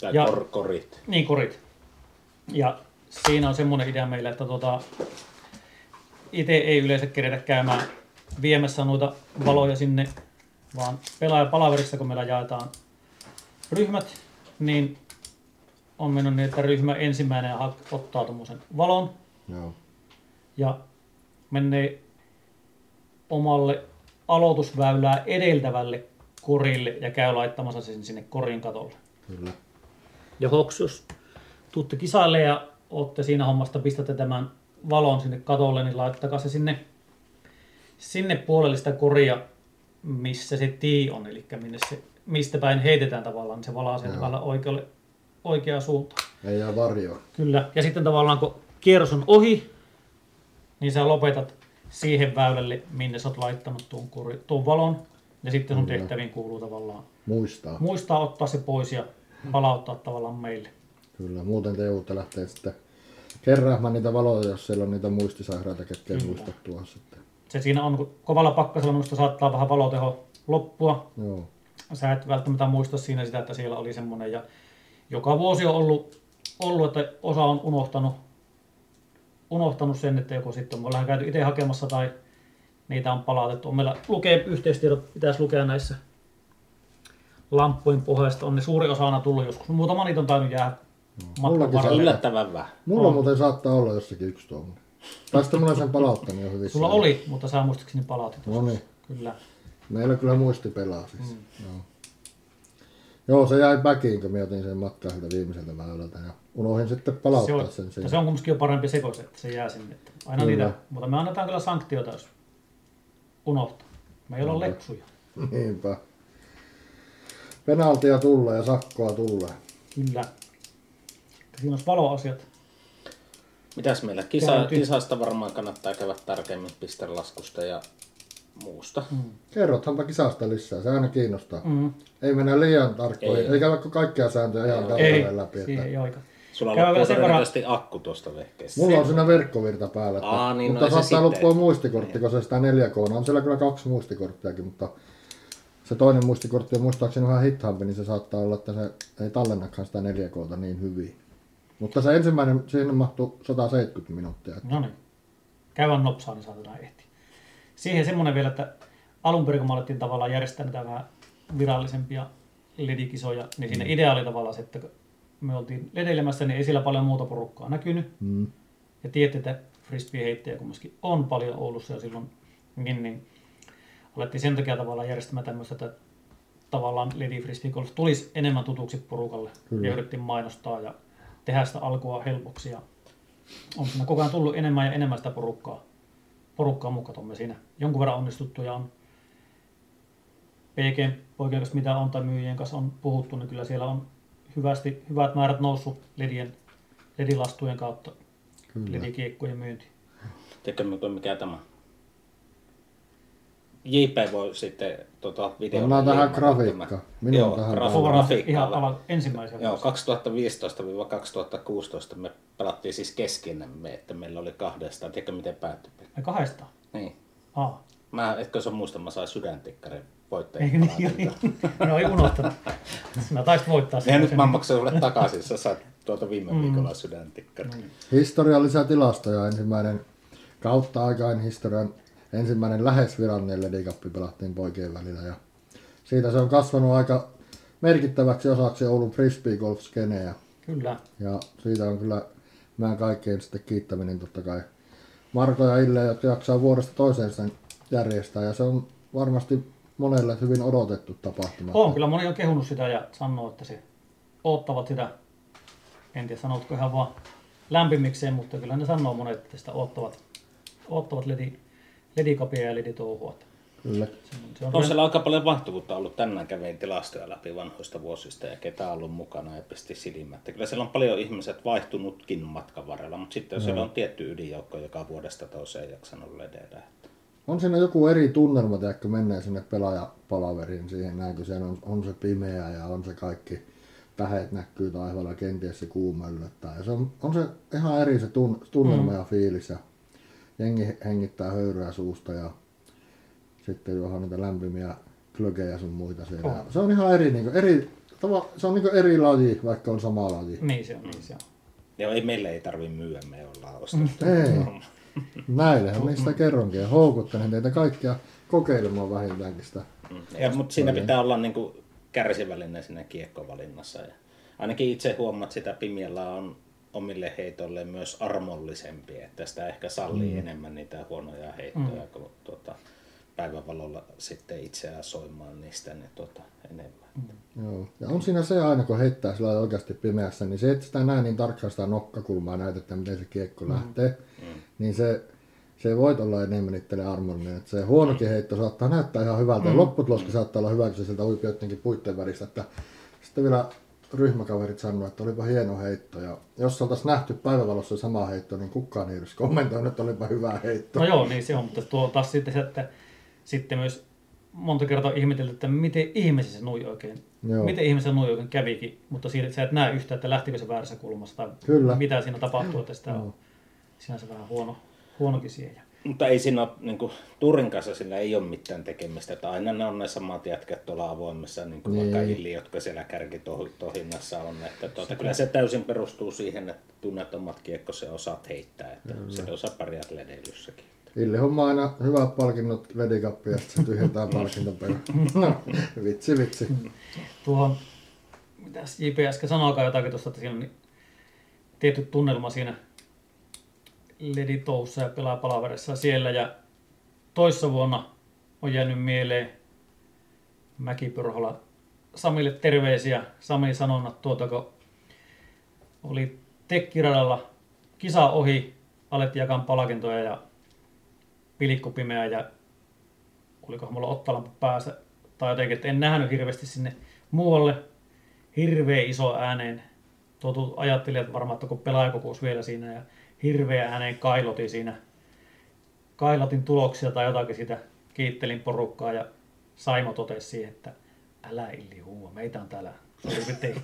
Tai Ja- kor- korit. Niin, korit. Ja siinä on semmoinen idea meillä, että tota, itse ei yleensä keretä käymään viemässä noita valoja sinne, vaan pelaajapalaverissa, kun meillä jaetaan ryhmät, niin on mennyt niin, että ryhmä ensimmäinen hak- ottaa tuommoisen valon Joo. ja menee omalle aloitusväylää edeltävälle korille ja käy laittamassa sen sinne korin katolle. Kyllä. Ja hoks, jos tuutte kisaille ja olette siinä hommasta, pistätte tämän valon sinne katolle, niin laittakaa se sinne, sinne puolelle sitä koria, missä se tii on, eli minne se, mistä päin heitetään tavallaan, niin se valaa sen tavallaan oikealle, oikeaan suuntaan. Ei jää varjoa. Kyllä. Ja sitten tavallaan kun kierros on ohi, niin sä lopetat siihen väylälle, minne sä oot laittanut tuon, kuri, tuon valon. Ja sitten sun Kyllä. tehtäviin kuuluu tavallaan Muistaa. muistaa ottaa se pois ja palauttaa tavallaan meille. Kyllä. Muuten te joudutte lähteä sitten keräämään niitä valoja, jos siellä on niitä muistisairaita, ketkä ei muista sitten. Se siinä on, kun kovalla pakkasella minusta saattaa vähän valoteho loppua. Joo. Sä et välttämättä muista siinä sitä, että siellä oli semmoinen. Ja joka vuosi on ollut, ollut että osa on unohtanut, unohtanut sen, että joko sitten on ollaan käyty itse hakemassa tai niitä on palautettu. On meillä lukee, yhteistiedot pitäisi lukea näissä lamppujen pohjasta. On ne suuri osa aina tullut joskus. Muutama niitä on tainnut jäädä matkan Mullakin varrella. Yllättävän vähän. Mulla On. muuten saattaa olla jossakin yksi tuommoinen. Tai sitten mulla sen palauttanut jo hyvissä. Sulla oli, mutta sä muistaakseni palautit. No niin. Kyllä. Meillä kyllä muisti pelaa siis. Mm. Joo. Joo, se jäi backiin, kun mä otin sen matkaa sieltä viimeiseltä väylältä ja unohdin sitten Se palauttaa on, sen siihen. se on kumminkin jo parempi sekois, että se jää sinne. Että Aina Kyllä. niitä, mutta me annetaan kyllä sanktioita, jos unohtaa. Me ei ole Kyllä. lepsuja. Niinpä. Penaltia tulee ja sakkoa tulee. Kyllä. Siinä olisi valoasiat. Mitäs meillä? Kisa, kisasta varmaan kannattaa käydä tarkemmin pistelaskusta ja muusta. Mm. Kerrothanpa kisasta lisää, se aina kiinnostaa. Mm. Ei mennä liian tarkkoihin, Ei. ei. eikä vaikka kaikkia sääntöjä ihan tarkalleen läpi. Että ei aika. Sulla Käydään loppuu sen verran- todennäköisesti akku tuosta vehkeestä. Mulla on siinä verkkovirta päällä, että, Aa, niin, no mutta se saattaa sitten. loppua muistikortti, kun se sitä 4K on. On siellä kyllä kaksi muistikorttiakin, mutta se toinen muistikortti on muistaakseni vähän hitaampi, niin se saattaa olla, että se ei tallennakaan sitä 4K niin hyvin. Mutta se ensimmäinen, siihen mahtuu 170 minuuttia. No niin. Käydään nopsaa, niin saatetaan ehtiä. Siihen semmoinen vielä, että alun perin kun me alettiin tavallaan järjestää näitä vähän virallisempia ledikisoja, niin siinä idea oli tavallaan se, että kun me oltiin ledeilemässä, niin ei siellä paljon muuta porukkaa näkynyt. Mm. Ja tiedätte, että frisbee-heittäjä kumminkin on paljon Oulussa ja silloin niin, niin alettiin sen takia tavallaan järjestämään tämmöistä, että tavallaan Lady Frisbee Golf tulisi enemmän tutuksi porukalle. Kyllä. Ja yritettiin mainostaa ja tehdä sitä alkua helpoksi. Ja on siinä koko ajan tullut enemmän ja enemmän sitä porukkaa, porukkaa mukaan. On me siinä jonkun verran onnistuttu ja on PG poikien kanssa mitä on tai myyjien kanssa on puhuttu, niin kyllä siellä on hyvästi, hyvät määrät noussut ledien, ledilastujen kautta Kyllä. ledikiekkojen myynti. Tiedätkö mikä tämä? JP voi sitten tota, video. Pannaan tähän grafiikka. Minun Joo, tähän graf- Suoraan grafiikkaa. ihan ala, ensimmäisiä Joo, vuosia. 2015-2016 me pelattiin siis keskenämme, että meillä oli kahdestaan. Tiedätkö miten päättyi? Me kahdestaan. Niin. Aa. Mä, etkö sä muista, mä sain sydäntikkarin Eikö voittajien niin? No ei unohtanut. Sinä taisit voittaa Ja nyt sen. mä maksan sulle takaisin, sä saat tuolta viime Mm. viikolla sydäntikkarin. Historiallisia tilastoja. Ensimmäinen kautta aikain historian ensimmäinen lähes virallinen ledikappi pelattiin poikien välillä. Ja siitä se on kasvanut aika merkittäväksi osaksi Oulun frisbee golf skeneä. Kyllä. Ja siitä on kyllä meidän kaikkien sitten kiittäminen totta kai Marko ja Ille, jotka jaksaa vuodesta toiseen sen järjestää. Ja se on varmasti monelle hyvin odotettu tapahtuma. On, kyllä moni on kehunut sitä ja sanoo, että se oottavat sitä, en tiedä sanotko ihan vaan lämpimikseen, mutta kyllä ne sanoo monet, että sitä oottavat ledi, ledikapia ja leditouhua. Kyllä. Se on, se on, On siellä aika paljon vaihtuvuutta ollut. Tänään kävin tilastoja läpi vanhoista vuosista ja ketä on ollut mukana ja pisti silmättä. Kyllä siellä on paljon ihmiset vaihtunutkin matkan varrella, mutta sitten no. siellä on tietty ydinjoukko, joka vuodesta toiseen jaksanut ledeillä. On siinä joku eri tunnelma, kun menee sinne pelaajapalaveriin siihen näin, kun siellä on, on se pimeä ja on se kaikki tähet näkyy taivaalla, kenties se kuuma yllättää. Ja se on, on se ihan eri se tun, tunnelma mm. ja fiilis ja jengi hengittää höyryä suusta ja sitten johon niitä lämpimiä klögejä sun muita siellä. On. Ja Se on ihan eri, niin kuin, eri tava, se on niin kuin eri laji, vaikka on sama laji. niin se on, niin se on. Ja ei, meille ei tarvi myyä, me ollaan ostettu. Ei. Näillehän niistä kerronkin ja houkuttelen teitä kaikkia kokeilemaan vähintäänkin sitä. Mm. Ja, mutta siinä pitää olla niin kuin kärsivällinen siinä kiekkovalinnassa. Ja ainakin itse huomaat, että sitä Pimiellä on omille heitoille myös armollisempi, että sitä ehkä sallii mm. enemmän niitä huonoja heittoja, mm. kun tuota, päivävalolla sitten itseään soimaan niistä niin tuota, enemmän. Mm. Joo. Ja on siinä se aina, kun heittää sillä oikeasti pimeässä, niin se, että sitä näe niin tarkkaan sitä nokkakulmaa näet, että miten se kiekko mm. lähtee, mm. niin se, se voit olla enemmän itselle armollinen. Että se huonokin heitto saattaa näyttää ihan hyvältä, mm. ja lopputuloskin saattaa olla hyvä, kun se sieltä uipi jotenkin puitten väristä. Että sitten vielä ryhmäkaverit sanoivat, että olipa hieno heitto. Ja jos oltaisiin nähty päivävalossa sama heitto, niin kukaan ei olisi kommentoinut, että olipa hyvä heitto. No joo, niin se on, mutta tuo taas sitten että sitten myös monta kertaa ihmetelty, että miten ihmeessä se nui oikein, Joo. miten ihmeessä nui oikein kävikin, mutta siitä että sä et näe yhtään, että lähtikö se väärässä kulmassa tai Kyllä. mitä siinä tapahtuu, että sitä on sinänsä vähän huono, huonokin siihen. Mutta ei siinä ole, niin kuin, Turin kanssa sillä ei ole mitään tekemistä, että aina ne on ne samat jätkät tuolla avoimessa, niin kuin Niin. vaikka Illi, jotka siellä kärkitohinnassa on. Että tuota, kyllä se täysin perustuu siihen, että tunnet omat kiekkosi ja osaat heittää, että se osaa pärjät ledeilyssäkin. Ille homma aina hyvät palkinnot ledikappi ja sitten se tyhjentää palkintopelin. No, vitsi vitsi. Tuohon, mitäs JP äsken sanoikaan jotakin tuosta, että siinä on tietty tunnelma siinä leditoussa ja pelaapalaverissa siellä ja toissa vuonna on jäänyt mieleen Mäkipyrhola Samille terveisiä. Sami sanonnat tuota, kun oli tekkiradalla kisa ohi, alettiin jakaa palkintoja ja pilkkupimeä ja olikohan mulla ottalampu päässä tai jotenkin, että en nähnyt hirveästi sinne muualle hirveä iso ääneen. Tuotu ajattelijat varmaan, että kun pelaajakokous vielä siinä ja hirveä ääneen kailotin siinä. Kailotin tuloksia tai jotakin siitä, kiittelin porukkaa ja Saimo totesi siihen, että älä Illi huua, meitä on täällä suurin piirtein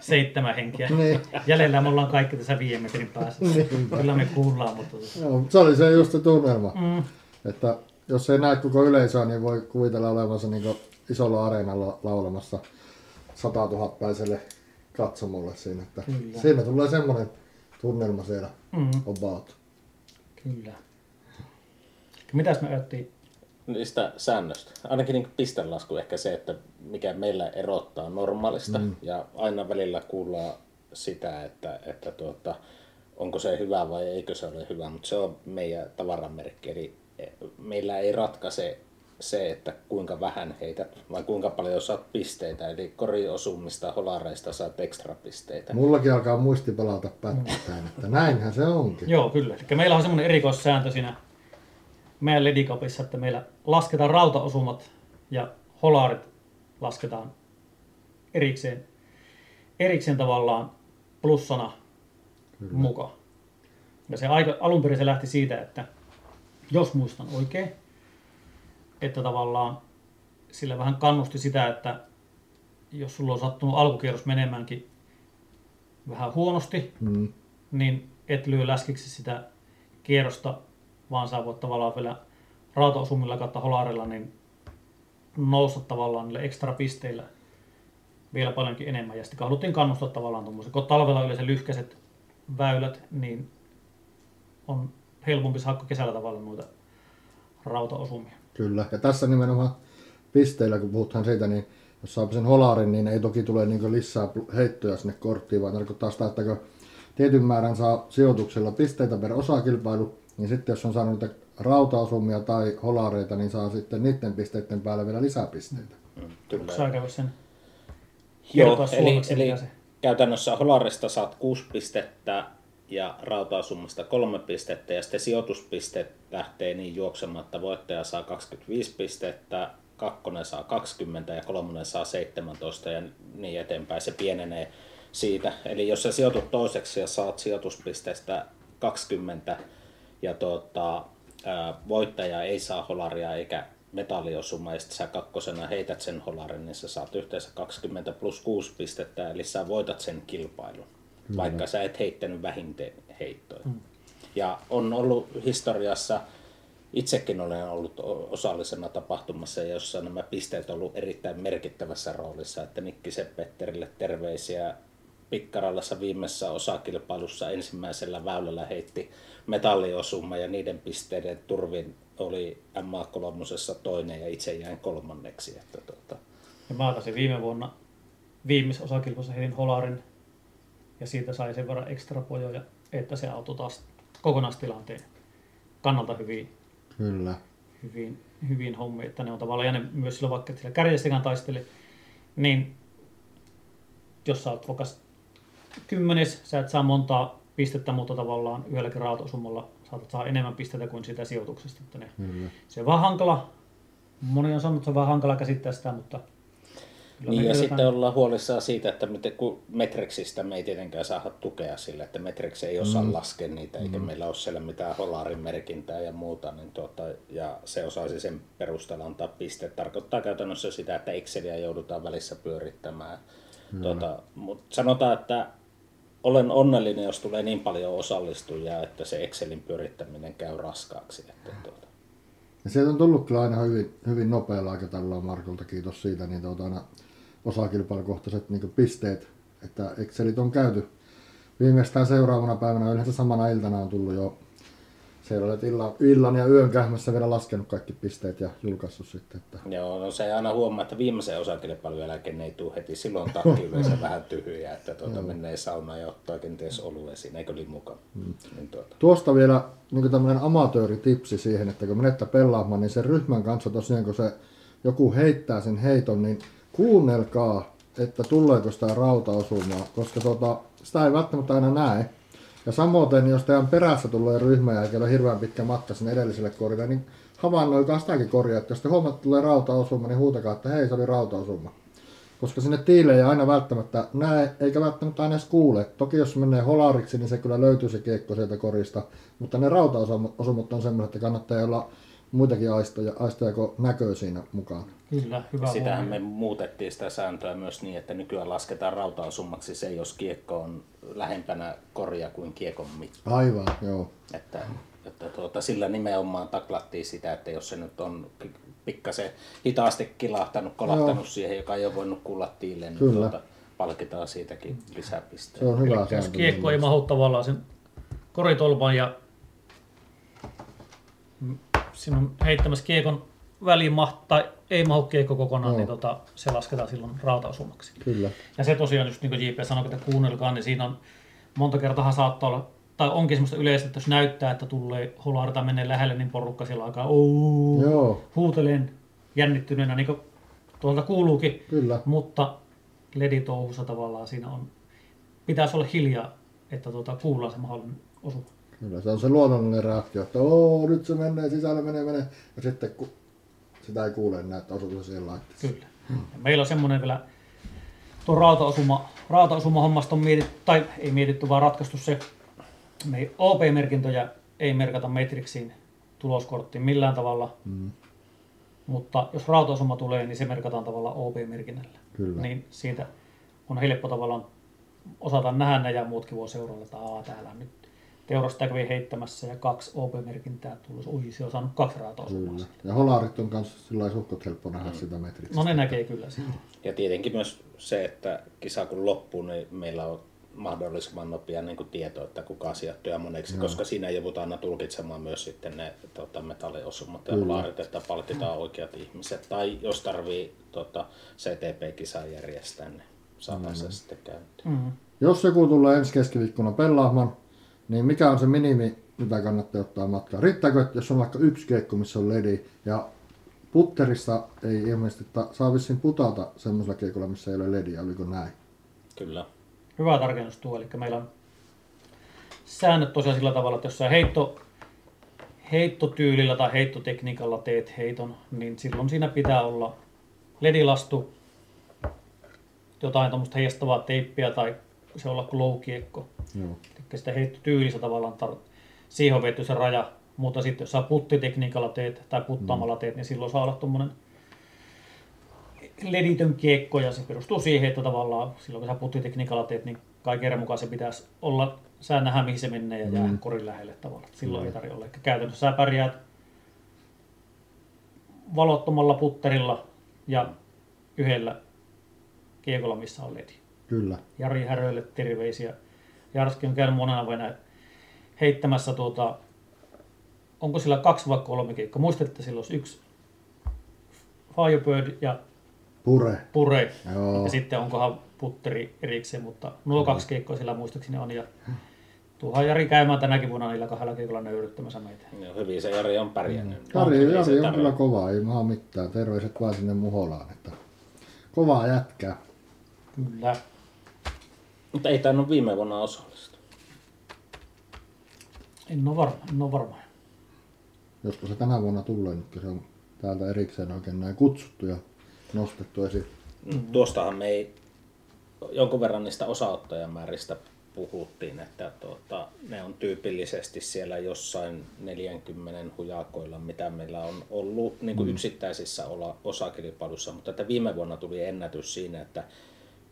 seitsemän henkiä. Niin. Jäljellä me ollaan kaikki tässä viiden metrin päässä. Kyllä me kuullaan, mutta tota- Joo, se oli se just se tunnelma. mm, Että jos ei näe koko yleisöä, niin voi kuvitella olevansa niin isolla areenalla laulamassa 100 000 päiselle katsomolle siinä. Että Kyllä. siinä tulee semmoinen tunnelma siellä mm, about. kyllä. Mitäs me öttiin? niistä säännöstä. Ainakin niin pistelasku ehkä se, että mikä meillä erottaa normaalista. Mm. Ja aina välillä kuullaan sitä, että, että tuota, onko se hyvä vai eikö se ole hyvä. Mutta se on meidän tavaramerkki. Eli meillä ei ratkaise se, että kuinka vähän heität, vai kuinka paljon saat pisteitä. Eli koriosumista, holareista saat ekstra pisteitä. Mullakin alkaa muisti palata pätkittäin, että näinhän se onkin. Joo, kyllä. Eli meillä on semmoinen erikoissääntö siinä meidän ledikapissa, että meillä lasketaan rautaosumat ja holarit lasketaan erikseen, erikseen tavallaan plussana kyllä. mukaan. Ja se aika, alun perin se lähti siitä, että jos muistan oikein, että tavallaan sillä vähän kannusti sitä, että jos sulla on sattunut alkukierros menemäänkin vähän huonosti, Mm. niin et lyö läskiksi sitä kierrosta, vaan sä voit tavallaan vielä rautaosumilla kautta holarilla niin nousta tavallaan niille ekstra pisteillä vielä paljonkin enemmän. Ja sitten haluttiin kannustaa tavallaan tuommoisen, kun talvella yleensä lyhkäiset väylät, niin on helpompi saada kesällä tavallaan noita rautaosumia. Kyllä, ja tässä nimenomaan pisteillä, kun puhutaan siitä, niin jos saa sen holarin, niin ei toki tule niin lisää heittoja sinne korttiin, vaan tarkoittaa sitä, että kun tietyn määrän saa sijoituksella pisteitä per osakilpailu, niin sitten jos on saanut niitä rautaosumia tai holareita, niin saa sitten niiden pisteiden päälle vielä lisäpisteitä. Mm, Kyllä. Saa käydä sen Joo, eli, eli se- käytännössä Holarista saat 6 pistettä ja rautaasummasta 3 pistettä ja sitten sijoituspisteet lähtee niin juoksemaan, että voittaja saa 25 pistettä, kakkonen saa 20 ja kolmonen saa 17 ja niin eteenpäin. Se pienenee siitä. Eli jos sä sijoitut toiseksi ja saat sijoituspisteestä 20 ja tuota, ää, voittaja ei saa holaria eikä metalliosuma, ja sitten sä kakkosena heität sen holarin, niin sä saat yhteensä 20 plus 6 pistettä, eli sä voitat sen kilpailun, mm. vaikka sä et heittänyt vähintään heittoja. Mm. Ja on ollut historiassa, itsekin olen ollut osallisena tapahtumassa, jossa nämä pisteet on ollut erittäin merkittävässä roolissa, että Nikkisen Petterille terveisiä Pikkarallassa viimeisessä osakilpailussa ensimmäisellä väylällä heitti metalliosuma ja niiden pisteiden turvin oli MA3 toinen ja itse jäin kolmanneksi. Että tuota, Ja mä taisin viime vuonna viimeisessä osakilpailussa heitin holarin ja siitä sai sen verran ekstra pojoja, että se auttoi taas kokonaistilanteen kannalta hyvin, Kyllä. hyvin, hyvin hommi, että ne on tavallaan, ja ne myös silloin vaikka sillä kärjestikään taisteli, niin jos sä oot vaikka kymmenes, sä et saa montaa pistettä, mutta tavallaan yhdelläkin rautaosumalla saatat saa enemmän pisteitä kuin sitä sijoituksesta. Että ne, Kyllä. se on vähän hankala, moni on sanonut, että se on vähän hankala käsittää sitä, mutta kyllä niin ja sitten ollaan huolissaan siitä, että miten, kun Metreksistä me ei tietenkään saada tukea sille, että Metrex ei osaa mm. laskea niitä, eikä mm. meillä ole siellä mitään holarin merkintää ja muuta, niin tuota, ja se osaisi sen perusteella antaa pisteet. Tarkoittaa käytännössä sitä, että Exceliä joudutaan välissä pyörittämään. Mm. Tuota, mutta sanotaan, että olen onnellinen, jos tulee niin paljon osallistujia, että se Excelin pyörittäminen käy raskaaksi. Että, tuota, Ja sieltä on tullut kyllä aina hyvin, hyvin nopealla aikataululla Markolta, kiitos siitä, niin tuota, aina osakilpailukohtaiset niin pisteet, että Excelit on käyty viimeistään seuraavana päivänä, yleensä samana iltana on tullut jo siellä olet illan, illan ja yön kähmässä vielä laskenut kaikki pisteet ja julkaissut sitten. Että, Joo, no se aina huomaa, että viimeisen osakilpailun jälkeen ne ei tule heti. Silloin takki yleensä vähän tyhjää, että tuota, menee saunaan ja ottaa kenties oluen siinä, eikö oli mukana. Mm. Niin tuota. Tuosta vielä niin tämmöinen amatööritipsi siihen, että kun menette pelaamaan, niin sen ryhmän kanssa tosiaan, kun se joku heittää sen heiton, niin kuunnelkaa, että tuleeko sitä rautaosumaa, koska tota, sitä ei välttämättä aina näe. Ja samoin, jos teidän perässä tulee ryhmä ja ole hirveän pitkä matka sinne edelliselle korille, niin havainnoikaa sitäkin korjaa, että jos te huomaatte, että tulee rautaosuma, niin huutakaa, että hei, se oli rautaosuma. Koska sinne tiille ei aina välttämättä näe, eikä välttämättä aina edes kuule. Toki jos menee holariksi, niin se kyllä löytyy se kiekko sieltä korista. Mutta ne rautaosumot on semmoiset, että kannattaa olla muitakin aistoja, aistoja kuin näköä siinä mukaan. Kyllä, hyvä Sitähän huomio. me muutettiin sitä sääntöä myös niin, että nykyään lasketaan rautaosummaksi se, jos kiekko on lähempänä korja kuin kiekon mitta. Aivan, joo. Että, että tuota, sillä nimenomaan taklattiin sitä, että jos se nyt on pikkasen hitaasti kilahtanut, kolahtanut Joo. siihen, joka ei ole voinut kuulla tiille, niin Kyllä. tuota, palkitaan siitäkin Se lisäpisteitä. on hyvä Jos sääntö. kiekko ei mahu tavallaan sen koritolpan ja siinä on heittämässä kiekon väliin maht, tai ei mahu kiekko kokonaan, Joo. niin tota, se lasketaan silloin rautaosumaksi. Kyllä. Ja se tosiaan, just niin kuin JP sanoi, että kuunnelkaa, niin siinä on monta kertaa saattaa olla, tai onkin semmoista yleistä, että jos näyttää, että tulee holari tai menee lähelle, niin porukka siellä alkaa ooo, Joo, huuteleen jännittyneenä, niin kuin tuolta kuuluukin, kyllä. mutta leditouhussa tavallaan siinä on, pitäisi olla hiljaa, että tuota, kuullaan se mahdollinen osuma. Kyllä, se on se luonnollinen reaktio, että oo, nyt se menee, sisälle menee, menee. Ja sitten kun sitä ei kuule enää, että osuuko siihen laitteeseen. Kyllä. Ja meillä on semmoinen vielä, tuo rautaosuma, rautaosuma hommasta on mietitty, tai ei mietitty, vaan ratkaistu se, me ei OP-merkintöjä ei merkata Matrixiin tuloskorttiin millään tavalla. Mm. Mutta jos rautaosuma tulee, niin se merkataan tavallaan OP-merkinnällä. Kyllä. Niin siitä on helppo tavallaan osata nähdä ne ja muutkin voi seurata, että Aa, täällä on nyt kävi heittämässä ja kaksi OP-merkintää tullut. Ui, se on saanut kaksi. Kyllä. sieltä. Ja holarit on kanssa sillä lailla suhkot helppo nähdä sitä metristä. No ne näkee kyllä sitten. Ja tietenkin myös se, että kisa kun loppuu, niin meillä on mahdollisimman nopea niin kuin tieto, että kuka sijoittuu ja moneksi, koska siinä joudutaan aina tulkitsemaan myös sitten ne tota, metalliosumat ja holarit, että palkitaan oikeat ihmiset. Tai jos tarvii tota, CTP-kisaa järjestää, niin saadaan se sitten käyntiin. Mm. Jos joku tulee ensi keskiviikkona pelaamaan, niin mikä on se minimi, mitä kannattaa ottaa matkaan? Riittääkö, että jos on vaikka yksi kiekko, missä on ledi, ja putterissa ei ilmeisesti ta- saa vissiin putata semmoisella kiekolla, missä ei ole lediä, oliko näin? Kyllä. Hyvä tarkennus tuo, eli meillä on säännöt tosiaan sillä tavalla, että jos sä heitto, heittotyylillä tai heittotekniikalla teet heiton, niin silloin siinä pitää olla ledilastu, jotain tuommoista heijastavaa teippiä tai se olla glow-kiekko. Joo. Eli sitä heittotyylissä tavallaan tar- siihen on vetty se raja, mutta sitten jos sä puttitekniikalla teet tai puttaamalla teet, niin silloin saa olla tuommoinen leditön kiekko ja se perustuu siihen, että tavallaan silloin kun sä puttitekniikalla teet, niin kaiken mukaan se pitäisi olla, sä nähdä mihin se menee ja jää korin lähelle tavallaan. Silloin ei tarvitse olla. Eli käytännössä sä pärjäät valottomalla putterilla ja yhdellä kiekolla, missä on ledi. Kyllä. Jari Häröille terveisiä. Jarski on käynyt monena vuonna heittämässä tuota, onko sillä kaksi vai kolme kiekkoa. Muistatte, että sillä olisi yksi Firebird ja Pure. Pure. Joo. Ja sitten onkohan putteri erikseen, mutta nuo kaksi kiekkoa sillä muistaakseni on. Ja tuohan Jari käymään tänäkin vuonna niillä kahdella keikolla nöyryttämässä meitä. Ja hyvin se Jari on pärjännyt. Jari, Ei se Jari on kyllä kova, ei maha mitään. Terveiset vaan sinne Muholaan. Että kovaa jätkää. Kyllä. Mutta ei tainnut viime vuonna osallistua. En ole varma, en ole varma. Josko se tänä vuonna tulee, nyt kun se on täältä erikseen oikein näin kutsuttu ja nostettu esiin. Mm-hmm. Tuostahan me ei jonkun verran niistä osanottajamääristä puhuttiin, että tuota, ne on tyypillisesti siellä jossain 40 hujakoilla, mitä meillä on ollut niin kuin yksittäisissä ola- osakilpailuissa, mutta että viime vuonna tuli ennätys siinä, että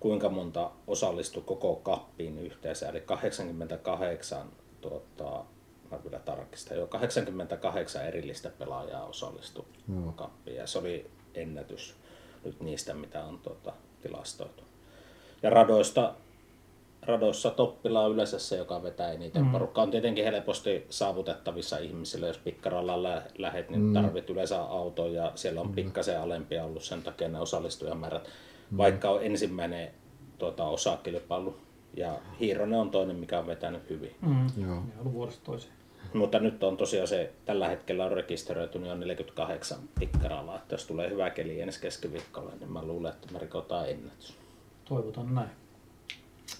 kuinka monta osallistui koko kappiin yhteensä, eli 88, tuota, mä kyllä tarkistan, jo 88 erillistä pelaajaa osallistui Joo. kappiin, ja se oli ennätys nyt niistä, mitä on tuota, tilastoitu. Ja radoista, radoissa toppila on yleensä se, joka vetää eniten. Mm. Porukka on tietenkin helposti saavutettavissa ihmisille, jos pikkaralla lä- lähet, niin mm. tarvit yleensä auto ja siellä on mm. pikkasen alempia ollut sen takia ne osallistujamäärät. Mm. Vaikka on ensimmäinen tuota, osakilpailu ja Hiironen on toinen, mikä on vetänyt hyvin. Mm. Joo. Ja ollut vuodesta toiseen. Mutta nyt on tosiaan se, tällä hetkellä on rekisteröity, niin on 48 pikkaralla. Että jos tulee hyvä keli ensi keskiviikkolla, niin mä luulen, että me rikotaan ennätys. Toivotaan näin.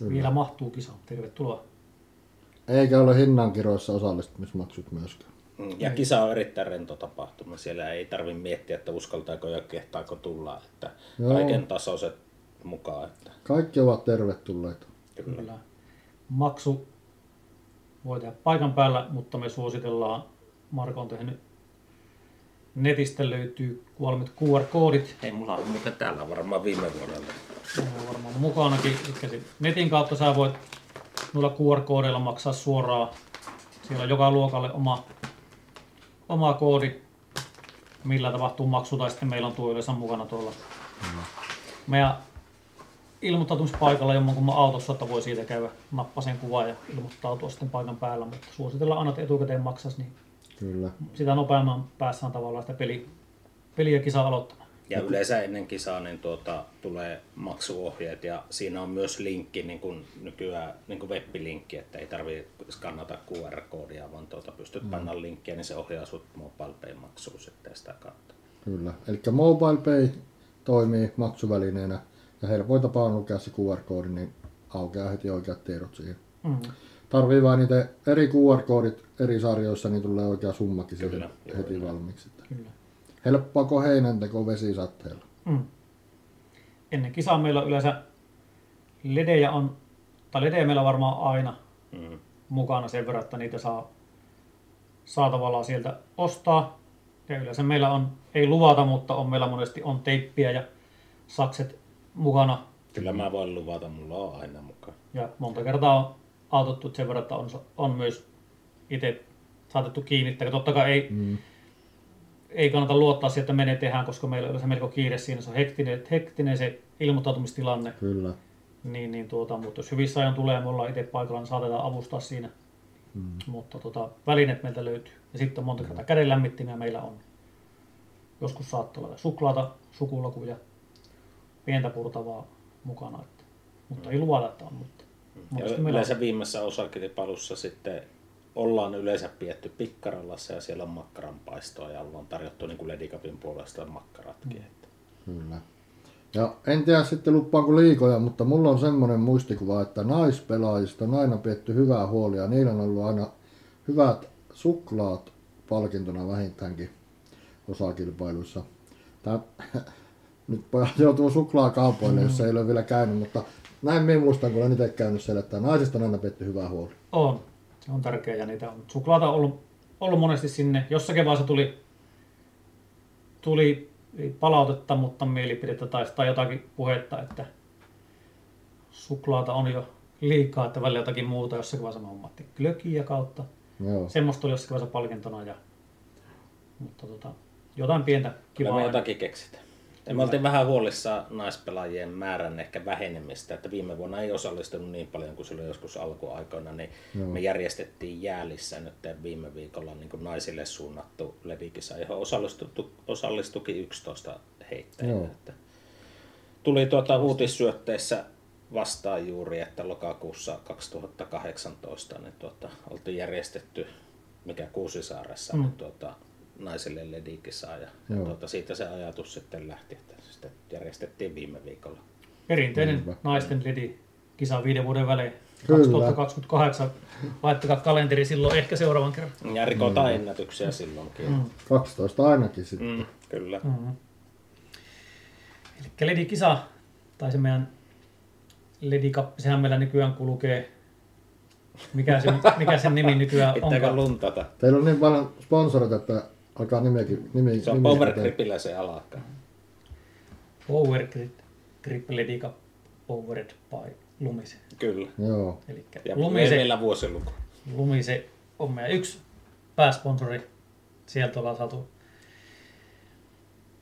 Vielä mahtuu kisa. Tervetuloa. Eikä ole hinnankiroissa osallistumismaksut myöskään. Mm, Ja kisa on erittäin rento tapahtuma. Siellä ei tarvi miettiä, että uskaltaako ja kehtaako tulla. Että Joo. kaiken tasoiset mukaan. Että Kaikki ovat tervetulleita. kyllä. Kyllä. Maksu voi tehdä paikan päällä, mutta me suositellaan, Marko on tehnyt, netistä löytyy valmiit QR-koodit, Ei mulla on muuten täällä varmaan viime vuodella. on varmaan mukanakin. Eli netin kautta sä voit noilla QR-koodeilla maksaa suoraan. Siellä on joka luokalle oma, oma koodi, millä tapahtuu maksu, tai sitten meillä on tuo yleensä mukana tuolla meidän ilmoittautumispaikalla jommankumman autossa, että voi siitä käydä nappasen kuvan ja ilmoittautua sitten paikan päällä, mutta suositellaan aina, että etukäteen maksaisi, niin Kyllä. sitä nopeamman päässään tavallaan sitä peli, peli ja kisa aloittamaan. Ja yleensä ennen kisaa niin tuota, tulee maksuohjeet ja siinä on myös linkki, niin kuin nykyään niin kuin web-linkki, että ei tarvitse skannata QR-koodia, vaan tuota, pystyt mm. panna linkkiä, niin se ohjaa sut MobilePay-maksuun sitten sitä kautta. Kyllä. Eli Mobile Pay toimii maksuvälineenä ja helpoin tapa on lukea se QR-koodi, niin aukeaa heti oikeat tiedot siihen. Mm. Tarvii vain niitä eri QR-koodit eri sarjoissa, niin tulee oikea summakin siihen heti valmiiksi. Kyllä. Helppoa kuin heinänteko vesisateella. Mm. Ennen kisaa meillä on yleensä ledejä on, tai ledejä meillä on varmaan aina Mm. mukana sen verran, että niitä saa, saa tavallaan sieltä ostaa. Ja yleensä meillä on, ei luvata, mutta on meillä monesti on teippiä ja sakset mukana. Kyllä mä voin luvata, mulla on aina mukaan. Ja monta kertaa on autottu sen verran, että on, on myös itse saatettu kiinnittää. Totta kai ei, mm. Ei kannata luottaa siihen, että menee tehdään, koska meillä on yleensä melko kiire siinä. Se on hektinen, hektinen se ilmoittautumistilanne. Kyllä. Niin, niin tuota, mutta jos hyvissä ajan tulee, me ollaan itse paikalla, niin saatetaan avustaa siinä. Mm. Mutta tota, välineet meiltä löytyy. Ja sitten on monta kertaa kädenlämmittimiä meillä on. Joskus saattaa olla suklaata, sukulakuja, pientä purtavaa mukana. Että, mutta ei luvata, että on. Mutta, ja yleensä on. viimeisessä osakilpailussa sitten ollaan yleensä pietty pikkarallassa ja siellä on makkaranpaistoa ja ollaan tarjottu niin kuin Ledikapin puolesta makkaratkin. Mm. Kyllä. Ja en tiedä sitten luppaanko liikoja, mutta mulla on semmoinen muistikuva, että naispelaajista on aina pidetty hyvää huolia. Niillä on ollut aina hyvät suklaat palkintona vähintäänkin osakilpailuissa. Tää, nyt pojat joutuu suklaakaupoille, jos ei ole vielä käynyt, mutta näin minä muistan, kun olen itse käynyt siellä, että naisista on aina pidetty hyvää huoli. On, se on tärkeää ja niitä on. Suklaata on ollut, ollut monesti sinne. Jossakin vaiheessa tuli, tuli palautetta, mutta mielipidettä tai, tai jotakin puhetta, että suklaata on jo liikaa, että välillä jotakin muuta, jossakin vaiheessa me hommattiin glökiä kautta. Joo. Semmoista oli jossakin vaiheessa palkintona, ja, mutta tota, jotain pientä kivaa. Kyllä me jotakin keksitään. Ja me oltiin vähän huolissa naispelaajien määrän ehkä vähenemistä, että viime vuonna ei osallistunut niin paljon kuin silloin joskus alkuaikoina, niin Joo. me järjestettiin jäälissä nyt viime viikolla niin kuin naisille suunnattu levikisa, johon osallistukin 11 heittäjää. Tuli tuota uutissyötteissä vastaan juuri, että lokakuussa 2018 niin tuota, oltiin järjestetty, mikä Kuusisaaressa, mm. niin tuota, naisille ledikisaa ja, ja tuota, siitä se ajatus sitten lähti, että sitten järjestettiin viime viikolla. Perinteinen Niinpä. naisten ledikisa viiden vuoden välein. 2028. Laittakaa kalenteri silloin ehkä seuraavan kerran. Ja rikotaan mm. ennätyksiä silloinkin. Mm. 12 ainakin sitten. Mm, kyllä. Mm. Eli ledikisa, tai se meidän ledikappi, sehän meillä nykyään kulkee mikä sen, mikä sen nimi nykyään on? Pitääkö luntata? Teillä on niin paljon sponsoreita, että Alkaa nimeäkin. Nimi, se on nimi Power Gripillä se alkaa. Power Grip, Grip Ledica Powered by Lumise. Kyllä. Joo. Elikkä ja Lumise, meillä vuosiluku. Lumise on meidän yksi pääsponsori. Sieltä ollaan saatu,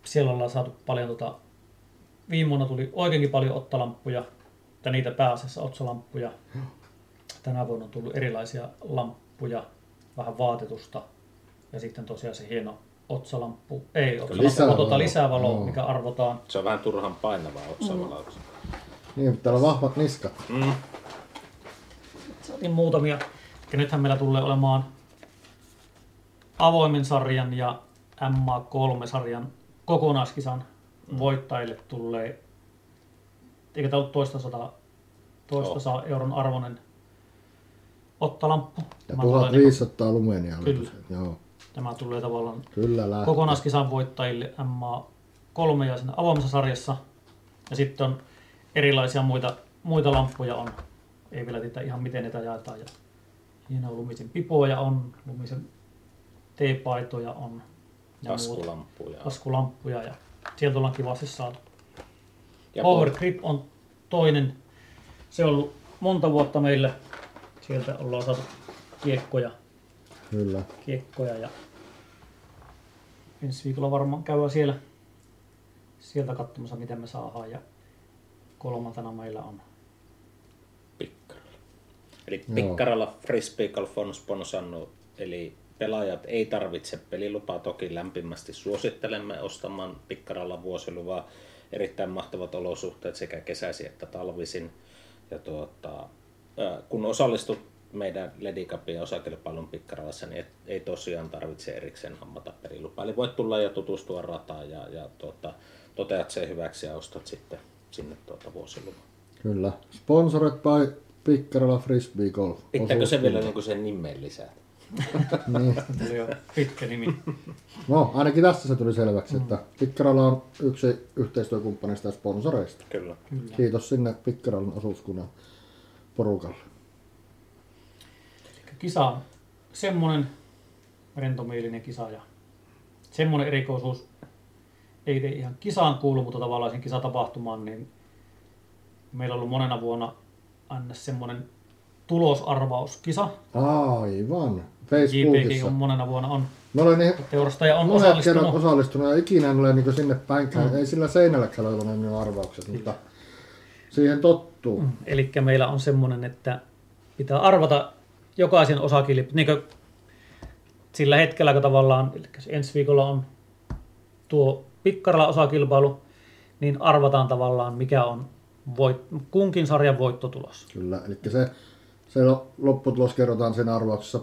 siellä ollaan saatu paljon tota, viime vuonna tuli oikeinkin paljon ottalamppuja, tai niitä pääasiassa otsalamppuja. Tänä vuonna on tullut erilaisia lamppuja, vähän vaatetusta, ja sitten tosiaan se hieno otsalamppu, ei otsalamppu, lisävalo, tuota lisävalo, no. mikä arvotaan. Se on vähän turhan painavaa otsavalauks. Mm. Niin, mutta täällä on vahvat niskat. Mm. Saatiin muutamia. Ja nythän meillä tulee olemaan avoimen sarjan ja MA3-sarjan kokonaiskisan mm. voittajille tulee, eikä tämä ole toista sataa, toista oh. euron arvoinen ottalamppu. Ja 1500 lumenia. Kyllä. Joo. Tämä tulee tavallaan Kyllä kokonaiskisan voittajille MA3 ja siinä avoimessa sarjassa. Ja sitten on erilaisia muita, muita lamppuja on. Ei vielä tiedä ihan miten niitä jaetaan. Ja hienoa lumisen pipoja on, lumisen teepaitoja on. Ja Taskulamppuja. Taskulamppuja ja sieltä ollaan kivasti saatu. Ja Power Grip on toinen. Se on ollut monta vuotta meille. Sieltä ollaan saatu kiekkoja. Kyllä. Kiekkoja ja ensi viikolla varmaan käydään siellä sieltä katsomassa, miten me saadaan. Ja kolmantena meillä on Pikkaralla. Eli Pikkaralla Frisbee Golf on sponsannut, eli pelaajat ei tarvitse pelilupaa, toki lämpimästi suosittelemme ostamaan Pikkaralla vuosiluvaa. Erittäin mahtavat olosuhteet sekä kesäisin että talvisin. Ja tuota, kun osallistut meidän Ledicapin ja osakilpailun pikkaralassa, niin et, ei tosiaan tarvitse erikseen hammata perilupaa. Eli voit tulla ja tutustua rataan ja, ja tuota, toteat sen hyväksi ja ostat sitten sinne tuota vuosiluvan. Kyllä. Sponsored by Pikkarala Frisbee Golf. Pitääkö se vielä niin sen nimen lisää? niin. pitkä nimi. No, ainakin tässä se tuli selväksi, mm. että Pikkarala on yksi yhteistyökumppaneista ja sponsoreista. Kyllä. Kyllä. Kiitos sinne Pikkaralan osuuskunnan porukalle kisa on semmoinen rentomielinen kisa ja semmoinen erikoisuus, ei tee ihan kisaan kuulu, mutta tavallaan sen kisatapahtumaan, niin meillä on ollut monena vuonna aina semmoinen tulosarvauskisa. Aivan. JPG Facebookissa. on monena vuonna on Mä olen niin teurastaja on monet osallistunut. osallistunut ja ikinä en ole niin sinne päinkään. Ei sillä seinälläkään ole ollut ne arvaukset, mutta siihen tottuu. Eli meillä on semmoinen, että pitää arvata jokaisen osakilpailu. Niin kuin sillä hetkellä, kun tavallaan eli ensi viikolla on tuo pikkaralla osakilpailu, niin arvataan tavallaan, mikä on voit, kunkin sarjan voittotulos. Kyllä, eli se, se lopputulos kerrotaan siinä arvauksessa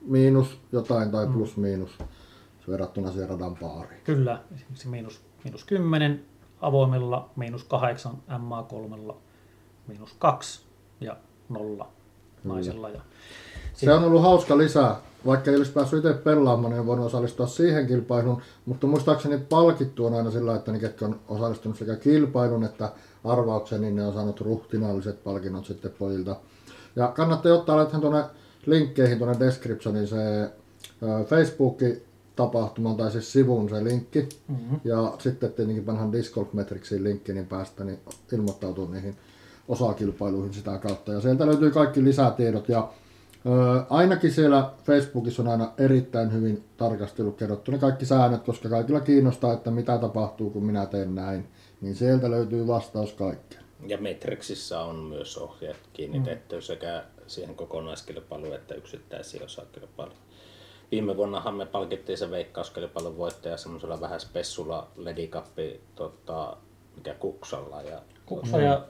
miinus jotain tai plus miinus verrattuna siihen radan paariin. Kyllä, esimerkiksi miinus, miinus 10 avoimella, miinus 8 MA3, miinus 2 ja 0 naisella. Ja Se on ollut hauska lisää. Vaikka ei olisi päässyt itse pelaamaan, niin on voinut osallistua siihen kilpailuun. Mutta muistaakseni palkittu on aina sillä, että ne, ketkä on osallistunut sekä kilpailun että arvaukseen, niin ne on saanut ruhtinaalliset palkinnot sitten pojilta. Ja kannattaa ottaa laitan tuonne linkkeihin tuonne descriptioniin se ö, Facebookin tapahtuman tai siis sivun se linkki. Mm-hmm. Ja sitten tietenkin vanhan Disc Golf Metricsiin linkki, niin päästä niin ilmoittautua niihin osakilpailuihin sitä kautta. Ja sieltä löytyy kaikki lisätiedot ja Öö, ainakin siellä Facebookissa on aina erittäin hyvin tarkastelu kerrottu ne kaikki säännöt, koska kaikilla kiinnostaa, että mitä tapahtuu, kun minä teen näin. Niin sieltä löytyy vastaus kaikkeen. Ja Matrixissa on myös ohjeet kiinnitetty mm. sekä siihen kokonaiskilpailuun että yksittäisiin osakilpailuun. Viime vuonnahan me palkittiin se veikkauskilpailun voittaja semmoisella vähän spessulla ledikappi, tota, mikä kuksalla. Ja, kuksa ja,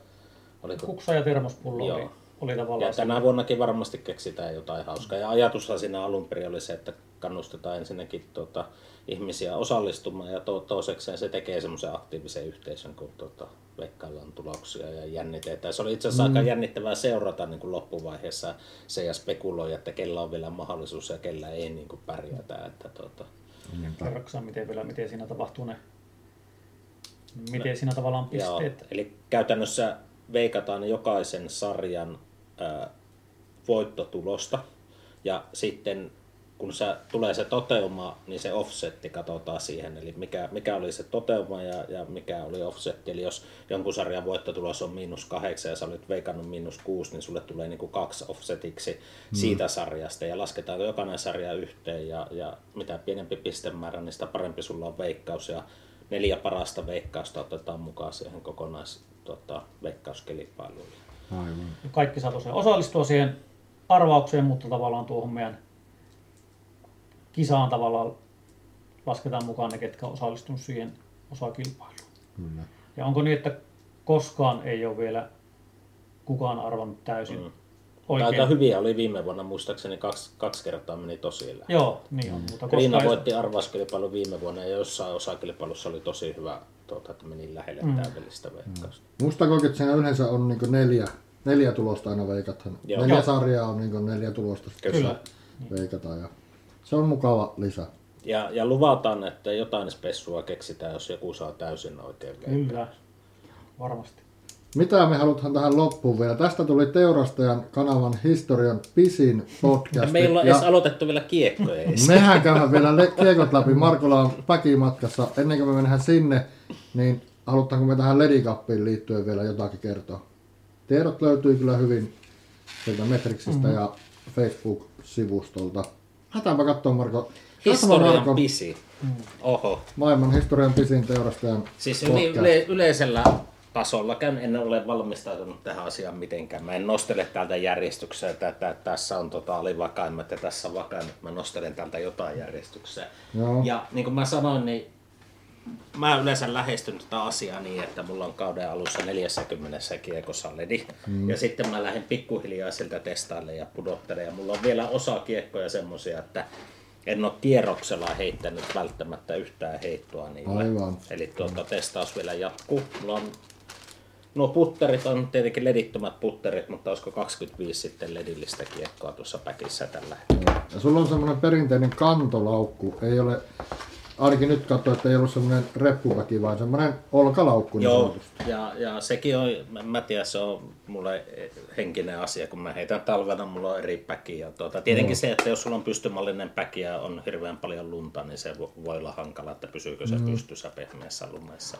oliko, kuksa ja termospullo oli, Joo. oli ja tavallaan se. tänä vuonnakin varmasti keksitään jotain hauskaa. Ja ajatushan siinä alun perin oli se, että kannustetaan ensinnäkin tuota, ihmisiä osallistumaan ja to, toisekseen se tekee semmoisen aktiivisen yhteisön, kun tuota, veikkaillaan tuloksia ja jännitetään. Se oli itse asiassa mm. aika jännittävää seurata niin kuin loppuvaiheessa se ja spekuloida, että kella on vielä mahdollisuus ja kellä ei niin kuin pärjätä. Että, tuota, Kerroksä, miten, vielä, miten siinä tapahtuu ne, miten siinä tavallaan Joo, pisteet. eli käytännössä veikataan jokaisen sarjan ää, voittotulosta. Ja sitten kun se, tulee se toteuma, niin se offsetti katsotaan siihen, eli mikä, mikä oli se toteuma ja, ja mikä oli offsetti. Eli jos jonkun sarjan voittotulos on miinus kahdeksan ja sä olit veikannut miinus kuusi, niin sulle tulee niin kuin kaksi offsetiksi siitä sarjasta. Ja lasketaan jokainen sarja yhteen ja, ja mitä pienempi pistemäärä, niin sitä parempi sulla on veikkaus. Ja neljä parasta veikkausta otetaan mukaan siihen kokonais tota, veikkauskilpailuun. Aivan. Kaikki saa tosiaan osallistua siihen arvaukseen, mutta tavallaan tuohon meidän kisaan tavallaan lasketaan mukaan ne, ketkä on osallistunut siihen osakilpailuun. Kyllä. Ja onko niin, että koskaan ei ole vielä kukaan arvannut täysin Mm. Oikein? Aika hyviä oli viime vuonna, muistaakseni kaksi, kaksi kertaa meni tosi lähellä. Joo, niin on. Mutta Riina koskaan ei- voitti arvauskilpailun viime vuonna ja jossain osakilpailussa oli tosi hyvä, tuota, että meni lähelle mm. täydellistä veikkausta. Muistaako, että siinä yleensä on niin neljä, neljä tulosta aina veikathan. Joo. Neljä Joo. sarjaa on niin neljä tulosta Kyllä. veikataan. Ja se on mukava lisä. Ja, ja luvataan, että jotain spessua keksitään, jos joku saa täysin oikein veikkauksen. Kyllä, varmasti. Mitä me halutaan tähän loppuun vielä? Tästä tuli Teurastajan kanavan historian pisin Ja podcast. meillä on edes aloitettu vielä kiekkoja. Mehän käydään vielä le- kiekot läpi. Markola on päkimatkassa. Ennen kuin me mennään sinne, niin halutaanko me tähän Ledikappiin liittyen vielä jotakin kertoa? Tiedot löytyy kyllä hyvin sieltä Metrixistä Mhm. ja Facebook-sivustolta. Lähdetäänpä katsomaan Marko. Historian Markon pisi. Oho. maailman historian pisin teurastajan Siis yli, podcast. yle, yleisellä tasolla käyn, en ole valmistautunut tähän asiaan mitenkään. Mä en nostele täältä järjestykseen, että, että tässä on tota alivakaimmat ja tässä on vakaimmat. Mä nostelen täältä jotain järjestykseen. Joo. Ja niin kuin mä sanoin, niin mä yleensä lähestyn tätä asiaa niin, että mulla on kauden alussa 40 kiekossa ledi. Mm. Ja sitten mä lähden pikkuhiljaa siltä testaille ja pudottelen. Ja mulla on vielä osa kiekkoja semmosia, että en ole kierroksella heittänyt välttämättä yhtään heittoa niille. Aivan. Eli tuota, testaus vielä jatkuu. Mulla on Nuo putterit on tietenkin ledittömät putterit, mutta olisiko 25 sitten ledillistä kiekkoa tuossa päkissä tällä hetkellä. Ja sulla on semmoinen perinteinen kantolaukku. Ei ole ainakin nyt katsoin, että ei ollut semmoinen reppuväki, vaan semmoinen olkalaukku niin Joo, sanotusti. ja, ja sekin on, mä- tiedän, se on mulle henkinen asia, kun mä heitän talvena, mulla on eri päki. Ja tuota, tietenkin se, että jos sulla on pystymallinen päki ja on hirveän paljon lunta, niin se vo- voi olla hankala, että pysyykö se pystyssä pehmeässä lumessa.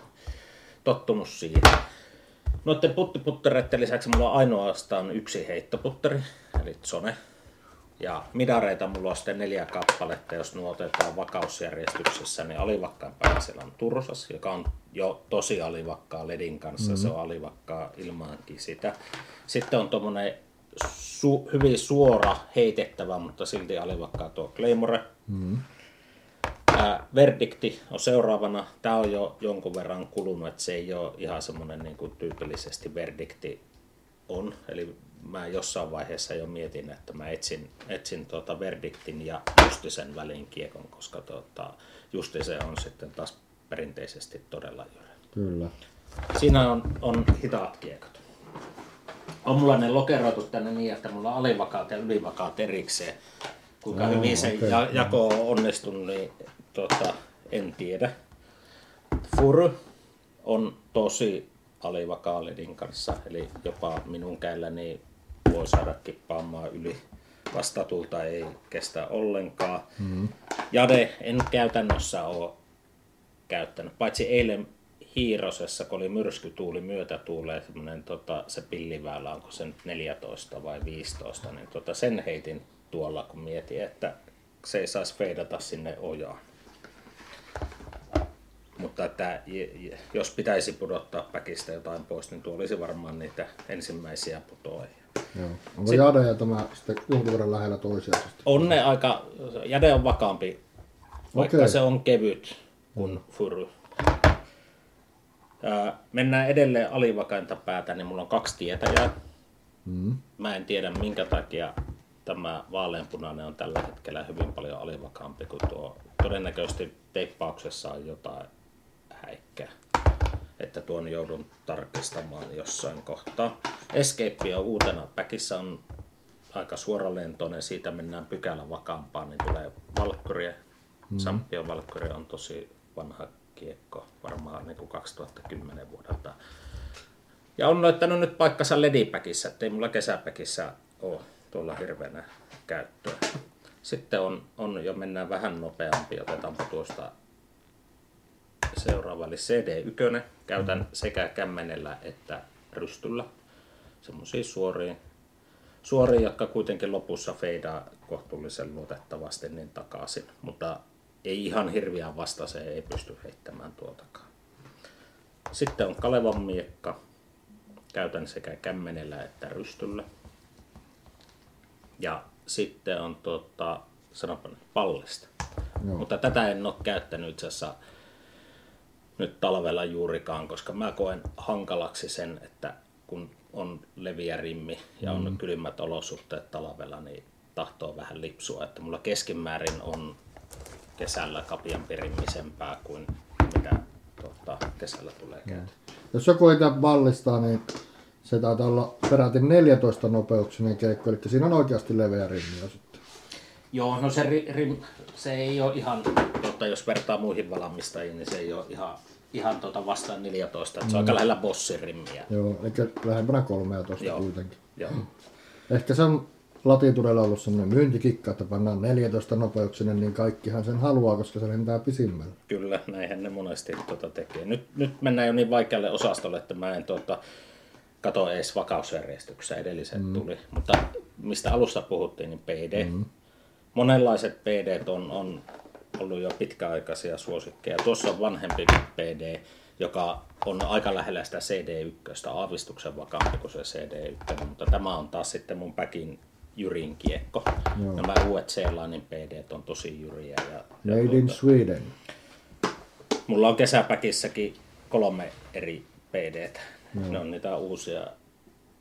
Tottunut siihen. Noiden puttiputtereiden lisäksi mulla on ainoastaan yksi heittoputteri, eli Zone. Ja midareita mulla on sitten neljä kappaletta, jos nuo otetaan vakausjärjestyksessä, niin alivakkaan päällä siellä on Tursas, joka on jo tosi alivakkaa ledin kanssa, mm-hmm. se on alivakkaa ilmaankin sitä. Sitten on tuommoinen su- hyvin suora heitettävä, mutta silti alivakkaa tuo Claymore. Mm-hmm. Ää, Verdikti on seuraavana. Tämä on jo jonkun verran kulunut, että se ei ole ihan semmoinen niin kuin tyypillisesti Verdikti on. Eli mä jossain vaiheessa jo mietin, että mä etsin, etsin tuota Verdiktin ja Justisen välin kiekon, koska tuota, Justise on sitten taas perinteisesti todella jyrä. Kyllä. Siinä on, on hitaat kiekot. On mulla ne lokeroitu tänne niin, että mulla on alivakaat ja ylivakaat erikseen. Kuinka Joo, hyvin se ja, jako on onnistunut, niin tota, en tiedä. Furu on tosi alivakaa ledin kanssa, eli jopa minun käälläni voi saada kippaamaan yli. Vastatulta ei kestä ollenkaan. Mm. Jade en käytännössä ole käyttänyt, paitsi eilen Hiirosessa, kun oli myrskytuuli, myötätuulee, semmoinen tota, se pilliväylä, onko se nyt 14 vai 15, niin tota, sen heitin tuolla, kun mietin, että se ei saisi feidata sinne ojaan. Mutta että jos pitäisi pudottaa päkistä jotain pois, niin tuo olisi varmaan niitä ensimmäisiä putoajia. Joo. Onko Jade ja tämä sitten jonkun verran lähellä toisiaan? On ne aika, jäde on vakaampi, vaikka Okei. se on kevyt kuin furu. Ää, Mennään edelleen alivakainta päätä, niin mulla on kaksi tietäjää. Mm. Mä en tiedä minkä takia tämä vaaleanpunainen on tällä hetkellä hyvin paljon alivakaampi kuin tuo. Todennäköisesti teippauksessa on jotain häikkää. Että tuon joudun tarkistamaan jossain kohtaa. Escape on uutena. Päkissä on aika suoralentoinen. Siitä mennään pykälä vakaampaan, niin tulee valkkuria. Mm. Sampion valkkuri on tosi vanha kiekko, varmaan niin kuin 2010 vuodelta. Ja on löytänyt nyt paikkansa ledipäkissä, ettei mulla kesäpäkissä ole tuolla hirveänä käyttöä. Sitten on, on jo mennään vähän nopeampi, otetaanpa tuosta seuraava, eli CD1. Käytän sekä kämmenellä että rystyllä. Semmoisia suoria, suoria, jotka kuitenkin lopussa feidaa kohtuullisen luotettavasti niin takaisin. Mutta ei ihan hirviän vasta, se ei pysty heittämään tuotakaan. Sitten on Kalevan miekka. Käytän sekä kämmenellä että rystyllä. Ja sitten on tuota, sanonpa nyt pallista. Joo. Mutta tätä en ole käyttänyt itse asiassa nyt talvella juurikaan, koska mä koen hankalaksi sen, että kun on leviä rimmi ja on mm. kylmät olosuhteet talvella, niin tahtoo vähän lipsua. Että mulla keskimäärin on kesällä kapiampi rimmisempää kuin mitä tuota, kesällä tulee käyty. Jos joku ei tiedä ballistaa, niin se taitaa olla peräti 14 nopeuksinen keikko, eli siinä on oikeasti leveä rimmi jo sitten. Joo, no se, ri, rim, se ei ole ihan, tota, jos vertaa muihin valmistajiin, niin se ei ole ihan, ihan tota vastaan 14, että se on aika lähellä bossirimmiä. Joo, eli lähempänä 13 Joo. kuitenkin. Joo. Ehkä se on latituudella ollut semmoinen myyntikikka, että pannaan 14 nopeuksinen, niin kaikkihan sen haluaa, koska se lentää pisimmällä. Kyllä, näinhän ne monesti tuota tekee. Nyt, nyt mennään jo niin vaikealle osastolle, että mä en tuota, kato edes vakausjärjestyksessä edelliset mm. tuli. Mutta mistä alussa puhuttiin, niin PD. Mm. Monenlaiset PD on, on ollut jo pitkäaikaisia suosikkeja. Tuossa on vanhempi PD, joka on aika lähellä sitä CD1, aavistuksen vakaampi kuin se CD1, mutta tämä on taas sitten mun päkin jyrin kiekko. Joo. Nämä uudet Seelainin PD on tosi jyriä. Ja, ja Made in Sweden. Mulla on kesäpäkissäkin kolme eri PDtä. Ne on niitä uusia,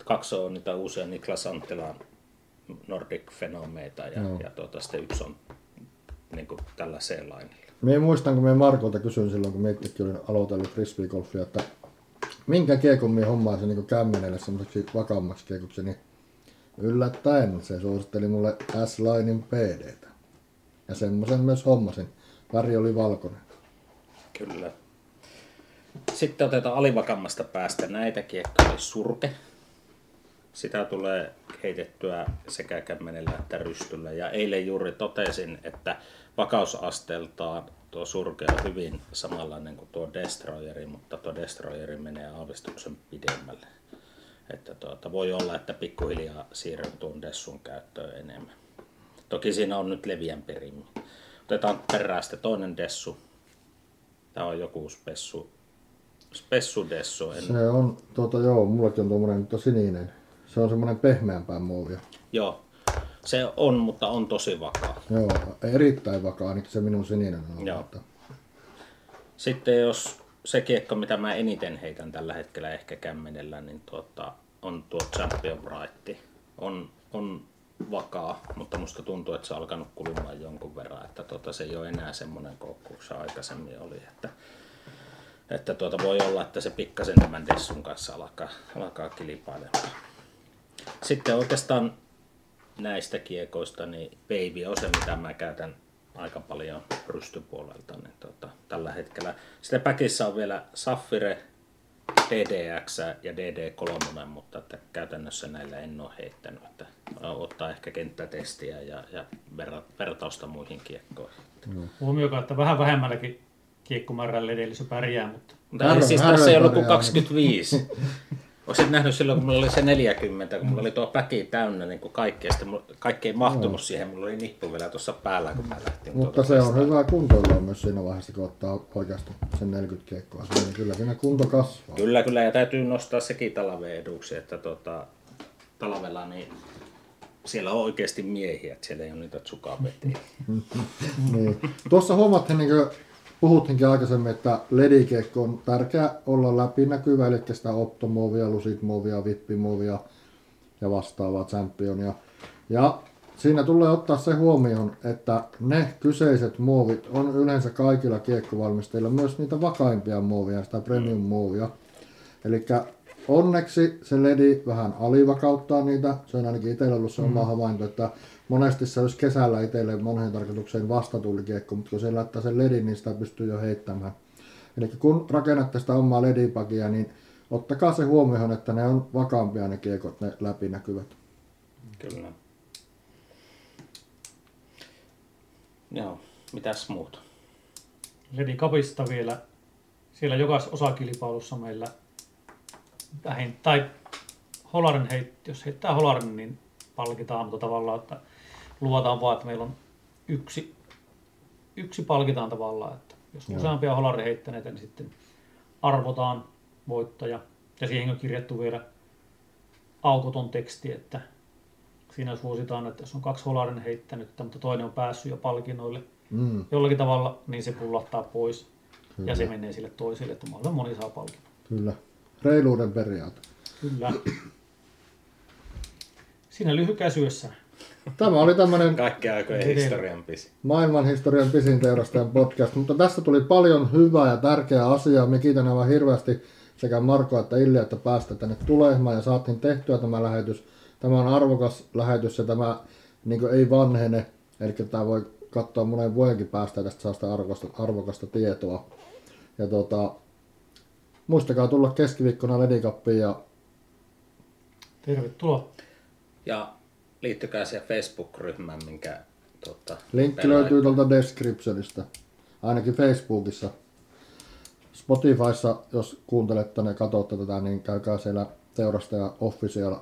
kaksi on niitä uusia Niklas Anttilan Nordic Fenomeita ja, ja tuota, sitten yksi on niin kuin tällä C-lainilla. Me muistan, kun me Markolta kysyin silloin, kun meittikin olin aloitellut frisbeegolfia, että minkä kiekon me hommaisin niin kämmenelle semmoiseksi vakaammaksi kiekoksi, niin yllättäen se suositteli mulle S-Linein PDtä. Ja semmoisen myös hommasin. Väri oli valkoinen. Kyllä. Sitten otetaan alivakammasta päästä näitä kiekkoja, surke. Sitä tulee heitettyä sekä kämmenellä että rystyllä. Ja eilen juuri totesin, että vakausasteeltaan tuo surke on hyvin samanlainen kuin tuo Destroyeri, mutta tuo Destroyeri menee aavistuksen pidemmälle. Että tuota, voi olla, että pikkuhiljaa siirryn tuon Dessun käyttöön enemmän. Toki siinä on nyt leviämpi rimmi. Otetaan perään sitten toinen Dessu. Tämä on joku spessu, spessu Dessu. En... Se on, tuota, joo, mullakin on tuommoinen, mutta sininen. Se on semmoinen pehmeämpää muovia. Joo, se on, mutta on tosi vakaa. Joo, erittäin vakaa, ainakin se minun sininen on. Joo. Että, Sitten jos se kiekko, mitä mä eniten heitän tällä hetkellä ehkä kämmenellä, niin tuota, on tuo Champion Bright. On, on vakaa, mutta musta tuntuu, että se on alkanut kulumaan jonkun verran, että tuota, se ei ole enää semmoinen koukku se aikaisemmin oli. Että, että tuota, voi olla, että se pikkasen tämän Dessun kanssa alkaa, alkaa kilpailemaan. Sitten oikeastaan näistä kiekoista, niin Baby on se, mitä mä käytän aika paljon rystypuolelta. Niin tota, tällä hetkellä. Sitten päkissä on vielä Saffire, DDX ja DD3, mutta että käytännössä näillä en ole heittänyt. Että ottaa ehkä kenttätestiä ja, ja vertausta muihin kiekkoihin. Huomioikaa, että vähän vähemmälläkin kiekkomäärällä edellisessä pärjää, mutta Mutta Härö- ei siis tässä ei ollut kuin häröpärjää. 25. Olisit nähnyt silloin, kun mulla oli se 40, kun mulla oli tuo päki täynnä niin kuin kaikkea, sitten mulla, kaikki ei mahtunut siihen, mulla oli nippu vielä tuossa päällä, kun mä lähtin. mutta tuota se on hyvä kuntoilla myös siinä vaiheessa, kun ottaa oikeasti sen 40 kiekkoa. Niin kyllä siinä kunto kasvaa. Kyllä, kyllä, ja täytyy nostaa sekin talven eduksi, että tota, talvella niin siellä on oikeasti miehiä, että siellä ei ole niitä tsukavetiä. Niin. Tuossa huomattiin, niin kuin puhuttiinkin aikaisemmin, että ledikeikko on tärkeä olla läpinäkyvä, eli sitä optomuovia, lusitmuovia, vippimuovia ja vastaavaa championia. Ja siinä tulee ottaa se huomioon, että ne kyseiset muovit on yleensä kaikilla kiekkovalmistajilla myös niitä vakaimpia muovia, sitä premium-muovia. Eli onneksi se ledi vähän alivakauttaa niitä. Se on ainakin itsellä ollut se oma havainto, että monesti se olisi kesällä itselle moneen tarkoitukseen vastatullikiekko, mutta kun se laittaa sen ledin, niin sitä pystyy jo heittämään. Eli kun rakennatte sitä omaa ledipakia, niin ottakaa se huomioon, että ne on vakaampia ne kiekot, ne läpinäkyvät. Kyllä. Joo, mitäs muuta? Ledi Cupista vielä, siellä jokaisessa osakilpailussa meillä vähin, tai holarin heit, jos heittää holarin, niin palkitaan, mutta tavallaan, että luvataan vaan, että meillä on yksi, yksi palkitaan tavallaan, että jos Joo. useampia holarin heittäneitä, niin sitten arvotaan voittaja. Ja siihen on kirjattu vielä aukoton teksti, että siinä suositaan, että jos on kaksi holarin heittänyttä, mutta toinen on päässyt jo palkinnoille Mm, jollakin tavalla, niin se pullahtaa pois Kyllä. ja se menee sille toiselle, että mahdollisimman moni saa palkinnon. kyllä. Reiluuden periaate. Kyllä. Siinä lyhykäisyydessä. Tämä oli tämmöinen Kaikki aikojen historian pisi. maailmanhistorian pisin teurastajan podcast, mutta tässä tuli paljon hyvää ja tärkeää asiaa. Me kiitän aivan hirveästi sekä Marko että Illi, että päästä tänne tulemaan ja saatiin tehtyä tämä lähetys. Tämä on arvokas lähetys ja tämä niin ei vanhene, eli tämä voi katsoa monen vuodenkin päästä ja tästä saa sitä arvokasta, arvokasta tietoa. Ja tota, muistakaa tulla keskiviikkona Ledikappiin ja Tervetuloa. Ja liittykää siihen Facebook-ryhmään, minkä tota, Linkki pelaa- löytyy tuolta descriptionista, ainakin Facebookissa. Spotifyssa, jos kuuntelette ja katsotte tätä, niin käykää siellä Teurastaja Official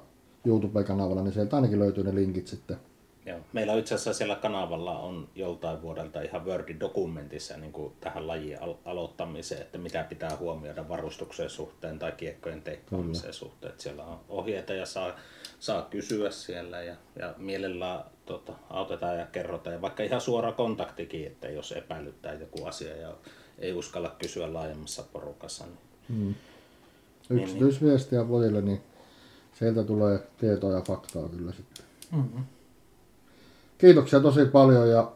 YouTube-kanavalla, niin sieltä ainakin löytyy ne linkit sitten. Joo. Meillä itse asiassa siellä kanavalla on joltain vuodelta ihan Word-dokumentissa niin kuin tähän lajien al- aloittamiseen, että mitä pitää huomioida varustuksen suhteen tai kiekkojen teippaamisen suhteen. Että siellä on ohjeita ja saa, saa kysyä siellä ja, ja mielellään tota, autetaan ja kerrotaan. Ja vaikka ihan suora kontaktikin, että jos epäilyttää joku asia ja ei uskalla kysyä laajemmassa porukassa, niin Yksityisviestiä pojille, niin sieltä tulee tietoa ja faktaa kyllä sitten. Mm-hmm. Kiitoksia tosi paljon ja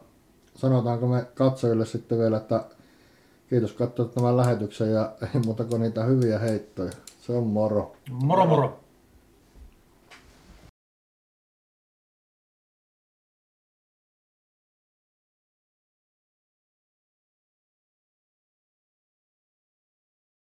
sanotaanko me katsojille sitten vielä, että kiitos katsoa tämän lähetyksen ja ei muuta kuin niitä hyviä heittoja. Se on moro. Moro moro.